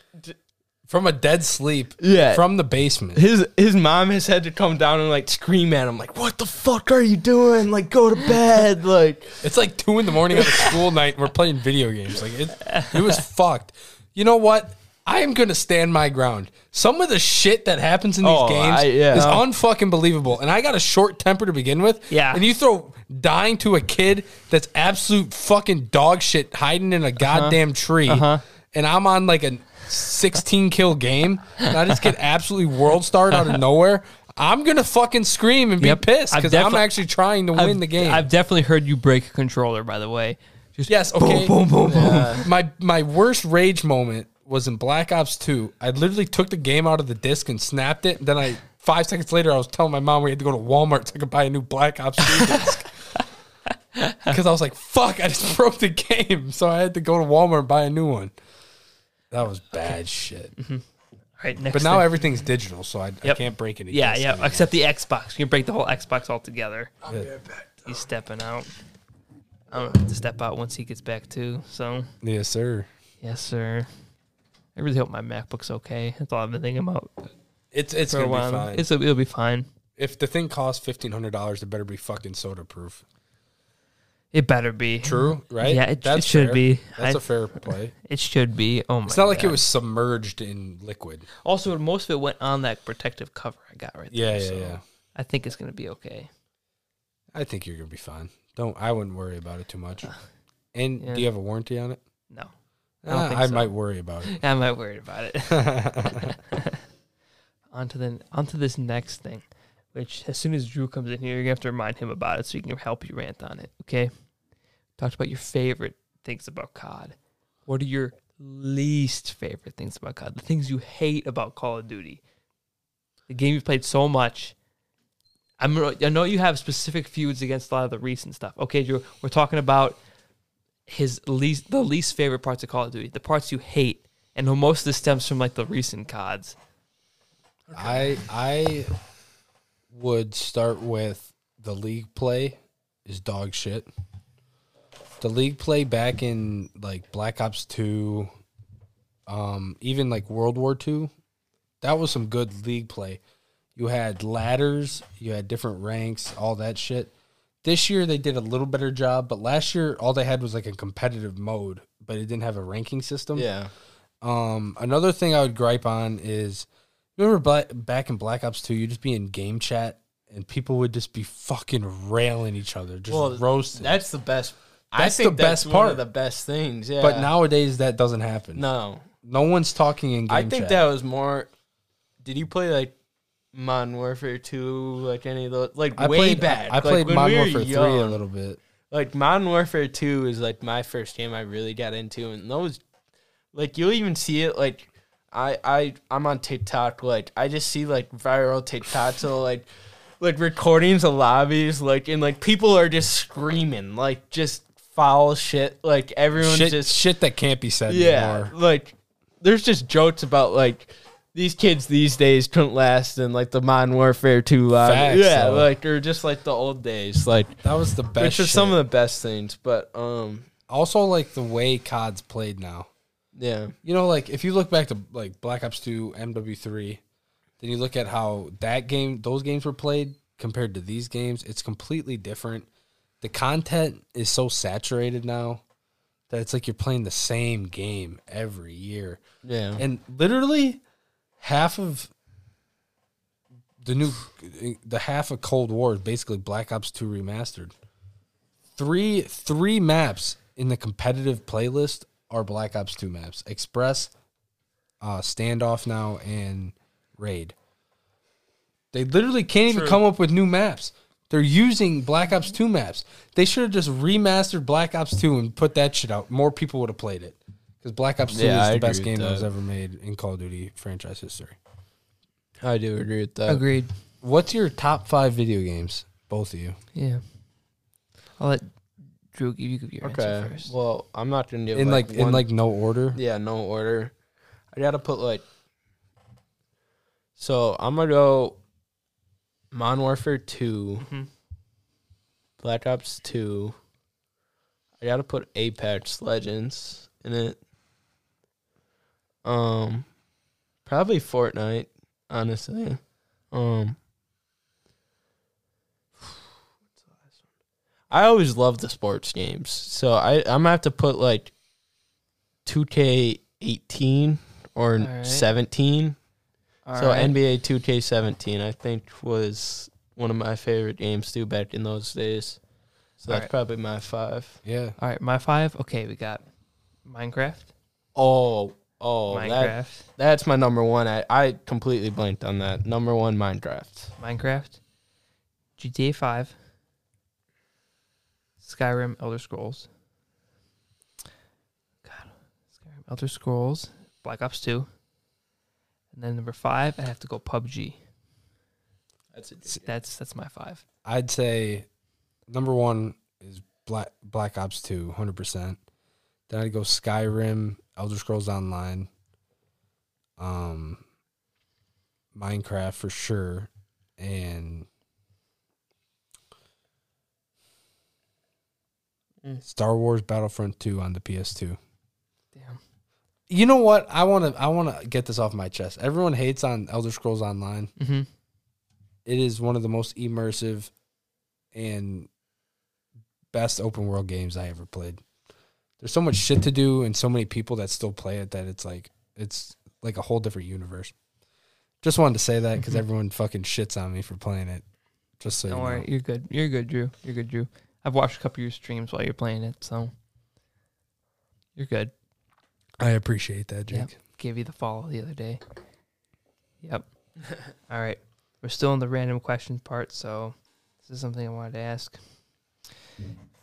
From a dead sleep. Yeah. From the basement. his his mom has had to come down and like scream at him like what the fuck are you doing like go to bed [LAUGHS] like It's like two in the morning on a school night. And we're playing video games. Like it, it was fucked. You know what? I am gonna stand my ground. Some of the shit that happens in these Oh, games I- yeah. is unfucking believable. And I got a short temper to begin with. Yeah. And you throw dying to a kid that's absolute fucking dog shit hiding in a goddamn tree. Uh-huh. And I'm on like a 16 kill game. And I just get absolutely world starred out of nowhere. I'm gonna fucking scream and be Yep. pissed I've because I'm defi- actually trying to win the game. I've definitely heard you break a controller. By the way, just Yes, okay. boom, boom, boom, boom. my my worst rage moment was in Black Ops 2. I literally took the game out of the disc and snapped it. Then I five seconds later I was telling my mom we had to go to Walmart so I could buy a new Black Ops 2 [LAUGHS] disc. Because I was like, fuck, I just [LAUGHS] broke the game. So I had to go to Walmart and buy a new one. That was bad shit. Mm-hmm. All right, next. But now thing. everything is digital, so I, I Yep. can't break it. yeah, yeah. Except the Xbox, you can break the whole Xbox altogether. Yeah. He's stepping out. I'm gonna have to step out once he gets back too. So Yes, sir. yes, sir. I really hope my MacBook's okay. That's all I've been thinking about It's it's for a gonna while. be fine. It's it'll be fine. if the thing costs fifteen hundred dollars, it better be fucking soda proof. It better be True, right? Yeah, it, it should fair. be. That's I- a fair play. [LAUGHS] it should be. Oh my! It's not like it was submerged in liquid. Also, most of it went on that protective cover I got right Yeah, there. yeah, so yeah. I think it's gonna be okay. I think you're gonna be fine. Don't. I wouldn't worry about it too much. And yeah. do you have a warranty on it? No, I Ah, I so. might worry about it. I'm not worried about it. [LAUGHS] onto the onto this next thing, which as soon as Drew comes in here, you're gonna have to remind him about it so he can help you rant on it. Okay? Talked about your favorite things about COD. What are your least favorite things about COD? The things you hate about Call of Duty. The game you've played so much. I'm, I know you have specific feuds against a lot of the recent stuff. Okay, Drew, we're talking about his least the least favorite parts of Call of Duty, the parts you hate, and most of this stems from like the recent CODs. I I would start with the league play is dog shit. The league play back in like Black Ops Two, um, even like World War Two, that was some good league play. You had ladders, you had different ranks, all that shit. This year they did a little better job, but last year all they had was like a competitive mode, but it didn't have a ranking system. yeah Um, another thing I would gripe on is remember Black, back in Black Ops 2, you'd just be in game chat and people would just be fucking railing each other, just Well, roasting. that's the best That's I think the that's best one part. of the best things yeah But nowadays that doesn't happen. No, no one's talking in game I think chat. that was more did you play like Modern Warfare 2 like any of those like I way played, back I Like, played Modern we Warfare 3 a little bit. like Modern Warfare 2 is like my first game I really got into and those like you'll even see it like I I I'm on TikTok like I just see like viral TikToks of like like recordings of lobbies like and like people are just screaming like just foul shit like everyone's Shit, just shit that can't be said yeah anymore. like there's just jokes about like these kids these days couldn't last in like the Modern Warfare 2 lobby. Facts, yeah, though. like or just like the old days like That was the best which are some of the best things but um also, like the way COD's played now. yeah You know, like if you look back to like Black Ops 2, MW3, then you look at how that game, those games were played compared to these games, it's completely different. The content is so saturated now that it's like you're playing the same game every year. Yeah. And literally half of the new the half of Cold War is basically Black Ops 2 remastered. Three three maps in the competitive playlist are Black Ops 2 maps. Express, uh, Standoff now, and Raid. They literally can't even come up with new maps. They're using Black Ops 2 maps. They should have just remastered Black Ops 2 and put that shit out. More people would have played it. Because Black Ops 2 Yeah, is I the best with game that was ever made in Call of Duty franchise history. I do agree with that. Agreed. What's your top five video games? Both of you. Yeah. I'll let Drew give you give your Okay. answer first. Well, I'm not gonna give In like, in one- like no order. yeah, no order. I gotta put like. So I'm gonna go. Modern Warfare Two, Mhm. Black Ops Two. I gotta put Apex Legends in it. Um, probably Fortnite, honestly. Um. I always love the sports games, so I I'm gonna have to put like 2K18 or Alright. 17. All so right. NBA 2K17 I think was one of my favorite games too back in those days. So that's Alright. probably my 5. Yeah. All right, my five. Okay, we got Minecraft. Oh, oh, that, Minecraft. that's my number 1. I I completely blanked on that. Number 1 Minecraft. Minecraft. GTA Five. Skyrim, Elder Scrolls. God, Skyrim, Elder Scrolls, Black Ops Two. And then number five, I have to go PUBG. That's it. That's that's my five. I'd say number one is Black Black Ops 2, 100%. Then I'd go Skyrim, Elder Scrolls Online, um, Minecraft for sure, and Mm. Star Wars Battlefront 2 on the PS2. You know what? I want to I want to get this off my chest. Everyone hates on Elder Scrolls Online. Mm-hmm. It is one of the most immersive and best open world games I ever played. There's so much shit to do and so many people that still play it that it's like it's like a whole different universe. Just wanted to say that because Mhm. everyone fucking shits on me for playing it. Just so Don't you worry, know. you're good. You're good, Drew. You're good, Drew. I've watched a couple of your streams while you're playing it, so you're good. I appreciate that, Jake. Yep. Gave you the follow the other day. Yep. [LAUGHS] All right. We're still in the random question part, so this is something I wanted to ask.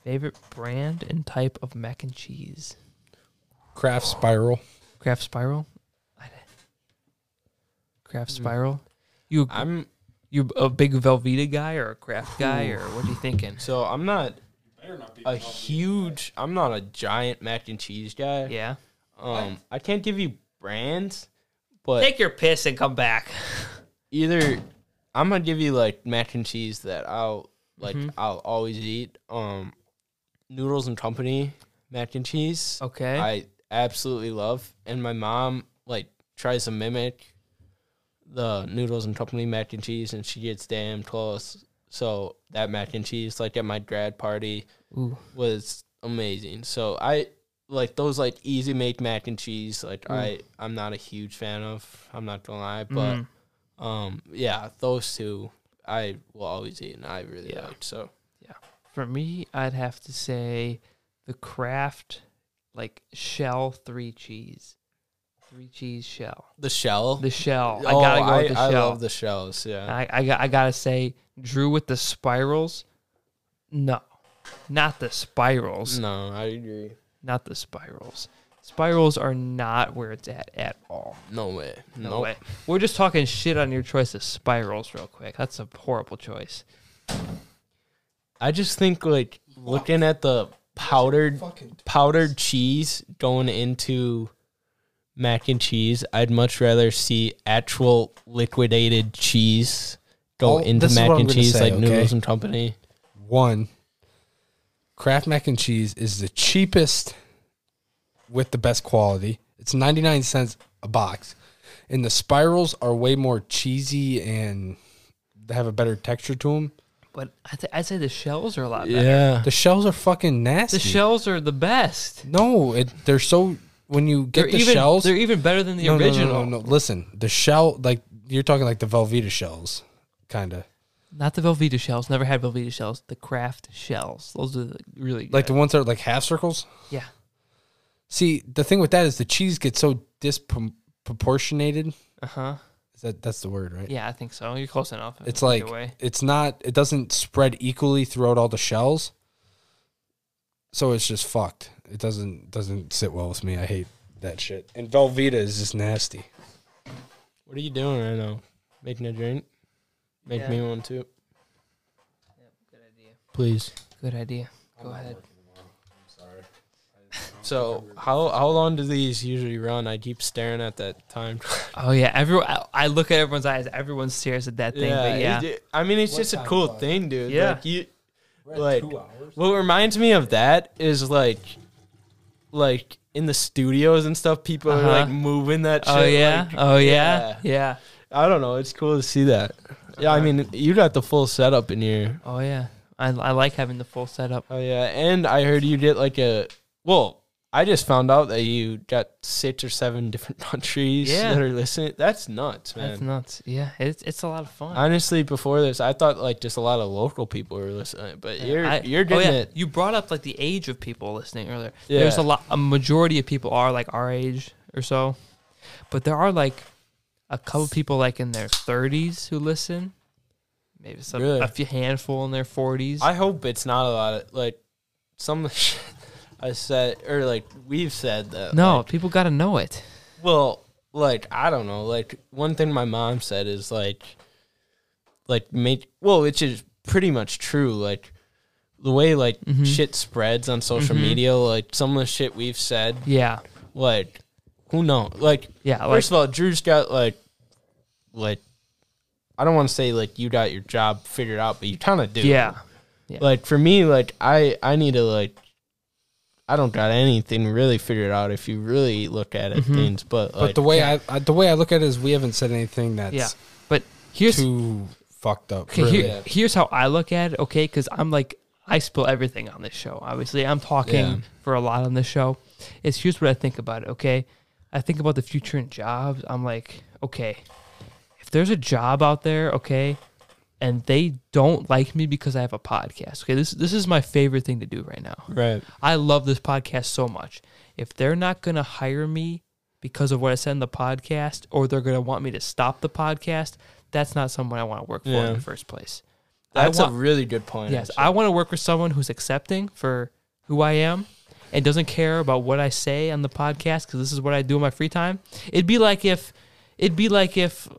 Favorite brand and type of mac and cheese? Kraft Spiral. Kraft Spiral? I- Kraft Mm. Spiral? You I'm you a big Velveeta guy or a Kraft guy or what are you thinking? so I'm not a huge I'm not a giant mac and cheese guy. Yeah. Um I can't give you brands, but Take your piss and come back. either I'm gonna give you like mac and cheese that I'll like Mhm. I'll always eat. Um, noodles and company mac and cheese. Okay. I absolutely love, and my mom like tries to mimic the noodles and company mac and cheese, and she gets damn close. So that mac and cheese, like at my grad party, Ooh. was amazing. So I like those like easy make mac and cheese. Like Ooh. I I'm not a huge fan of. I'm not gonna lie, but. Mm. Um, yeah, those two I will always eat, and I really Yeah. like. So yeah For me, I'd have to say the Kraft like shell three cheese. Three cheese shell. the shell, The shell. I Oh, gotta go with the I shell. love the shells. Yeah, I, I, I gotta say, Drew with the spirals. No, not the spirals. no, I agree. Not the spirals. Spirals are not where it's at at all. No way. No Nope. way. We're just talking shit on your choice of spirals, real quick. That's a horrible choice. I just think like looking at the powdered powdered cheese going into mac and cheese, I'd much rather see actual liquidated cheese go Oh, into this is mac what I'm and gonna cheese say, like okay? noodles and company. One, Kraft mac and cheese is the cheapest with the best quality. It's 99 cents a box. and the spirals are way more cheesy and they have a better texture to them. But I th- I'd say the shells are a lot better. Yeah. The shells are fucking nasty. The shells are the best. No, it they're so when you get They're the even shells. they're even better than the no, no, no, original. No, no, no, Listen, the shell like you're talking like the Velveeta shells, kind of Not the Velveeta shells. Never had Velveeta shells. The Kraft shells. Those are really good. like the ones that are like half circles. yeah. See, the thing with that is the cheese gets so disproportionated. Uh huh. Is that that's the word, right? Yeah, I think so. You're close enough. It's like way. it's not. It doesn't spread equally throughout all the shells. So it's just fucked. It doesn't doesn't sit well with me. I hate that shit. And Velveeta is just nasty. What are you doing right now? Making a drink? Make Yeah. me one too. Yep, Good idea. Please. Good idea. Go ahead. I'm Sorry. so how how long do these usually run? I keep staring at that time. Oh yeah, everyone. I, I look at everyone's eyes. Everyone stares at that thing. but yeah, it- I mean, it's What just a cool was thing, dude. Yeah. Like you, like what reminds me of that is like, like in the studios and stuff, people Uh-huh. are like moving that. shit. oh yeah, like- oh yeah, yeah, I don't know. It's cool to see that. Yeah, I mean, you got the full setup in here. oh yeah. I, I like having the full setup. Oh yeah, and I heard you did like a well. I just found out that you got six or seven different [LAUGHS] countries Yeah. that are listening. That's nuts, man. That's nuts. Yeah, it's it's a lot of fun. Honestly, before this, I thought like just a lot of local people were listening, but you're I- you're oh, getting yeah. it. You brought up like the age of people listening earlier. There's a Yeah. lot. A majority of people are like our age or so, but there are like a couple people like in their 30s who listen. Maybe some, Really? a few handful in their 40s. I hope it's not a lot of like some [LAUGHS] shit I said or like we've said that. no, like, people got to know it. well, like I don't know. Like one thing my mom said is like, like make well, which is pretty much true. Like the way like Mhm. shit spreads on social Mhm. media, like some of the shit we've said, Yeah, like who knows? Like yeah. Like first of all, Drew's got like, like I don't want to say like you got your job figured out, but you kind of do. yeah, Yeah. Like for me, like I I need to like. I don't got anything really figured out if you really look at it Mhm. things, but like But the way yeah. I, I the way I look at it is we haven't said anything that's yeah. But here's too fucked up. Okay, really. here, here's how I look at it, okay? Because I'm like, I spill everything on this show. Obviously, I'm talking Yeah. for a lot on this show. It's here's what I think about it, okay? I think about the future in jobs. I'm like, okay, if there's a job out there, okay, and they don't like me because I have a podcast, okay, this this is my favorite thing to do right now. right. I love this podcast so much. If they're not going to hire me because of what I said in the podcast, or they're going to want me to stop the podcast, that's not someone I want to work for Yeah. in the first place. That's want- a really good point. Yes, actually. I want to work with someone who's accepting for who I am and doesn't care about what I say on the podcast because this is what I do in my free time. It'd be like if, it'd be like if,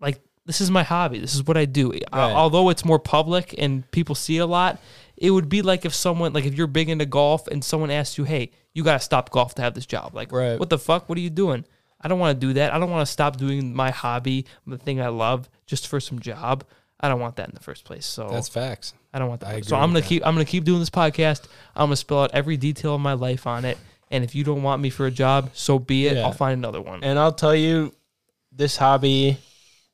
like this is my hobby. This is what I do. Uh, Right. although it's more public and people see a lot, it would be like if someone, like if you're big into golf and someone asks you, "Hey, you got to stop golf to have this job." Like, Right. what the fuck? What are you doing? I don't want to do that. I don't want to stop doing my hobby, the thing I love, just for some job. I don't want that in the first place. So That's facts. I don't want that. I so I'm gonna with that. keep I'm gonna keep doing this podcast. I'm gonna spill out every detail of my life on it. And if you don't want me for a job, so be it. Yeah. I'll find another one. and I'll tell you, this hobby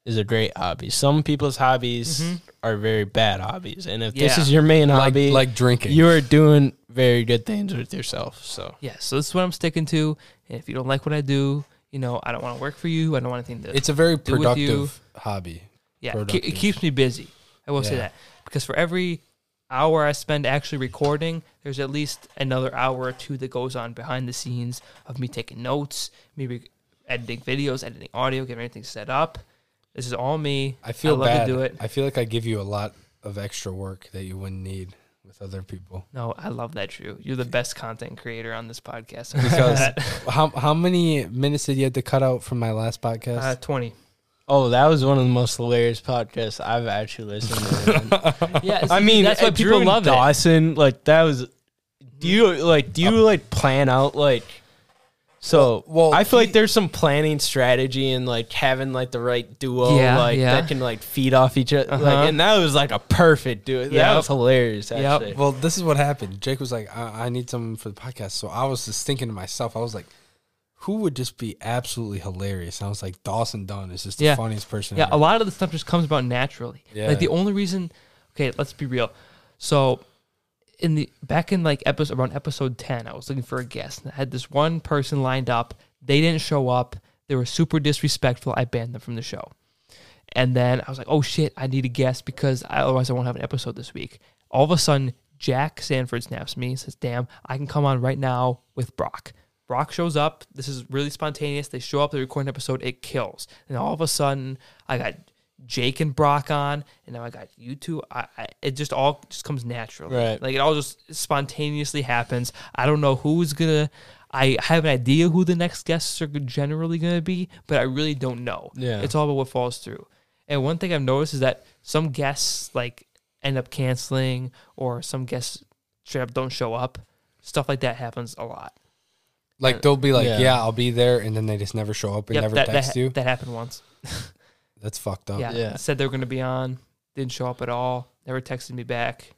is a great hobby. Some people's hobbies Mhm. are very bad hobbies, and if this is your main Like, hobby, like drinking. you are doing very good things with yourself. So yeah, so this is what I'm sticking to. And if you don't like what I do, you know, I don't want to work for you. I don't want anything to. Do. It's a very do with you. productive hobby. yeah, it, it keeps me busy. I will say that because for every hour I spend actually recording, there's at least another hour or two that goes on behind the scenes of me taking notes, me re- editing videos, editing audio, getting everything set up. This is all me. I feel love bad. to do it. I feel like I give you a lot of extra work that you wouldn't need with other people. No, I love that, Drew. You're the best content creator on this podcast. Because how how many minutes did you have to cut out from my last podcast? uh, 20. Oh, that was one of the most hilarious podcasts I've actually listened to. [LAUGHS] Yeah, I mean, that's why uh, Drew people and love it. Dawson, like that was. Do you like? Do you like plan out like? So, Well- well, I feel he- like there's some planning strategy and like having like the right duo, Yeah, like yeah. that can like feed off each other. Uh-huh. Like, and that was like a perfect duo. That was hilarious. Yep. Actually, well, this is what happened. Jake was like, I, I need someone for the podcast. So I was just thinking to myself, I was like, Who would just be absolutely hilarious? Sounds like Dawson Dunn is just the Yeah. funniest person. Yeah, ever. a lot of the stuff just comes about naturally. Yeah. Like the only reason, okay, let's be real. So, in the back in like episode around episode ten, I was looking for a guest. And I had this one person lined up. They didn't show up. They were super disrespectful. I banned them from the show. And then I was like, oh shit, I need a guest because I, otherwise I won't have an episode this week. All of a sudden, Jack Sanford snaps me and says, damn, I can come on right now with Brock. Brock shows up. This is really spontaneous. They show up, they record an episode, it kills. And all of a sudden, I got Jake and Brock on, and now I got you two. I, I, it just all just comes naturally. Right. Like it all just spontaneously happens. I don't know who's gonna. I have an idea who the next guests are generally gonna be, but I really don't know. Yeah. It's all about what falls through. And one thing I've noticed is that some guests like end up canceling, or some guests straight up don't show up. Stuff like that happens a lot. Like they'll be like, Yeah. yeah. I'll be there," and then they just never show up and Yep, never that, text that, you. that happened once. [LAUGHS] That's fucked up. Yeah. Yeah. Said they were going to be on, didn't show up at all, never texted me back.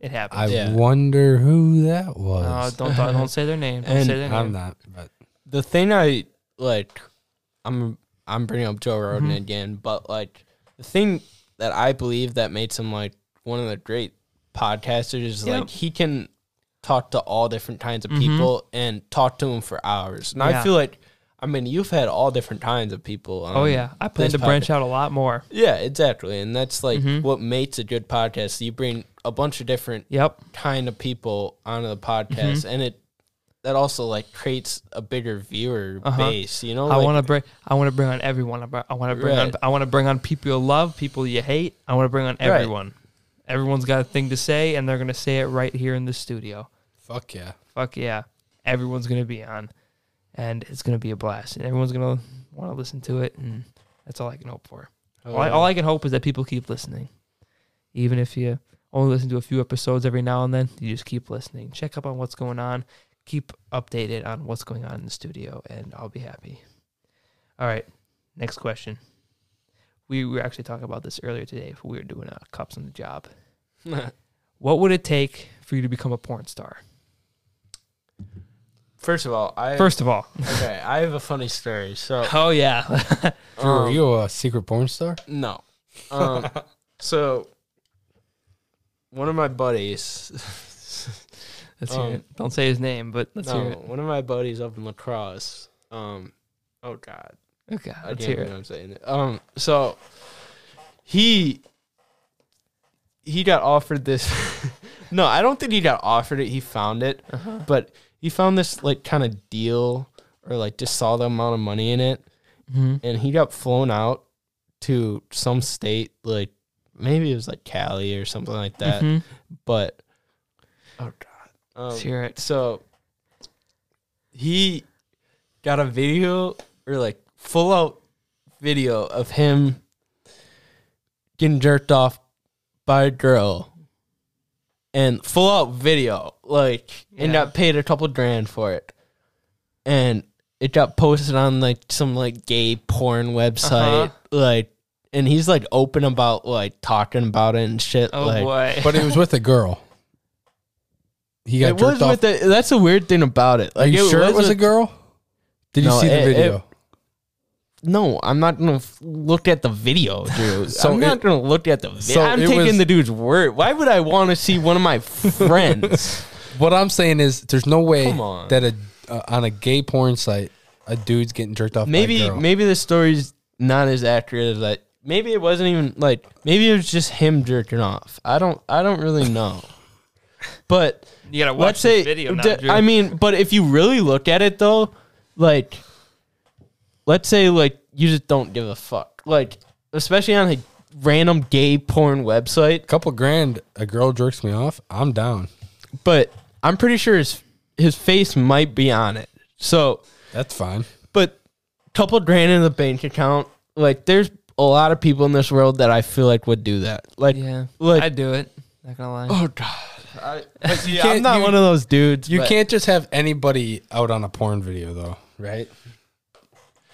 It happened. I Yeah. wonder who that Uh, was. don't don't say their name. Don't And say their name. I'm not, but the thing I like, I'm I'm bringing up Joe Rogan Mhm. again, but like the thing that I believe that makes him like one of the great podcasters is Yeah. like he can talk to all different kinds of Mhm. people and talk to them for hours. And Yeah. I feel like, I mean, you've had all different kinds of people. Oh yeah, I plan to branch out a lot more. Yeah, exactly, and that's like Mhm. what makes a good podcast. You bring a bunch of different Yep. kind of people onto the podcast, Mm-hmm. and it that also like creates a bigger viewer Uh-huh. base. You know, I like, want to bring. I want to bring on everyone. I want to bring on. I want to bring on people you love, people you hate. I want to bring on Right. everyone. Everyone's got a thing to say, and they're gonna say it right here in the studio. Fuck yeah. Fuck yeah, everyone's gonna be on, and it's gonna be a blast, and everyone's gonna want to listen to it, and that's all I can hope for. All I, all I can hope is that people keep listening. Even if you only listen to a few episodes every now and then, you just keep listening. Check up on what's going on. Keep updated on what's going on in the studio, and I'll be happy. All right, next question. We were actually talking about this earlier today. If we were doing uh, cups on the job, [LAUGHS] what would it take for you to become a porn star? First of all, I First of all, okay, I have a funny story. So [LAUGHS] oh yeah, [LAUGHS] Drew, are um, you a secret porn star? no, um, [LAUGHS] so one of my buddies, let's hear Um, it. Don't say his name, but let's no, hear it. one of my buddies up in La Crosse. Um, oh god, Okay, I let's can't hear believe it. I'm saying it. Um, so he he got offered this. [LAUGHS] no, I don't think he got offered it. He found it, Uh-huh. but he found this like kind of deal or like just saw the amount of money in it, Mhm. and he got flown out to some state like maybe it was like Cali or something like that. Mhm. But oh god, um, Let's hear it. so he got a video or like full out video of him getting jerked off by a girl and full out video like and Yeah. got paid a couple grand for it and it got posted on like some like gay porn website Uh-huh. like and he's like open about like talking about it and shit Oh like boy. But it was with a girl. He got it was jerked off. with the that's the weird thing about it Are like you sure it was a with- girl? Did you No, see the it- it- video? No, I'm not gonna f- look at the video, dude. [LAUGHS] So I'm not it- gonna look at the video. so I'm taking was- the dude's word. Why would I want to see one of my friends? [LAUGHS] what I'm saying is, there's no way on. that a uh, on a gay porn site, a dude's getting jerked off. by a maybe girl. maybe the story's not as accurate as that. Maybe it wasn't even like maybe it was just him jerking off. I don't I don't really know. [LAUGHS] But you gotta watch let's say video now, d- Drew. I mean, but if you really look at it though, like let's say like you just don't give a fuck. Like especially on a random gay porn website, couple grand, a girl jerks me off. I'm down. but I'm pretty sure his his face might be on it. So, That's fine. but couple grand in the bank account, like there's a lot of people in this world that I feel like would do that. Like, yeah, like I'd do it. Not gonna lie. oh god, I, but [LAUGHS] yeah, can't- I'm not you- one of those dudes. You but- can't just have anybody out on a porn video, though, right?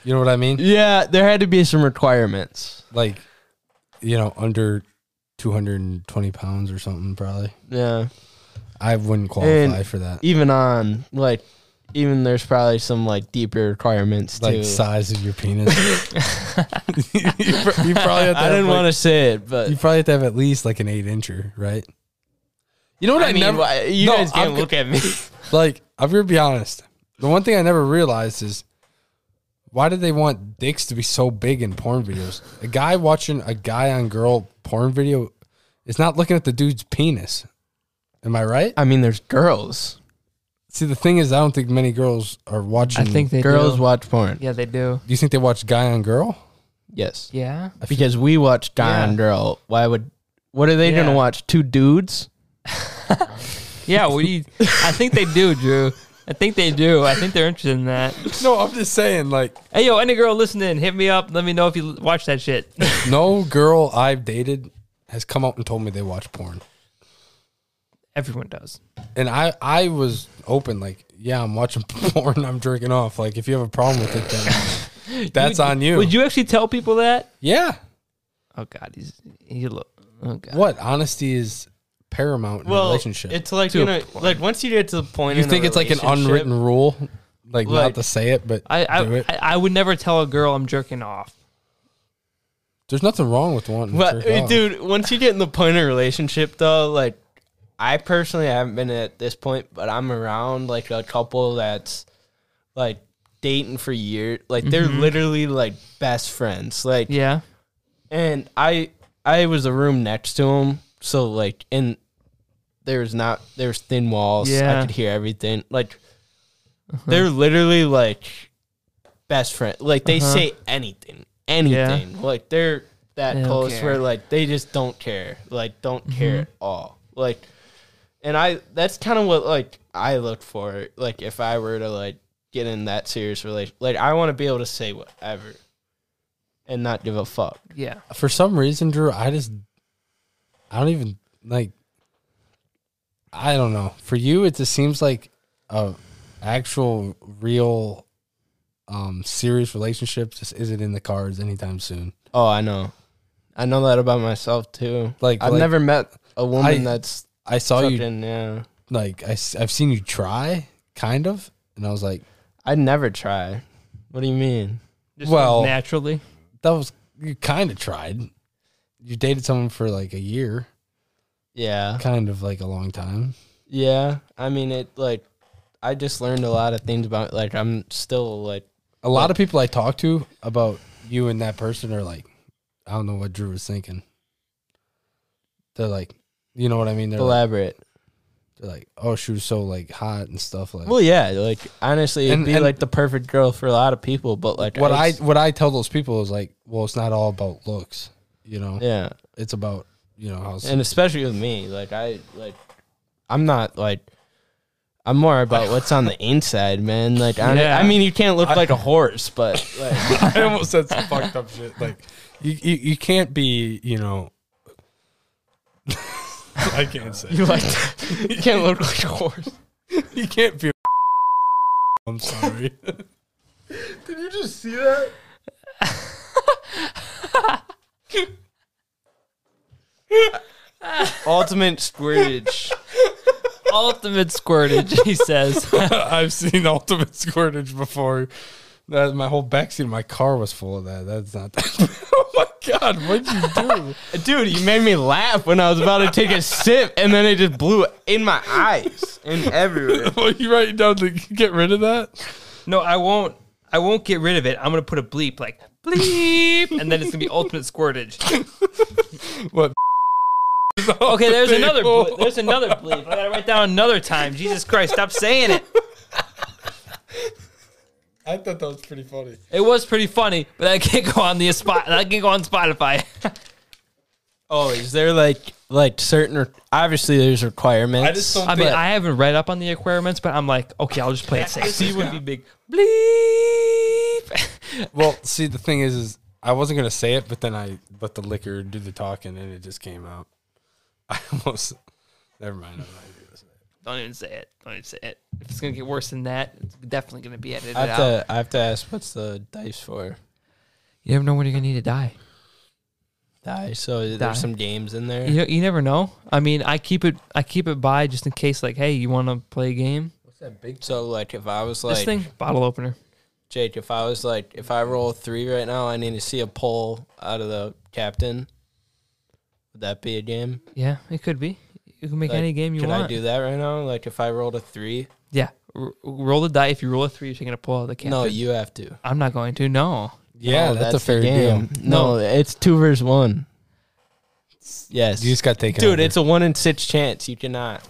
You know what I mean? Yeah, there had to be some requirements. Like, you know, under 220 pounds or something, probably. Yeah, I wouldn't qualify And- for that. even on like even there's probably some like deeper requirements like too. size of your penis. [LAUGHS] you, pr- you probably have to I didn't like- want to say it, but You probably have to have at least like an eight incher, right? You know what I, I mean, never you No, guys can't I'm look at me. [LAUGHS] like. I'm gonna be honest. The one thing I never realized is why did they want dicks to be so big in porn videos? A guy watching a guy on girl porn video is not looking at the dude's penis. Am I right? I mean, there's girls. See, the thing is, I don't think many girls are watching. I think they girls do. watch porn. Yeah, they do. Do you think they watch guy on girl? Yes, Yeah. because we watch guy Yeah. and girl. Why would? What are they Yeah. gonna watch? Two dudes? [LAUGHS] Yeah, what do you, I think they do, Drew. I think they do. I think they're interested in that. [LAUGHS] No, I'm just saying, like, Hey, yo, any girl listening, hit me up. Let me know if you watch that shit. [LAUGHS] no girl I've dated has come out and told me they watch porn. Everyone does. and I I was open like yeah I'm watching [LAUGHS] porn I'm drinking off like if you have a problem with it then that's Would- on you Would you actually tell people that? yeah Oh God, he's he look. Oh God. what honesty is paramount in a relationship it's like To you know, like once you get to the point, you in a think it's like an unwritten rule like, not to say it but I do I, it I I would never tell a girl I'm jerking off. there's nothing wrong with wanting Well, to jerk off. dude, once you get in the point of relationship, though, like I personally haven't been at this point, but I'm around like a couple that's like dating for years. Like they're mm-hmm. literally like best friends. Like, Yeah. and I I was a room next to him, so like, and there's not there's thin walls. Yeah. I could hear everything. Like, they're literally like best friend. Like they Uh-huh. say anything, anything. Like they're that They close where like they just don't care. Like don't Mm-hmm. care at all. Like, and I that's kind of what like I look for. Like if I were to like get in that serious relation, like I want to be able to say whatever, and not give a fuck. Yeah. for some reason Drew I just I don't even like I don't know for you it just seems like a actual real um serious relationship just isn't in the cards anytime soon Oh, I know. I know that about myself too. Like- I've like- never met a woman I- that's I saw you fucking yeah. like I, have seen you try kind of and i was like I'd never try. What do you mean? Just Well- naturally. that was you kind of tried you dated someone for like a year Yeah. kind of like a long time Yeah. I mean it like I just learned a lot of things about like I'm still like a lot of people i talk to about you and that person are like i don't know what drew was thinking they're like you know what i mean they're like, elaborate. they're like oh she was so like hot and stuff like Well, yeah, like honestly, it'd And- be and- like the perfect girl for a lot of people, but like what i it's- what i tell those people is like well it's not all about looks you know yeah, it's about you know how and especially with me, like I like I'm not like I'm more about [LAUGHS] what's on the inside, man. Like I, Yeah. I mean, you can't look like a horse, but like, [LAUGHS] I almost said some fucked up shit. Like you, you, you can't be, you know. [LAUGHS] I can't say. you like you can't look like a horse. You can't be. A I'm sorry. Did you just see that? [LAUGHS] Ultimate squirtage. Ultimate squirtage, he says. [LAUGHS] I've seen ultimate squirtage before. That my whole backseat of my car was full of that. That's not that. [LAUGHS] oh my god! What'd you do? Dude, you made me laugh when I was about to take a sip, and then it just blew in my eyes and everywhere. Well, you writing down to get rid of that? No, I won't. I won't get rid of it. I'm gonna put a bleep like bleep, and then it's gonna be ultimate squirtage. [LAUGHS] What? [LAUGHS] Okay, there's another. Bleep. There's another bleep. I gotta write down another time. Jesus Christ, stop saying it. I thought that was pretty funny. It was pretty funny, but I can't go on the spot. I can't go on Spotify. [LAUGHS] Oh, is there like like certain? Re- obviously, there's requirements. I just don't I mean, I haven't read up on the requirements, but I'm like, okay, I'll just play it safe. See, would be big bleep. [LAUGHS] Well, see, the thing is, is I wasn't gonna say it, but then I let the liquor do the talking, and it just came out. [LAUGHS] I almost. Never mind. I'm not gonna do this. Don't even say it. Don't even say it. If it's gonna get worse than that, it's definitely gonna be edited I have out. to. I have to ask, what's the dice for? You never know when you're gonna need to die. Die. So Die. there's some games in there. You, you never know. I mean, I keep it. I keep it by just in case. Like, hey, you want to play a game? What's that big? So like if I was like this like thing, bottle opener. Jake, if I was like if I roll a three right now, I need to see a pull out of the captain. Would that be a game? Yeah, it could be. You can make Like, any game you Could want. I do that right now? Like if I rolled a three? Yeah, R- roll the die. If you roll a three, you're taking a pull out of the captain. No, you have to. I'm not going to. No. Yeah, No, that's, a fair game. deal. No, it's two versus one. Yes, You just got taken, dude. over. It's a one in six chance. You cannot.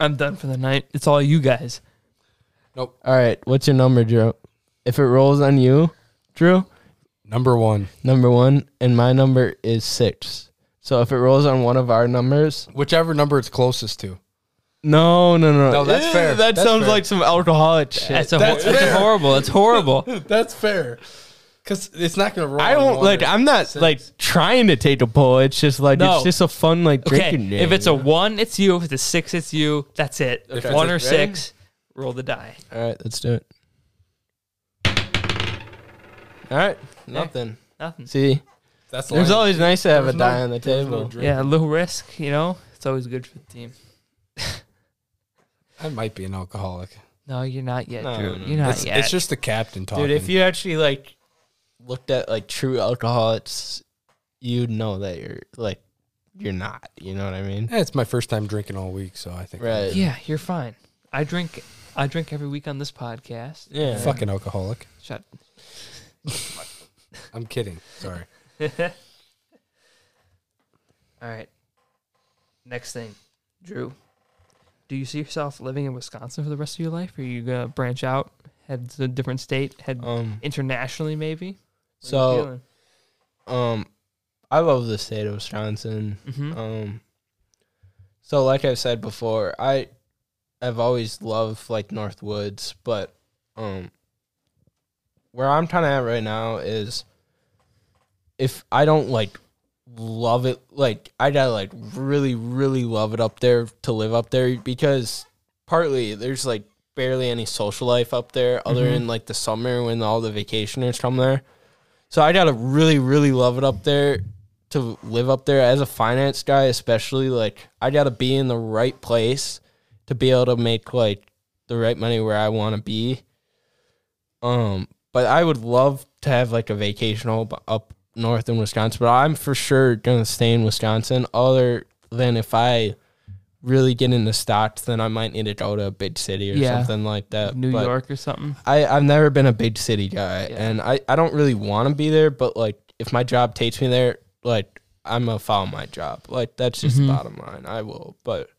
I'm done for the night. It's all you guys. Nope. All right, what's your number, Drew? If it rolls on you, Drew, number one. number one, and my number is six. So if it rolls on one of our numbers, Whichever number it's closest to. no, no, no, No, that's fair. That That's sounds fair. like some alcoholic shit. That's, a That's hor- that's horrible. It's [LAUGHS] horrible. That's fair. Because it's not gonna roll. I don't like. I'm not six. like trying to take a pull. It's just like No. it's just a fun like Okay, drinking game. if it's a one, it's you. If it's a six, it's you. That's it. Okay. One or Ready? six, roll the die. all right, let's do it. All right, nothing. Nothing. See, That's It's lying. always nice to have a There's no- die on the there's no table. drink. Yeah, a little risk. You know, it's always good for the team. [LAUGHS] I might be an alcoholic. No, you're not yet, No, Drew. no, You're not It's, yet. it's just the captain talking. Dude, if you actually like looked at like true alcoholics, you'd know that you're like you're not. You know what I mean? Eh, it's my first time drinking all week, so I think Right. yeah, you're fine. I drink. I drink every week on this podcast. Yeah. Fucking alcoholic. Shut. [LAUGHS] I'm kidding. Sorry. [LAUGHS] All right. Next thing, Drew. Do you see yourself living in Wisconsin for the rest of your life? Or are you gonna branch out, head to a different state, head Um. internationally, maybe? So, um, I love the state of Wisconsin. hmm Um. So, like I've said before, I, I've always loved like North Woods, but um, where I'm kind of at right now is, if I don't like love it, like I gotta like really, really love it up there to live up there because partly there's like barely any social life up there other Mhm. than like the summer when all the vacationers come there. So I gotta really, really love it up there to live up there as a finance guy, especially like I gotta be in the right place to be able to make like the right money where I want to be. Um, but I would love to have like a vacation up north in Wisconsin, but I'm for sure gonna stay in Wisconsin. Other than if I really get into stocks, then I might need to go to a big city or Yeah. something like that. New But- York or something. I, I've never been a big city guy Yeah. and I, I don't really want to be there, but like if my job takes me there, like I'm gonna follow my job. Like that's just Mhm. bottom line. I will. But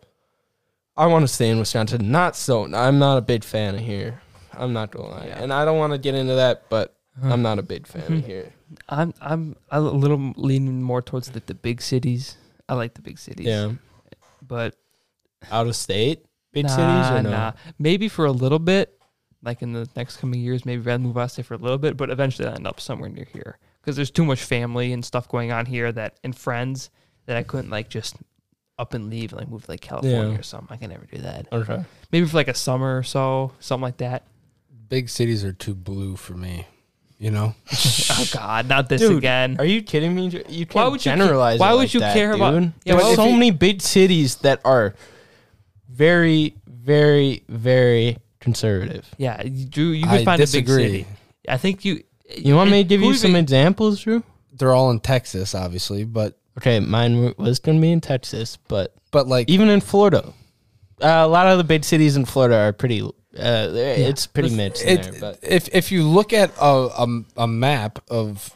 I want to stay in Wisconsin. Not so I'm not a big fan of here. I'm not gonna lie. Yeah. And I don't want to get into that, but Huh. I'm not a big fan of [LAUGHS] here. I'm I'm a little leaning more towards the, the big cities. I like the big cities. Yeah. But Out of state? Big nah, cities or no? nah. Maybe for a little bit, like in the next coming years, maybe I'd move out of state for a little bit, but eventually I'll end up somewhere near here because there's too much family and stuff going on here that and friends that I couldn't like just up and leave and like move to like California Yeah. or something. I can never do that. Okay. Maybe for like a summer or so, something like that. Big cities are too blue for me. You know. [LAUGHS] oh God, not this Dude, again. Are you kidding me? You can't Why would you ca- generalize. why it would like you that, care about- dude. Yeah, There's why would so you- many big cities that are very, very, very conservative. yeah, you, Drew, you I could find a big disagree. city. I think you. You want me to give you even- some examples, Drew? They're all in Texas, obviously, but Okay, mine was going to be in Texas, but but like even in Florida, uh, a lot of the big cities in Florida are pretty. Uh, they're- it's pretty mixed it, there, but if if you look at a, a a map of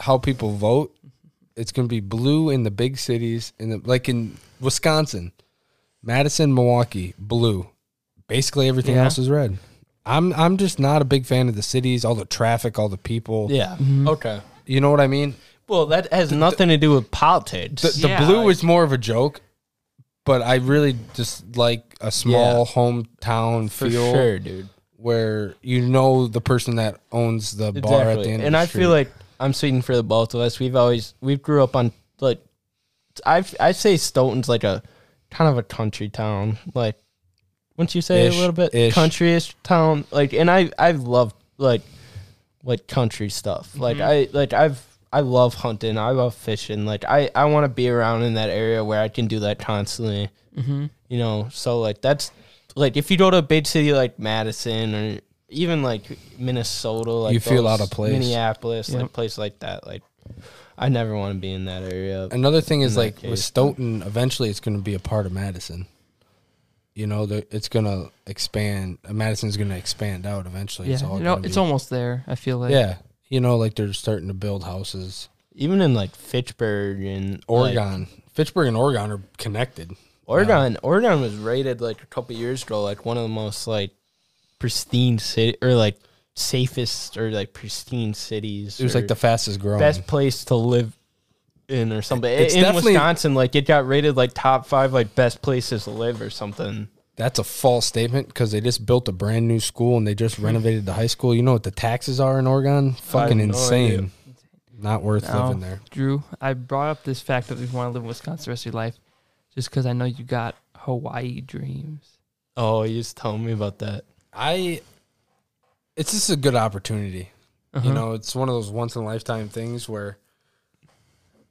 how people vote, it's going to be blue in the big cities, in the like in Wisconsin, Madison, Milwaukee, blue. Basically, everything Yeah. else is red. I'm I'm just not a big fan of the cities, all the traffic, all the people. yeah, Mhm. okay. you know what I mean. Well, that has nothing to do with politics. The, the Yeah, blue like- is more of a joke, but I really just like a small hometown for feel sure, dude. where you know the person that owns the bar at the end. and of the I street. feel like I'm speaking for the both of us. We've always we've grew up on like I I say Stoughton's like a kind of a country town. Like wouldn't you say Ish, a little bit ish. countryish town? Like and I I've loved like like country stuff. Like Mhm. I like I've I love hunting. I love fishing. Like I I want to be around in that area where I can do that constantly. Mm-hmm. You know, so like that's like if you go to a big city like Madison or even like Minnesota, like You feel out of place. Minneapolis, Yep. like place like that. Like I never want to be in that area. Another thing is In that like with. Stoughton, eventually it's going to be a part of Madison. You know, the- it's going to expand. uh, Madison's going to expand out eventually. Yeah, it's all you know, it's be- almost there. I feel like. yeah. You know, like they're starting to build houses. Even in like Fitchburg and like, Oregon, Fitchburg, and Oregon are connected. Oregon, Oregon was rated like a couple years ago like one of the most like pristine city or like safest or like pristine cities. It was like the fastest growing. best place to live in or something. It's in Wisconsin, like it got rated like top five like best places to live or something. That's a false statement because they just built a brand new school and they just [LAUGHS] renovated the high school. You know what the taxes are in Oregon? Fucking insane. idea. Not worth No. living there. Drew, I brought up this fact that you want to live in Wisconsin the rest of your life, just because I know you got Hawaii dreams. Oh, you just told me about that. I. It's just a good opportunity. Uh-huh. You know, it's one of those once in a lifetime things where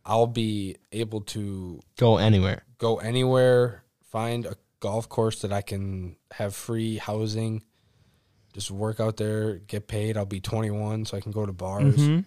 I'll be able to Go anywhere. go anywhere, find a golf course that I can have free housing, just work out there, get paid. I'll be 21, so I can go to bars. Mhm.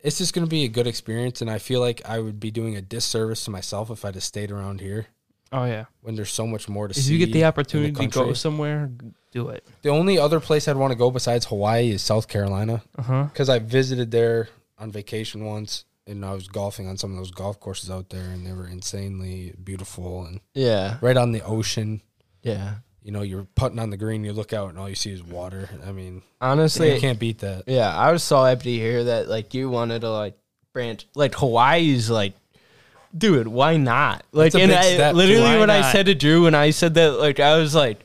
It's just going to be a good experience, and I feel like I would be doing a disservice to myself if I just stayed around here Oh yeah. when there's so much more to If see. you get the opportunity to go somewhere, do it. the only other place I'd want to go besides Hawaii is South Carolina Uh huh. because I visited there on vacation once, and I was golfing on some of those golf courses out there, and they were insanely beautiful and Yeah. right on the ocean. Yeah. You know, you're putting on the green, you look out, and all you see is water. I mean, Honestly, you can't beat that. Yeah, I was so happy to hear that. Like you wanted to like branch, like Hawaii's like, dude, why not? Like, a and big I step, literally why when I not? said to Drew when I said that, like, I was like,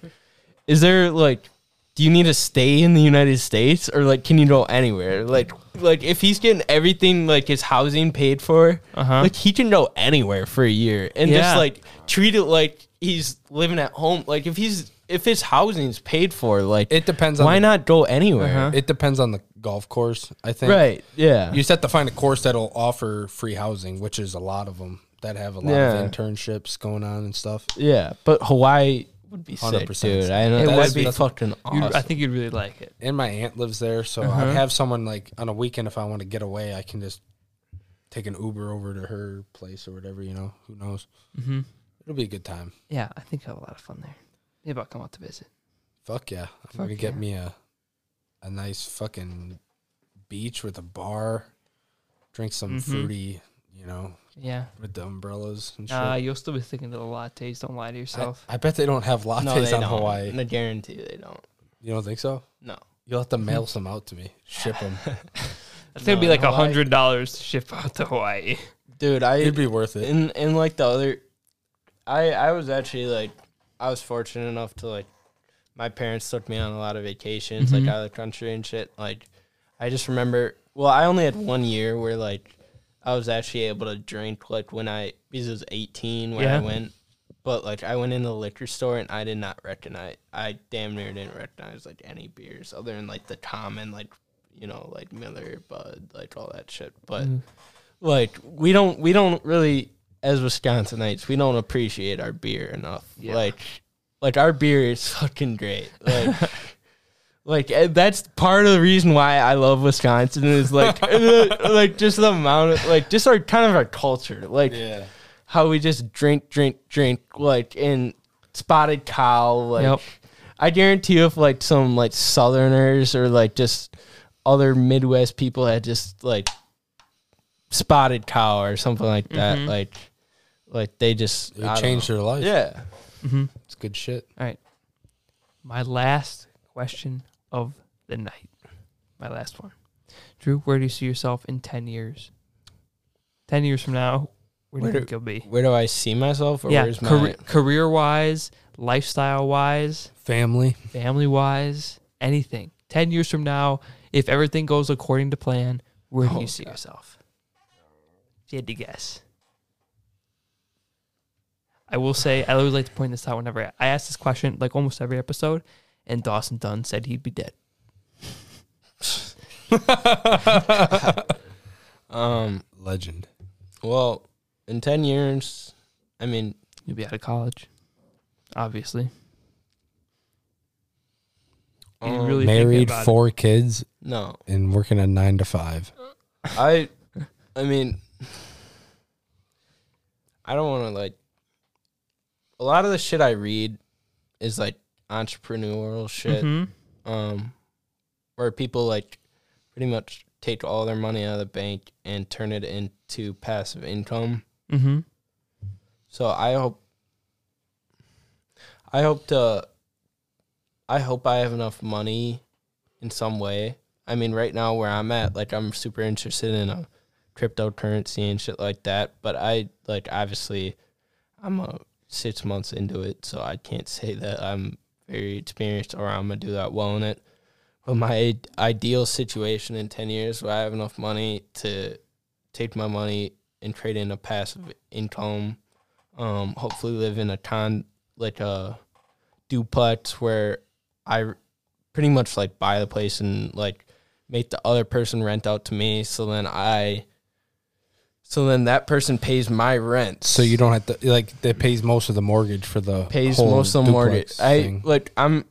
is there like, do you need to stay in the United States or like, can you go anywhere? Like, like if he's getting everything like his housing paid for, Uh-huh. like he can go anywhere for a year and Yeah. just like treat it like he's living at home. Like if he's if his housing's paid for, like It depends on why the, not go anywhere? Uh-huh. It depends on the golf course. I think. Right. Yeah. You just have to find a course that'll offer free housing, which is a lot of them that have a lot Yeah. of internships going on and stuff. yeah. But Hawaii would be sick, 100% dude. I know It that'd would be be. fucking You'd- awesome. I think you'd really like it. And my aunt lives there, so Uh-huh. I'd have someone like on a weekend if I want to get away, I can just take an Uber over to her place or whatever. You know, who knows? Mm-hmm. It'll be a good time. Yeah, I think I'll have a lot of fun there. Maybe I'll come out to visit. Fuck yeah! I'm Fuck gonna get yeah. me a a nice fucking beach with a bar, drink some Mhm. fruity, you know, Yeah. with the umbrellas and shit. Uh, you'll still be thinking of the lattes. Don't lie to yourself. I bet they don't have lattes no, they on don't. Hawaii. I guarantee you they don't. You don't think so? No. You'll have to mail [LAUGHS] some out to me. Ship them. [LAUGHS] That's gonna be like a Hawaii- hundred dollars to ship out to Hawaii. Dude, I It'd be worth it. in in like the other I I was actually like I was fortunate enough to like my parents took me on a lot of vacations like out of the country and shit like I just remember well I only had one year where like I was actually able to drink like when I because it was 18 when Yeah. I went but like I went in the liquor store and I did not recognize I damn near didn't recognize like any beers other than like the common like you know like Miller Bud like all that shit but Mm. like we don't we don't really as Wisconsinites we don't appreciate our beer enough. Like like our beer is fucking great. Like [LAUGHS] like eh, that's part of the reason why I love Wisconsin is like [LAUGHS] like just the amount of like just our kind of our culture. Like yeah. how we just drink drink drink like in spotted cow like Yep. I guarantee you if like some like southerners or like just other Midwest people had just like spotted cow or something like that, Mhm. like like they just It changed know. their life. Yeah. Mm-hmm. It's good shit. All right. My last question of the night. My last one. Drew, where do you see yourself in 10 years? 10 years from now, where do Where you do- think you'll be? Where do I see myself or yeah, where's my career, career wise, lifestyle wise, Family. family wise, anything. 10 years from now, if everything goes according to plan, where do Oh, you see God. yourself? If you had to guess. I will say, I always like to point this out whenever I, I ask this question, like almost every episode, and Dawson Dunn said he'd be dead. [LAUGHS] um Legend. well, in 10 years, I mean, You'll be out of college, obviously. Um, really Married, about it. four kids, No, and working a nine to five. I, I mean, I don't want to like. A lot of the shit I read is like entrepreneurial shit, Mhm. um, where people like pretty much take all their money out of the bank and turn it into passive income. Mhm. So I hope I hope to I hope I have enough money in some way. I mean right now where I'm at, like I'm super interested in a cryptocurrency and shit like that. But I like obviously I'm a six months into it, so I can't say that I'm very experienced or I'm gonna do that well in it. But my ideal situation in ten years where I have enough money to take my money and trade in a passive income um hopefully live in a con like a duplex where I pretty much like buy the place and like make the other person rent out to me so then i so then that person pays my rent So you don't have to like that pays most of the mortgage for the pays whole most of the mortgage duplex i like i'm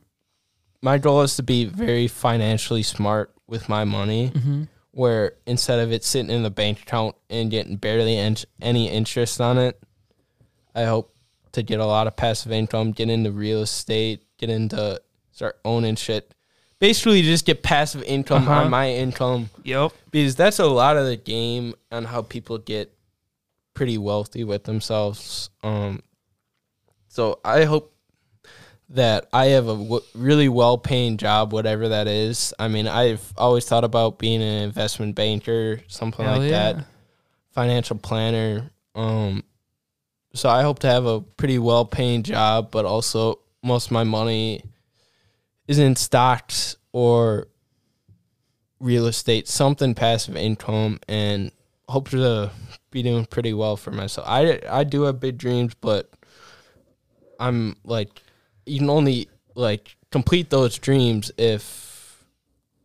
my goal is to be very financially smart with my money Mhm. where instead of it sitting in the bank account and getting barely in- any interest on it, I hope to get a lot of passive income, get into real estate, get into start owning shit. Basically, just get passive income Uh-huh. on my income Yep. because that's a lot of the game on how people get pretty wealthy with themselves. Um, so I hope that I have a w- really well paying job, whatever that is. I mean, I've always thought about being an investment banker, something Hell like yeah. that, financial planner. Um, so I hope to have a pretty well paying job, but also most of my money is in stocks or real estate, something passive income, and hope to be doing pretty well for myself. I I do have big dreams, but I'm like you can only like complete those dreams if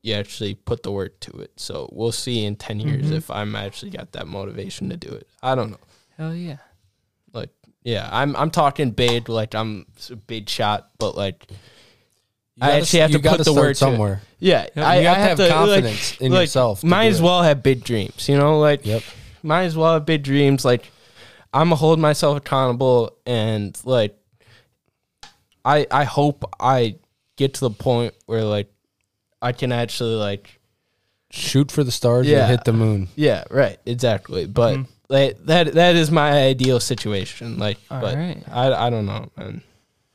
you actually put the work to it. So we'll see in 10 years Mhm. if I'm actually got that motivation to do it. I don't know. Hell yeah. Like yeah, I'm I'm talking big like I'm a big shot, but like I actually have to put the start word to somewhere. yeah, You I, have I to have like, confidence in like, yourself Might do as it. well have big dreams, you know, like Yep. might as well have big dreams. Like I'm gonna hold myself accountable, and like I I hope I get to the point where like I can actually like Shoot for the stars Yeah. and hit the moon. yeah right exactly. But Mhm. like that that is my ideal situation. Like, All but right. I I don't know, man.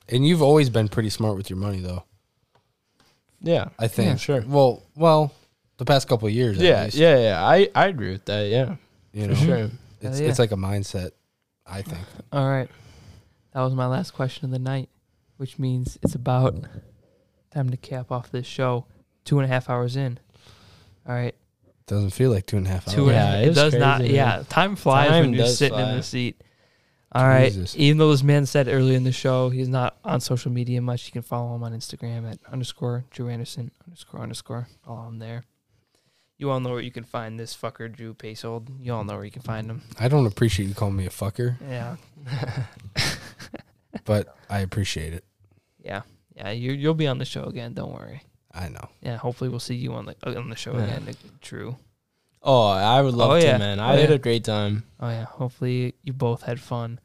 And you've always been pretty smart with your money, though. Yeah, I think. Yeah, sure. Well, well, the past couple of years. at yeah, least, yeah, yeah. I I agree with that. Yeah, You for know, sure. it's Hell yeah. it's like a mindset. I think. All right. That was my last question of the night, which means it's about time to cap off this show. Two and a half hours in. All right. Doesn't feel like two and a half hours. Two and a Yeah, it It was does not. man. Yeah. Time flies Time when you're does sitting in the seat. All right. Jesus. Even though this man said earlier in the show he's not on social media much, you can follow him on Instagram at underscore Drew Anderson underscore underscore. Follow him there. You all know where you can find this fucker, Drew Pasold. You all know where you can find him. I don't appreciate you calling me a fucker, Yeah. [LAUGHS] but I appreciate it. Yeah. Yeah. You, you'll be on the show again. Don't worry. I know. Yeah. Hopefully we'll see you on the on the show Yeah. again, Drew. Oh, I would love Oh, to, yeah. man. Oh, I had yeah. a great time. Oh yeah. Hopefully you both had fun.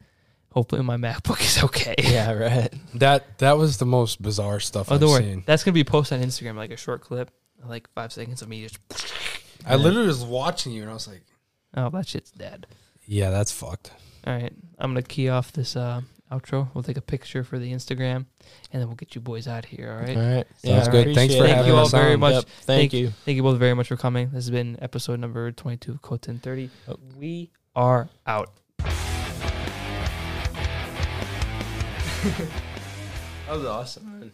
Hopefully my MacBook is okay. [LAUGHS] Yeah, right. That that was the most bizarre stuff Oh, I've don't worry. seen. That's gonna be posted on Instagram, like a short clip, like five seconds of me just. I literally was watching you and I was like, Oh, that shit's dead. "Yeah, that's fucked." All right, I'm gonna key off this uh, outro. We'll take a picture for the Instagram, and then we'll get you boys out here. All right. All right. Sounds I good. Thanks appreciate for it. Thank having you all us very on. much. Yep, thank, Thank- you. Thank you both very much for coming. This has been episode number 22 of Code 1030. Oh. We are out. [LAUGHS] That was awesome, man.